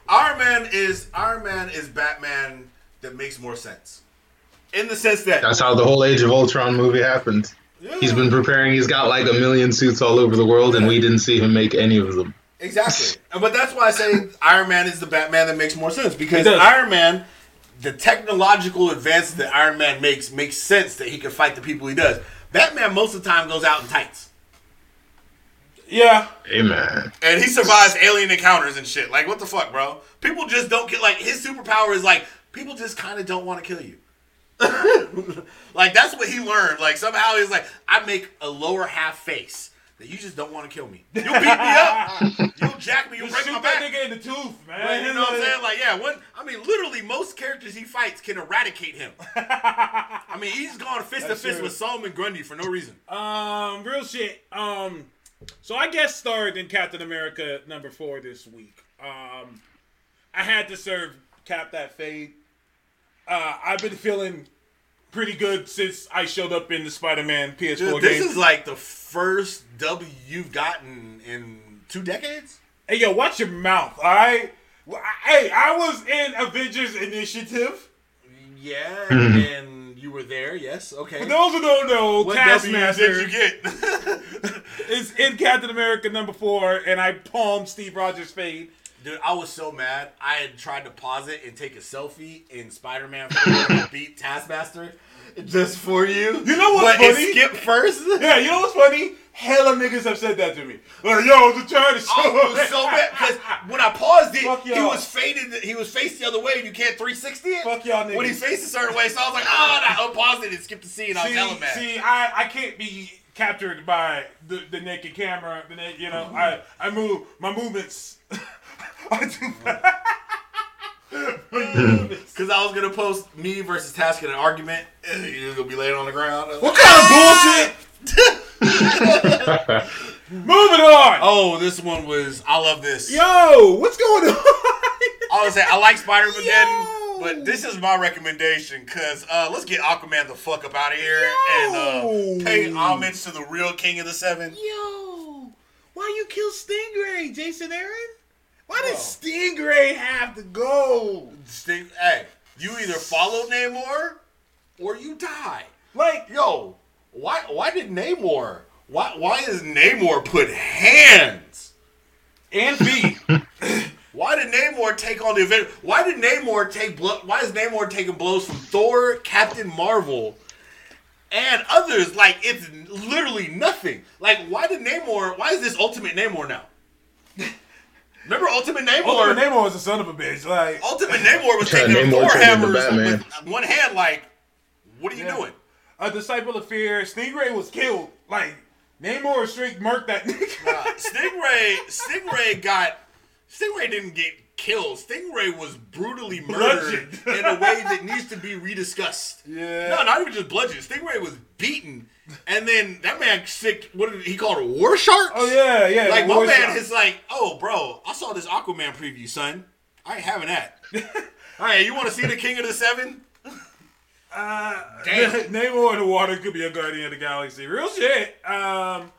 Iron Man is Iron Man is Batman that makes more sense. In the sense that That's how the whole Age of Ultron movie happened. He's been preparing. He's got like a million suits all over the world, and we didn't see him make any of them. Exactly. but that's why I say Iron Man is the Batman that makes more sense because Iron Man, the technological advances that Iron Man makes makes sense that he can fight the people he does. Batman most of the time goes out in tights. Yeah. Amen. And he survives alien encounters and shit. Like what the fuck, bro? People just don't get like his superpower is like people just kind of don't want to kill you. like that's what he learned. Like somehow he's like, I make a lower half face that you just don't want to kill me. You'll beat me up. You'll jack me. You'll break Shoot my that back. nigga in the tooth, man. Like, you know what I'm saying? Like, yeah, when I mean, literally, most characters he fights can eradicate him. I mean, he's gone fist to fist true. with Solomon Grundy for no reason. Um, real shit. Um, so I guest starred in Captain America number four this week. Um, I had to serve Cap that fade. Uh, I've been feeling pretty good since I showed up in the Spider-Man PS4 Dude, game. this is like the first W you've gotten in two decades. hey, yo, watch your mouth, all right? Hey, I was in Avengers Initiative. Yeah, hmm. and you were there. Yes, okay. For those who don't know, what W's Taskmaster did you get? is in Captain America number four, and I palmed Steve Rogers' fade. Dude, I was so mad. I had tried to pause it and take a selfie in Spider-Man 4 and beat Taskmaster just for you. You know what's but funny? It skipped first. Yeah, you know what's funny? Hella niggas have said that to me. Like, yo, was trying to oh, show I was so mad because when I paused it, Fuck he y'all. was faded. He was faced the other way, and you can't 360 it. Fuck y'all niggas. When he faced a certain way, so I was like, ah, oh, and I unpaused it and skipped the scene. I was See, hella mad. see, I, I can't be captured by the, the naked camera. The na- you know, mm-hmm. I I move my movements. I do mm-hmm. movements. Because I was gonna post me versus Task in an argument. and You're gonna be laying on the ground. What kind of bullshit? Moving on. Oh, this one was. I love this. Yo, what's going on? I was say I like Spider Yo. Mageddon, but this is my recommendation because uh, let's get Aquaman the fuck up out of here and uh, pay homage to the real King of the Seven. Yo, why you kill Stingray, Jason Aaron? Why did Bro. Stingray have to go? Sting, hey, you either follow Namor or you die. Like, Yo, why why did Namor? Why why is Namor put hands? and feet. Why did Namor take on the event? Why did Namor take blow? Why is Namor taking blows from Thor, Captain Marvel, and others? Like it's literally nothing. Like why did Namor? Why is this Ultimate Namor now? Remember Ultimate Namor? Ultimate Namor was a son of a bitch. Like, Ultimate Namor was Yeah, taking Namor Thor turned hammers with one hand. Like, what are you Yeah. doing? a disciple of fear. Stingray was killed. Like, Namor straight murked that nigga. Uh, Stingray, Stingray got. Stingray didn't get killed. Stingray was brutally murdered in a way that needs to be rediscussed. Yeah. No, not even just bludgeoned. Stingray was beaten, and then that man sick. What did he call it? War sharks. Oh yeah, yeah. Like my man Shark. is like, oh, bro, I saw this Aquaman preview, son. I ain't having that. All right, you want to see the King of the Seven? Uh, Damn. Namor in the water could be a Guardian of the Galaxy. Real shit. Um,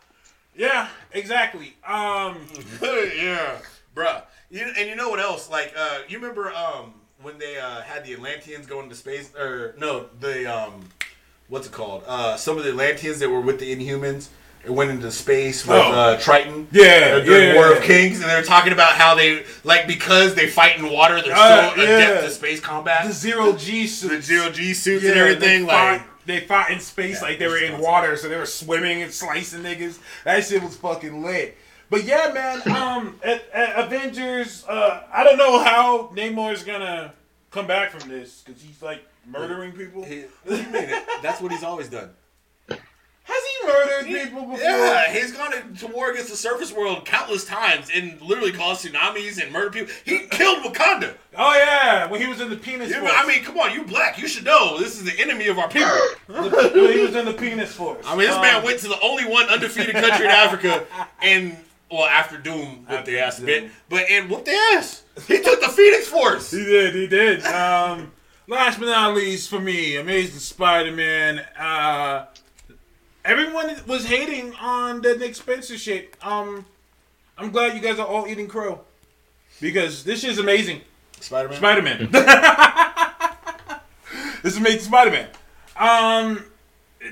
yeah, exactly. Um, yeah, bruh. You, and you know what else? Like, uh, you remember um, when they uh, had the Atlanteans go into space? Or no, the um, what's it called? Uh, some of the Atlanteans that were with the Inhumans and went into space with Oh. uh, Triton. Yeah, during yeah, War yeah. of Kings, and they were talking about how they like because they fight in water, they're Uh, so yeah. adept to space combat. the zero G suit. the zero G suits and everything, They like. fought, they fought in space like they were in water, so they were swimming and slicing niggas. That shit was fucking lit. But yeah, man. Um, at, at Avengers, uh, I don't know how Namor's gonna come back from this because he's like murdering people. He- what do you mean? That's what he's always done. Has he murdered people before? Yeah, he's gone to, to war against the surface world countless times and literally caused tsunamis and murdered people. He killed Wakanda. Oh yeah, when he was in the penis You- force. I mean, come on, you black, you should know this is the enemy of our people. The- when he was in the Phoenix Force. I mean, this Um, man went to the only one undefeated country in Africa and, well, after Doom whooped their ass a bit, but and whooped their ass. He took the Phoenix Force. He did, he did. Um, last but not least, for me, Amazing Spider-Man. Uh, everyone was hating on the Nick Spencer shit. Um, I'm glad you guys are all eating crow because this is amazing. Spider Man. Spider-Man. this is amazing Spider-Man. Um,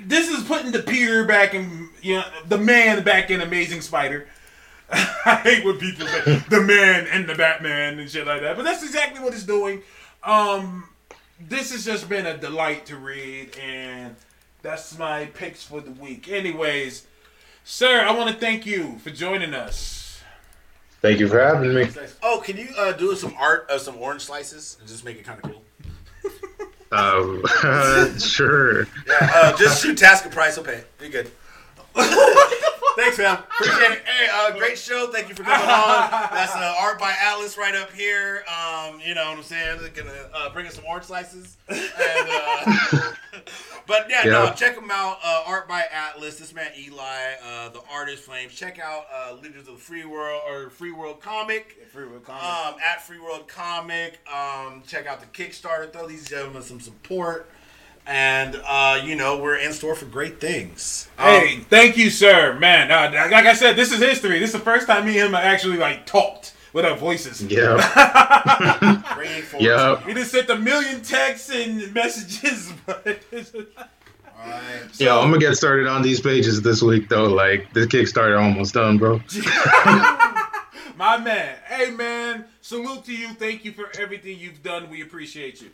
this is putting the Peter back in, you know, the man back in Amazing Spider. I hate when people say the man and the Batman and shit like that, but that's exactly what it's doing. Um, this has just been a delight to read, and that's my picks for the week. Anyways, sir, I want to thank you for joining us. Thank you for having me. Oh, can you uh, do some art of some orange slices and just make it kind of cool? Um, sure. Yeah, uh, just shoot Tasker Price. He'll pay. You're good. Thanks, man. Appreciate it. Hey, uh, great show. Thank you for coming on. That's uh, art by Atlas right up here. Um, you know what I'm saying? They're gonna uh, bring us some orange slices. And, uh, but yeah, no, check them out. Uh, art by Atlas. This man Eli, uh, the artist Flames. Check out uh, Leaders of the Free World or Free World Comic. Um, at Free World Comic. Um, check out the Kickstarter. Throw these gentlemen some support. And uh, you know we're in store for great things. Um, Hey, thank you, sir. Man, uh, like I said, this is history. This is the first time me and him actually like talked with our voices. Yeah. bringing Yeah. We just sent a million texts and messages, but Alright. Yo, I'm gonna get started on these pages this week though. Like this Kickstarter almost done, bro. my man. Hey, man, salute to you. Thank you for everything you've done. We appreciate you.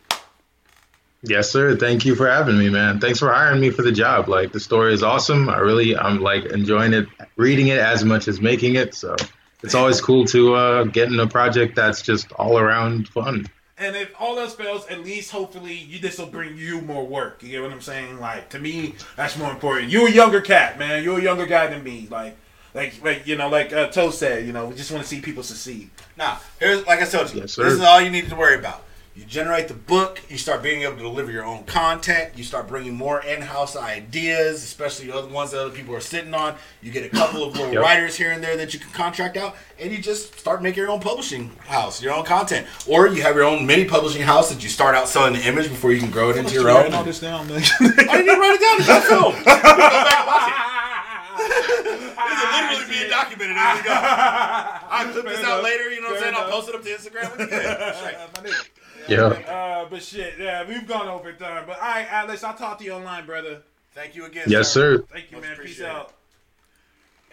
Yes, sir. Thank you for having me, man. Thanks for hiring me for the job. Like the story is awesome. I really, I'm like enjoying it, reading it as much as making it. So it's always cool to uh, get in a project that's just all around fun. And if all else fails, at least hopefully you this will bring you more work. You get what I'm saying? Like to me, that's more important. You're a younger cat, man. You're a younger guy than me. Like, like, like you know, like uh, Toe said, you know, we just want to see people succeed. Now, here's like I told you. Yes, this is all you need to worry about. You generate the book. You start being able to deliver your own content. You start bringing more in-house ideas, especially the other ones that other people are sitting on. You get a couple of little Yep. writers here and there that you can contract out, and you just start making your own publishing house, your own content, or you have your own mini publishing house that you start out selling the image before you can grow it into your own. all this down, man. I didn't even write it down. It's on film. Go back and watch it. This will literally be documented. There we go. I'll clip this out later. You know what I'm saying? I'll post it up to Instagram. We good. Straight. Yeah. Uh, but shit, yeah, we've gone over time. But all right, Atlas, I'll talk to you online, brother. Thank you again. Yes, sir. Thank you, Much man. Peace out.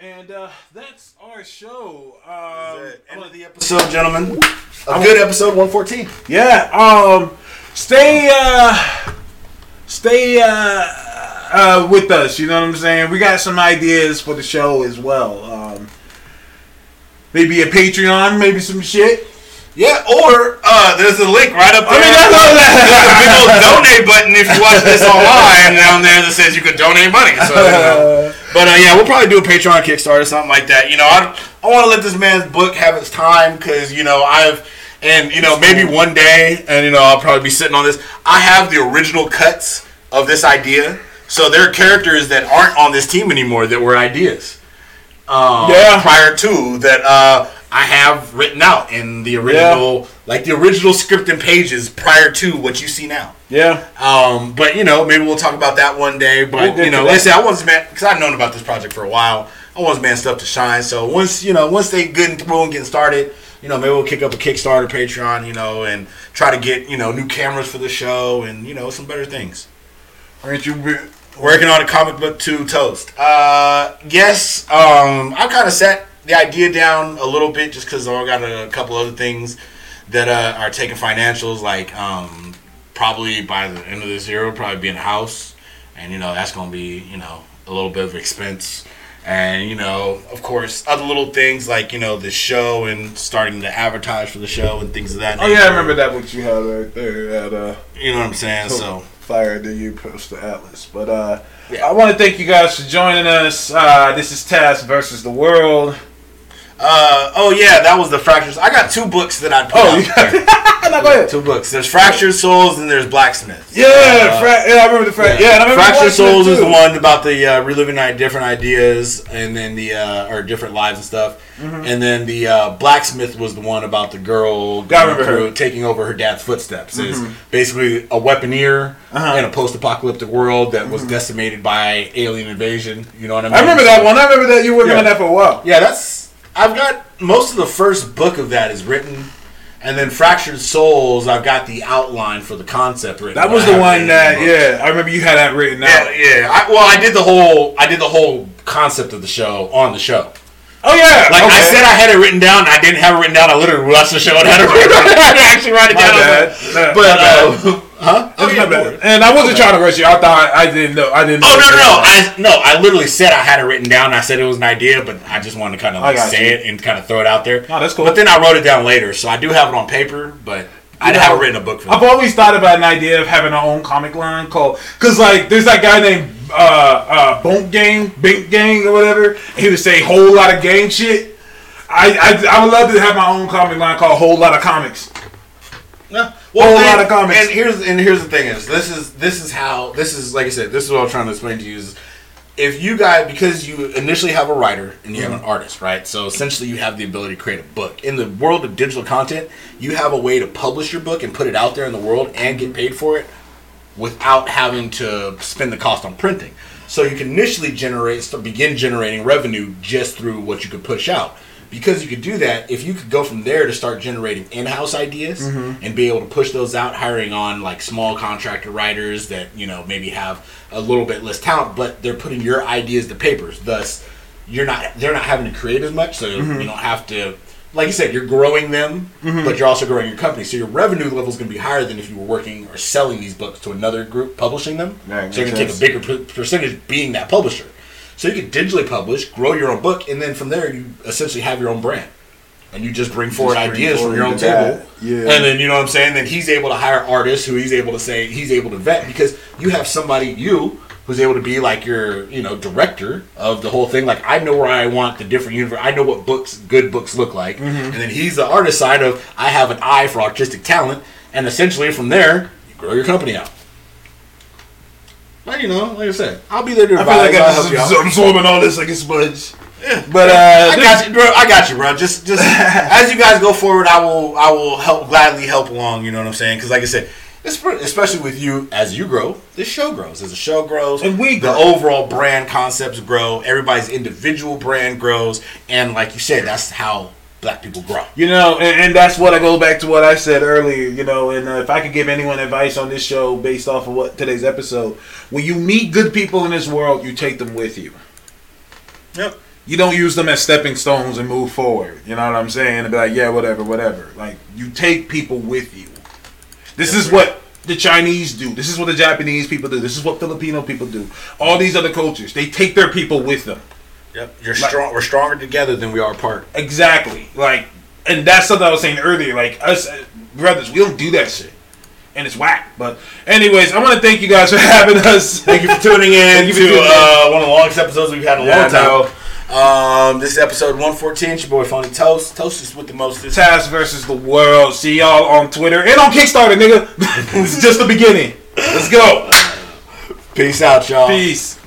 And uh, that's our show. That's Um. End of the episode, gentlemen. A good episode, 114. yeah. Um, stay, uh, stay, uh, uh, with us. You know what I'm saying? We got some ideas for the show as well. Um, maybe a Patreon, maybe some shit. Yeah, or uh, there's a link right up there. I mean, that's all that. There's a big old donate button if you watch this online down there that says you can donate money. So, you know. But uh, yeah, we'll probably do a Patreon Kickstarter, or something like that. You know, I, I want to let this man's book have its time because you know I've and you know maybe one day and you know I'll probably be sitting on this. I have the original cuts of this idea, so there are characters that aren't on this team anymore that were ideas. Um, Yeah. Prior to that, uh, I have written out in the original, like the original script and pages prior to what you see now. Yeah. Um, but you know, maybe we'll talk about that one day. We'll But you know, to like I that. said, I want this man because I've known about this project for a while. I want this man stuff to shine. So once you know, once they getting through and getting started, you know, maybe we'll kick up a Kickstarter, Patreon, you know, and try to get you know new cameras for the show and you know some better things. Aren't you? Re- Working on a comic book to toast. Uh, yes, um, I'm kind of set the idea down a little bit just because I got a couple other things that uh, are taking financials. Like um, probably by the end of this year, will probably be in a house, and you know that's gonna be you know a little bit of expense. And you know, of course, other little things like you know the show and starting to advertise for the show and things of that. oh yeah, I remember that what you had right there at uh. You know what I'm saying? So fire that you post to Atlas. But uh, Yeah. I want to thank you guys for joining us. Uh, this is Task versus the World. Uh, oh yeah, that was the fractures. I got two books that I put Oh, out no, go ahead. Two books. There's Fractured Souls and there's Blacksmiths. Yeah, Uh, fra- yeah, I remember the fra- yeah. remember Fractured Souls it is too. the one about the uh, reliving different ideas and then the uh, or different lives and stuff. Mm-hmm. And then the uh, Blacksmith was the one about the girl Yeah, going through- taking over her dad's footsteps. It's basically a weaponeer Uh-huh. in a post-apocalyptic world that was decimated by alien invasion. You know what I mean? I remember that one. I remember that you were working Yeah. on that for a while. Yeah, that's I've got most of the first book of that is written, and then Fractured Souls. I've got the outline for the concept written. That was the one that yeah. I remember you had that written Yeah, out. yeah. I, well, I did the whole. I did the whole concept of the show on the show. Oh yeah. Like I said, I had it written down. I didn't have it written down. I literally watched the show and had it written. I had to actually write it down. But uh, huh? Oh, It's yeah, my bad. no. And I wasn't trying to rush you. I thought I didn't know. I didn't. Oh know no no no! I no I literally said I had it written down. I said it was an idea, but I just wanted to kind of like say you. it and kind of throw it out there. Oh, that's cool. But then I wrote it down later, so I do have it on paper, but I know, haven't written a book for I've that. always thought about an idea of having our own comic line called because like there's that guy named uh uh Bonk Gang, Bink Gang or whatever. He would say whole lot of gang shit. I, I I would love to have my own comic line called Whole Lot of Comics. Yeah. Whole and- lot of comics. And here's and here's the thing is this is this is how this is like I said this is what I'm trying to explain to you is if you guys because you initially have a writer and you have Mm-hmm. an artist right so essentially you have the ability to create a book in the world of digital content you have a way to publish your book and put it out there in the world and get paid for it without having to spend the cost on printing. So you can initially generate, begin generating revenue just through what you could push out. Because you could do that, if you could go from there to start generating in-house ideas and be able to push those out, hiring on like small contractor writers that you know maybe have a little bit less talent, but they're putting your ideas to papers. Thus, you're not they're not having to create as much, so you don't have to. Like you said, you're growing them, but you're also growing your company. So your revenue level is going to be higher than if you were working or selling these books to another group publishing them. Right, so you're going to take a bigger percentage being that publisher. So you can digitally publish, grow your own book, and then from there you essentially have your own brand. and you just bring forward bring ideas from your own table. Yeah. And then you know what I'm saying. Then he's able to hire artists who he's able to say he's able to vet because you have somebody you who's able to be like your you know director of the whole thing. Like I know where I want the different universe. I know what books good books look like. Mm-hmm. And then he's the artist side of I have an eye for artistic talent, and essentially from there you grow your company out. Well, you know, like I said, I'll be there to I feel like I'll I'm help you out. just absorbing all this like a sponge. Yeah. But uh, I got you, bro. I got you, bro. Just, just as you guys go forward, I will, I will help gladly help along. You know what I'm saying? Because, like I said, it's especially with you as you grow, this show grows. As the show grows, And we the overall brand concepts grow. Everybody's individual brand grows, and like you said, that's how black people grow. You know, and, and that's what I go back to what I said earlier. You know, and uh, if I could give anyone advice on this show based off of what today's episode, when you meet good people in this world, you take them with you. Yep. You don't use them as stepping stones and move forward. You know what I'm saying? And be like, yeah, whatever, whatever. Like you take people with you. This is what the Chinese do. This is what the Japanese people do. This is what Filipino people do. All these other cultures, they take their people with them. Yep. You're Like- strong. We're stronger together than we are apart. Exactly. Like, and that's something I was saying earlier. Like us uh, brothers, we don't do that shit, and it's whack. But anyways, I want to thank you guys for having us. Thank you for tuning in to tuning in. uh, one of the longest episodes we've had in a Yeah, long time. Um, this is episode 114. It's your boy Phony Toast. Toast is with the most. Task versus the world. See y'all on Twitter and on Kickstarter, nigga. it's just the beginning. Let's go. Peace out, y'all. Peace.